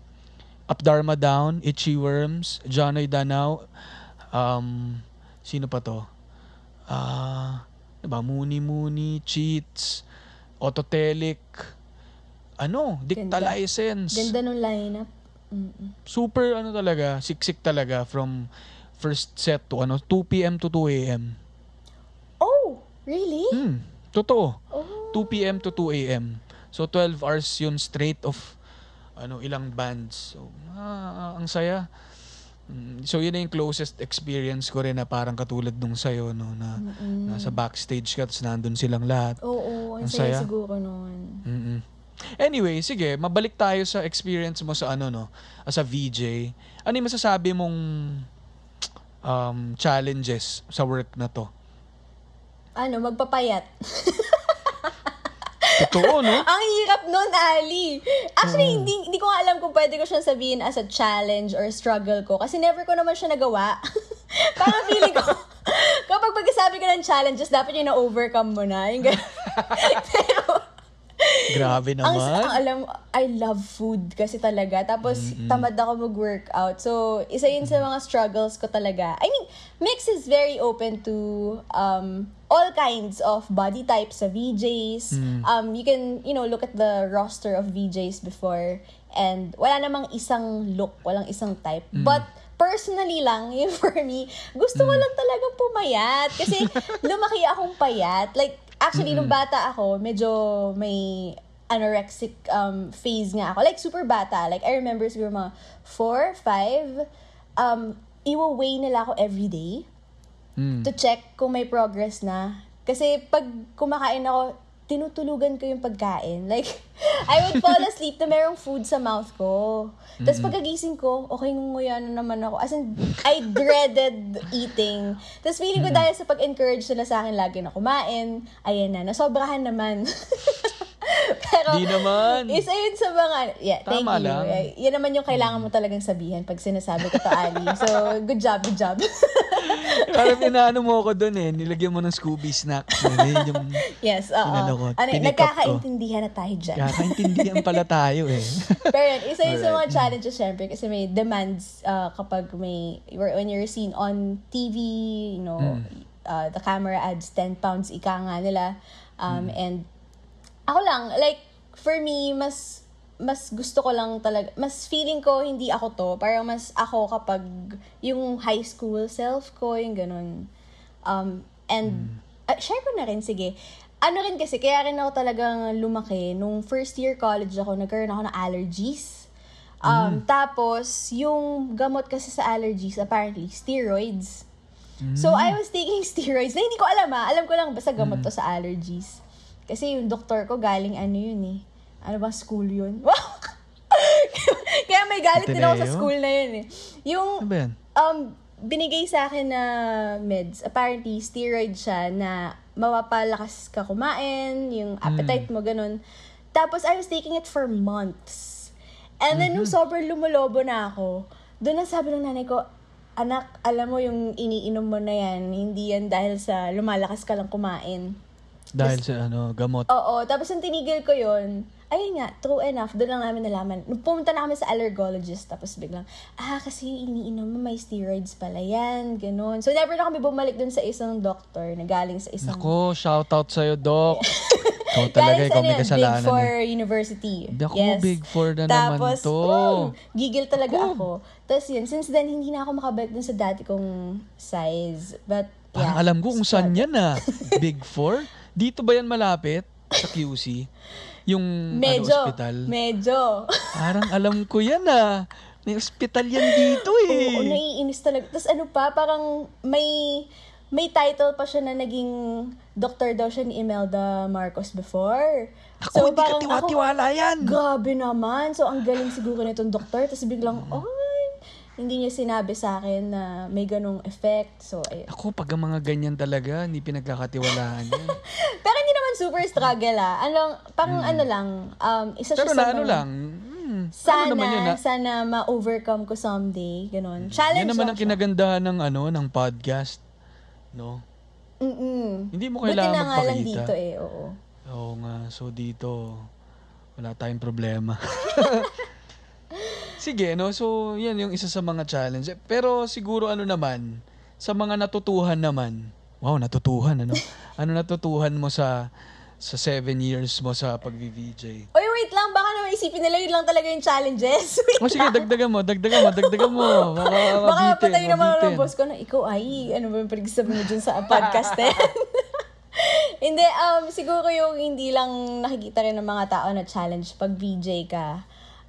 Speaker 4: Up Dharma Down, Itchy Worms, Jonoy Danao, um, sino pa to? Ah, uh, ba? Muni Muni, Cheats, Autotelic, ano, Dicta
Speaker 3: Ganda.
Speaker 4: License.
Speaker 3: Ganda nung lineup. Mm-mm.
Speaker 4: Super ano talaga, siksik talaga from first set to ano 2 p.m. to 2 a.m.
Speaker 3: Oh, really?
Speaker 4: Hmm, totoo.
Speaker 3: Oh.
Speaker 4: 2 p.m. to 2 a.m. So 12 hours yun straight of ano ilang bands. So ah, ang saya. Mm, So yun na yung closest experience ko rin na parang katulad nung sa'yo no na nasa backstage ka tapos nandun silang lahat.
Speaker 3: Oo, ang
Speaker 4: Ang
Speaker 3: saya,
Speaker 4: saya.
Speaker 3: siguro nun.
Speaker 4: Mm-mm. Anyway, sige, mabalik tayo sa experience mo sa ano no, as a VJ. Ano yung masasabi mong um, challenges sa work na to?
Speaker 3: Ano, magpapayat.
Speaker 4: Totoo, no?
Speaker 3: Ang hirap nun, Ali. Actually, hindi, hindi ko alam kung pwede ko siyang sabihin as a challenge or struggle ko. Kasi never ko naman siya nagawa. Parang feeling ko, kapag pagkasabi ko ng challenges, dapat yung na-overcome mo na. Yung. Pero,
Speaker 4: Grabe
Speaker 3: ang,
Speaker 4: naman.
Speaker 3: ang alam, I love food kasi talaga. Tapos, tamad ako mag-workout. So, isa yun sa mga struggles ko talaga. I mean, Mix is very open to um, all kinds of body types of VJs. Um, you can, you know, look at the roster of VJs before and wala namang isang look, walang isang type. But, personally lang, yun for me, gusto ko lang talagang pumayat. Kasi lumaki akong payat. Like, actually, nung bata ako, medyo may anorexic um, phase nga ako. Like, super bata. Like, I remember siguro mga four, five, um, iwa-weigh nila ako everyday
Speaker 4: Mm.
Speaker 3: to check kung may progress na. Kasi pag kumakain ako, tinutulugan ko yung pagkain. Like, I would fall asleep na merong food sa mouth ko. Tapos pagkagising ko, okay, ngunguya na naman ako. As in, I dreaded eating. Tapos feeling ko dahil sa pag-encourage nila sa akin lagi na kumain, ayan na, nasobrahan naman. Pero,
Speaker 4: Di naman.
Speaker 3: Isa yun sa mga, yeah, thank
Speaker 4: Tama
Speaker 3: you.
Speaker 4: lang.
Speaker 3: Eh, Yan naman yung kailangan mo talagang sabihin pag sinasabi ko to, Ali. So, good job, good job.
Speaker 4: Parang inaano mo ako doon eh. Nilagyan mo ng Scooby snack. Yun yung
Speaker 3: yes, oo.
Speaker 4: Inano ko,
Speaker 3: Ano,
Speaker 4: up ko.
Speaker 3: nagkakaintindihan na tayo dyan.
Speaker 4: kakaintindihan pala tayo eh.
Speaker 3: Pero yun, isa yun sa mga challenges syempre kasi may demands uh, kapag may, when you're seen on TV, you know,
Speaker 4: Hmm.
Speaker 3: uh, the camera adds 10 pounds ika nga nila. Um,
Speaker 4: Hmm.
Speaker 3: And ako lang, like, for me, mas mas gusto ko lang talaga, mas feeling ko hindi ako to, parang mas ako kapag yung high school self ko, yung ganun. Um, and, ah, share ko na rin, sige. Ano rin kasi, kaya rin ako talagang lumaki. Nung first year college ako, nagkaroon ako ng allergies. Um, Tapos, yung gamot kasi sa allergies, apparently, steroids. So, I was taking steroids na hindi ko alam ah. Alam ko lang basta gamot to sa allergies. Kasi yung doktor ko galing ano yun eh. Ano ba school yun? Kaya may galit din ako sa school na yun eh. Yung
Speaker 4: Ano
Speaker 3: um, binigay sa akin na meds, apparently steroid siya na mapapalakas ka kumain, yung appetite mo, ganun. Tapos I was taking it for months. And then nung sobrang lumulobo na ako, doon na sabi ng nanay ko, anak, alam mo yung iniinom mo na yan, hindi yan dahil sa lumalakas ka lang kumain.
Speaker 4: Dahil sa ano, gamot.
Speaker 3: Oo, tapos nung tinigil ko yun, ayun nga, true enough, doon lang namin nalaman. Pumunta na kami sa allergologist, tapos biglang, ah, kasi iniinom mo, may steroids pala yan, ganun. So, never na kami bumalik dun sa isang doctor na galing sa isang...
Speaker 4: Nako, shoutout sa'yo, Doc. Ikaw talaga, ikaw
Speaker 3: ano
Speaker 4: may
Speaker 3: yan,
Speaker 4: kasalanan.
Speaker 3: Big Four
Speaker 4: eh.
Speaker 3: University.
Speaker 4: Naku,
Speaker 3: yes.
Speaker 4: Big Four na
Speaker 3: Tapos,
Speaker 4: naman to.
Speaker 3: mm, gigil talaga ako. Tapos yun, since then, hindi na ako makabalik dun sa dati kong size. But,
Speaker 4: Parang
Speaker 3: yeah.
Speaker 4: alam ko kung saan yan ah. Big Four? Dito ba yan malapit? Sa QC? Yung
Speaker 3: Medyo,
Speaker 4: ano, ospital?
Speaker 3: medyo.
Speaker 4: Parang alam ko yan ah. May ospital yan dito eh.
Speaker 3: Oo, naiinis talaga. Tapos ano pa, parang may may title pa siya na naging doctor daw siya ni Imelda Marcos before.
Speaker 4: Ako, hindi ka tiwa-tiwala yan.
Speaker 3: Grabe naman. So, ang galing siguro nitong doktor. Tapos biglang, ay, hindi niya sinabi sa akin na may ganong effect. So, ayun.
Speaker 4: Ako, pag ang mga ganyan talaga, hindi pinagkakatiwalaan yan.
Speaker 3: Pero hindi naman super struggle ah. Ano, parang ano lang, um, isa
Speaker 4: Hmm. Pero
Speaker 3: siya sa
Speaker 4: na ano
Speaker 3: mga-
Speaker 4: lang, hmm,
Speaker 3: Sana,
Speaker 4: ano naman yun ah.
Speaker 3: sana ma-overcome ko someday. Ganon. Challenge
Speaker 4: Yan naman ang kinagandahan ng ano, ng podcast. No?
Speaker 3: Mm-mm.
Speaker 4: Hindi mo
Speaker 3: Buti
Speaker 4: kailangan
Speaker 3: na nga lang
Speaker 4: magpakita.
Speaker 3: dito eh, oo.
Speaker 4: Oo nga, so dito, wala tayong problema. Sige, no? So, yan yung isa sa mga challenge. Pero siguro ano naman, sa mga natutuhan naman, wow, natutuhan, ano? ano natutuhan mo sa sa seven years mo sa pag-VJ?
Speaker 3: Oy, wait lang. Baka naman isipin nila yun lang talaga yung challenges. Wait
Speaker 4: O sige,
Speaker 3: lang.
Speaker 4: dagdagan mo, dagdagan mo, dagdagan mo. Baka,
Speaker 3: Baka patay naman ako ng boss ko na, ikaw ay, ano ba yung pinagsasabi mo dyan sa podcast eh? hindi, um, siguro yung hindi lang nakikita rin ng mga tao na challenge pag VJ ka.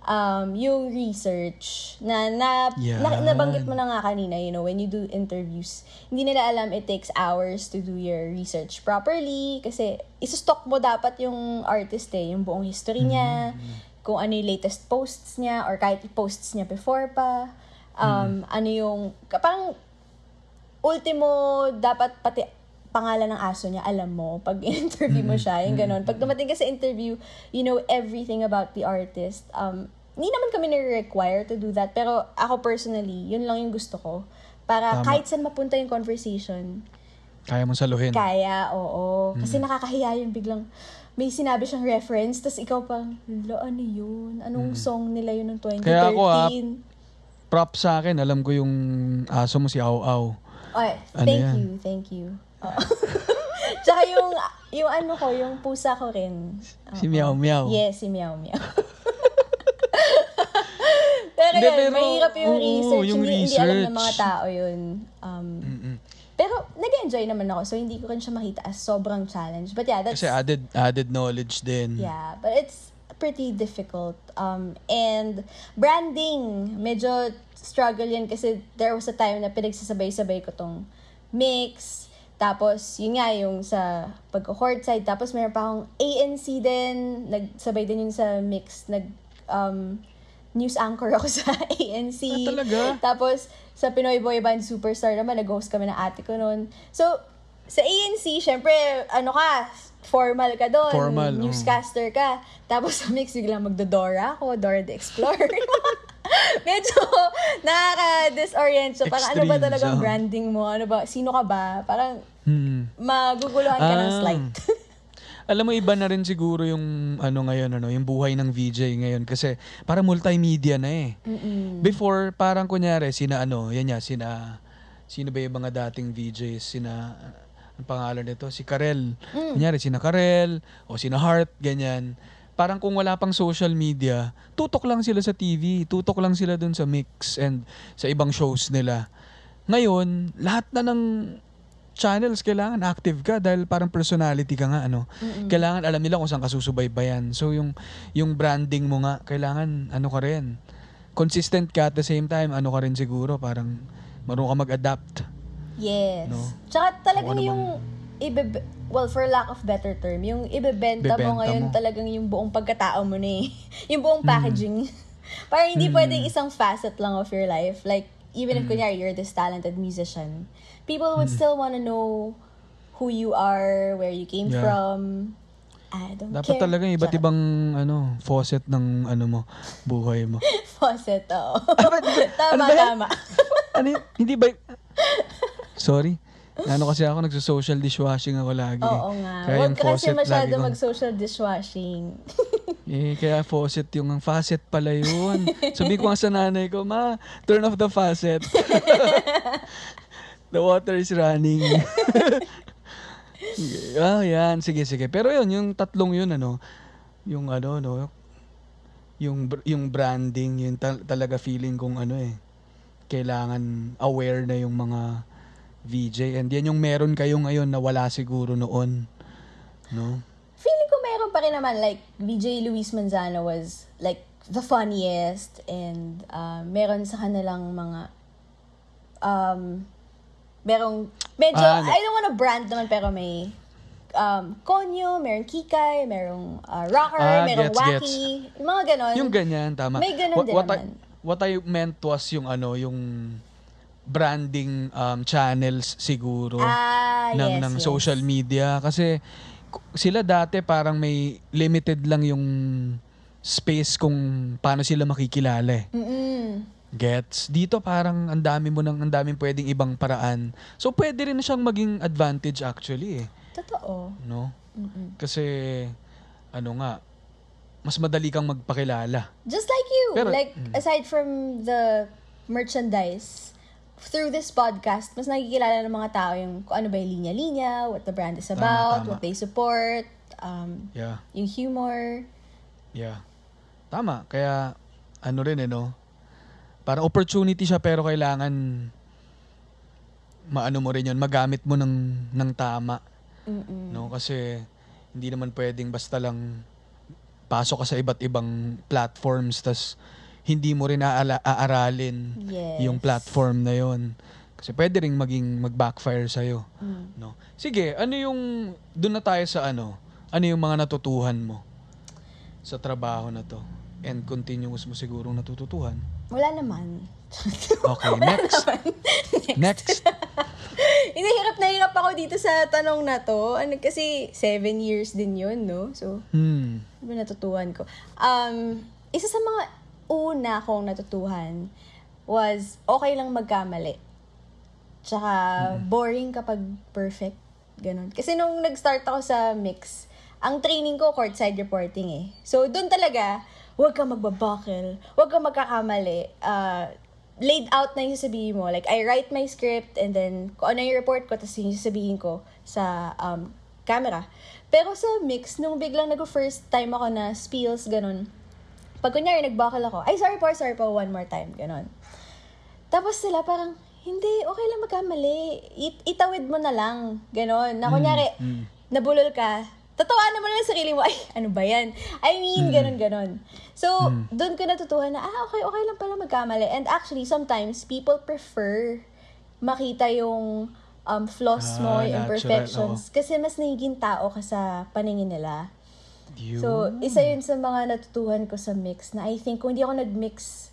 Speaker 3: Um, yung research na, na,
Speaker 4: Yan.
Speaker 3: na nabanggit mo na nga kanina, you know, when you do interviews, hindi nila alam it takes hours to do your research properly kasi isustok mo dapat yung artist eh, yung buong history niya, kung ano yung latest posts niya or kahit posts niya before pa. Um, ano yung, parang ultimo, dapat pati pangalan ng aso niya, alam mo, pag interview mo siya, yung ganun. Pag dumating ka sa interview, you know everything about the artist. Um, hindi naman kami nire-require to do that, pero ako personally, yun lang yung gusto ko. Para
Speaker 4: Tama.
Speaker 3: kahit saan mapunta yung conversation,
Speaker 4: Kaya mo saluhin.
Speaker 3: kaya, oo. Kasi nakakahiya yung biglang, may sinabi siyang reference, tapos ikaw pa, lo, ano yun? Anong song nila yun ng 2013?
Speaker 4: Kaya ako, ah, Prop sa akin, alam ko yung aso mo si Au Au.
Speaker 3: Ay,
Speaker 4: Ano
Speaker 3: thank
Speaker 4: yan?
Speaker 3: you, thank you. Oo. Tsaka yung, yung ano ko, yung pusa ko rin.
Speaker 4: Si
Speaker 3: Oo.
Speaker 4: Meow Meow.
Speaker 3: Yes, si Meow Meow. pero
Speaker 4: Hindi,
Speaker 3: yun,
Speaker 4: pero,
Speaker 3: mahirap yung
Speaker 4: oo,
Speaker 3: research.
Speaker 4: yung
Speaker 3: hindi, hindi alam ng mga
Speaker 4: research.
Speaker 3: tao yun. Um,
Speaker 4: Mm-mm.
Speaker 3: pero nag-enjoy naman ako, so hindi ko rin siya makita as sobrang challenge. But yeah, that's...
Speaker 4: Kasi added added knowledge din.
Speaker 3: Yeah, but it's pretty difficult. Um, and branding, medyo struggle yan kasi there was a time na pinagsasabay-sabay ko tong mix. Tapos, yun nga, yung sa pagko-courtside. Tapos, meron pa akong ANC din. Nagsabay din yun sa mix. Nag, um, news anchor ako sa ANC.
Speaker 4: Ah, talaga?
Speaker 3: Tapos, sa Pinoy Boy Band Superstar naman, nag-host kami ng ate ko noon. So, sa ANC, syempre, ano ka, formal ka doon.
Speaker 4: Formal, oh.
Speaker 3: Newscaster ka. Tapos sa mix, biglang magdodora ako, Dora the Explorer. Medyo nakaka-disorient siya. Parang ano ba
Speaker 4: Extreme,
Speaker 3: talagang
Speaker 4: so.
Speaker 3: branding mo? Ano ba? Sino ka ba? Parang
Speaker 4: Hmm.
Speaker 3: maguguluhan ka ng
Speaker 4: Ah.
Speaker 3: slight.
Speaker 4: Alam mo iba na rin siguro yung ano ngayon ano, yung buhay ng VJ ngayon kasi parang multimedia na eh.
Speaker 3: Mm-mm.
Speaker 4: Before parang kunyari sina ano, yan ya, sina sino ba yung mga dating VJs, sina ang pangalan nito, si Karel.
Speaker 3: Mm.
Speaker 4: Kunyari sina Karel o sina Heart, ganyan. Parang kung wala pang social media, tutok lang sila sa TV, tutok lang sila dun sa mix and sa ibang shows nila. Ngayon, lahat na ng channels kailangan active ka dahil parang personality ka nga ano. Kailangan alam nila kung saan ka susubaybayan. So yung yung branding mo nga kailangan ano ka rin. Consistent ka at the same time ano ka rin siguro parang marunong ka mag-adapt.
Speaker 3: Yes.
Speaker 4: No?
Speaker 3: Tsaka talagang
Speaker 4: ano
Speaker 3: yung ibe well for lack of better term, yung ibebenta
Speaker 4: Bebenta
Speaker 3: mo ngayon
Speaker 4: mo.
Speaker 3: talagang yung buong pagkatao mo na eh. yung buong packaging. Parang hindi pwedeng isang facet lang of your life. Like even if kunyari you're this talented musician, people would still want to know who you are, where you came
Speaker 4: Yeah.
Speaker 3: from. I don't
Speaker 4: Dapat
Speaker 3: care.
Speaker 4: talaga iba't
Speaker 3: Charot.
Speaker 4: ibang ano faucet ng ano mo buhay mo.
Speaker 3: Faucet, oo. Tama,
Speaker 4: ano ba yan?
Speaker 3: tama.
Speaker 4: ano yun? hindi ba Sorry. Ano kasi ako, nagso-social dishwashing ako lagi.
Speaker 3: Oo nga.
Speaker 4: Kaya
Speaker 3: Huwag
Speaker 4: yung
Speaker 3: ka kasi
Speaker 4: faucet
Speaker 3: masyado
Speaker 4: lagi kong-
Speaker 3: mag-social dishwashing.
Speaker 4: Eh, kaya faucet yung ang faucet pala yun. Sabi ko nga sa nanay ko, ma, turn off the faucet. the water is running. ah, yan. Sige, sige. Pero yun, yung tatlong yun, ano, yung ano, no, yung, br- yung branding, yun tal- talaga feeling kong ano eh, kailangan aware na yung mga VJ. And yan yung meron kayo ngayon na wala siguro noon. No?
Speaker 3: Feeling ko meron pa rin naman, like, VJ Luis Manzano was, like, the funniest, and uh, meron sa kanilang mga, um, merong, medyo,
Speaker 4: Ah,
Speaker 3: I don't wanna brand naman, pero may, um, Konyo, merong Kikay, merong uh, Rocker,
Speaker 4: Ah,
Speaker 3: merong
Speaker 4: gets,
Speaker 3: Wacky, yung mga ganon.
Speaker 4: Yung ganyan, tama.
Speaker 3: May ganun
Speaker 4: what,
Speaker 3: din
Speaker 4: what I,
Speaker 3: naman.
Speaker 4: what I meant was yung ano, yung branding um, channels siguro
Speaker 3: Ah,
Speaker 4: ng,
Speaker 3: yes,
Speaker 4: ng
Speaker 3: yes.
Speaker 4: social media. Kasi sila dati parang may limited lang yung space kung paano sila makikilala eh.
Speaker 3: Mm-mm.
Speaker 4: Gets? Dito parang ang dami mo nang ang daming pwedeng ibang paraan. So pwede rin siyang maging advantage actually eh,
Speaker 3: Totoo.
Speaker 4: no? Kasi ano nga, mas madali kang magpakilala.
Speaker 3: Just like you.
Speaker 4: Pero-
Speaker 3: like, aside from the merchandise, through this podcast, mas nakikilala ng mga tao yung kung ano ba yung linya-linya, what the brand is about,
Speaker 4: tama.
Speaker 3: what they support, um,
Speaker 4: Yeah.
Speaker 3: yung humor.
Speaker 4: Yeah. Tama. Kaya, ano rin eh, no? Parang opportunity siya pero kailangan maano mo rin yun, magamit mo ng, ng tama. No? Kasi hindi naman pwedeng basta lang pasok ka sa iba't ibang platforms tas hindi mo rin aala- aaralin
Speaker 3: Yes.
Speaker 4: yung platform na yon. Kasi pwede ring maging mag-backfire sa'yo. No? Sige, ano yung, doon na tayo sa ano, ano yung mga natutuhan mo sa trabaho na to? And continuous mo sigurong natututuhan.
Speaker 3: Wala naman.
Speaker 4: Okay, next. next.
Speaker 3: Hindi, hirap na hirap ako dito sa tanong na to. Ano, kasi seven years din yun, no? So,
Speaker 4: Hmm.
Speaker 3: ano natutuhan ko? Um, isa sa mga una kong natutuhan was okay lang magkamali. Tsaka boring kapag perfect. Ganon. Kasi nung nag-start ako sa mix, ang training ko courtside reporting eh. So, doon talaga, huwag kang magbabuckle, huwag kang magkakamali. Uh, laid out na yung sasabihin mo. Like, I write my script and then kung ano yung report ko, tapos yung sasabihin ko sa um, camera. Pero sa mix, nung biglang nag-first time ako na spills, ganon, pag kunyari nag-buckle ako, ay sorry po, sorry po, one more time, ganon. Tapos sila parang, hindi, okay lang magkamali. It- itawid mo na lang. Ganon. Na kunyari, nabulol ka, tatawanan mo na lang sarili mo, ay, ano ba yan? I mean, ganon, ganon. So, doon ko natutuhan na, ah, okay, okay lang pala magkamali. And actually, sometimes, people prefer makita yung um, flaws mo,
Speaker 4: Ah,
Speaker 3: yung
Speaker 4: natural,
Speaker 3: imperfections. Kasi mas nagiging tao ka sa paningin nila.
Speaker 4: Yun.
Speaker 3: So, isa yun sa mga natutuhan ko sa mix na I think kung hindi ako nag-mix,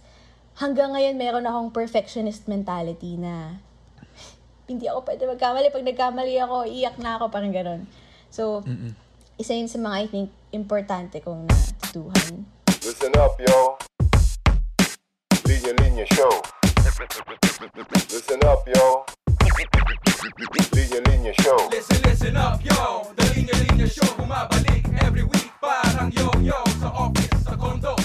Speaker 3: hanggang ngayon meron akong perfectionist mentality na hindi ako pwede magkamali. Pag nagkamali ako, iyak na ako, parang ganun. So, isa yun sa mga I think importante kong natutuhan.
Speaker 1: Listen up, yo. Linya Linya Show. Listen up, yo. Linya Linya Show.
Speaker 2: Listen, listen up, yo. The Linya Linya Show bumabalik every week. Parang yo-yo sa office, sa condo.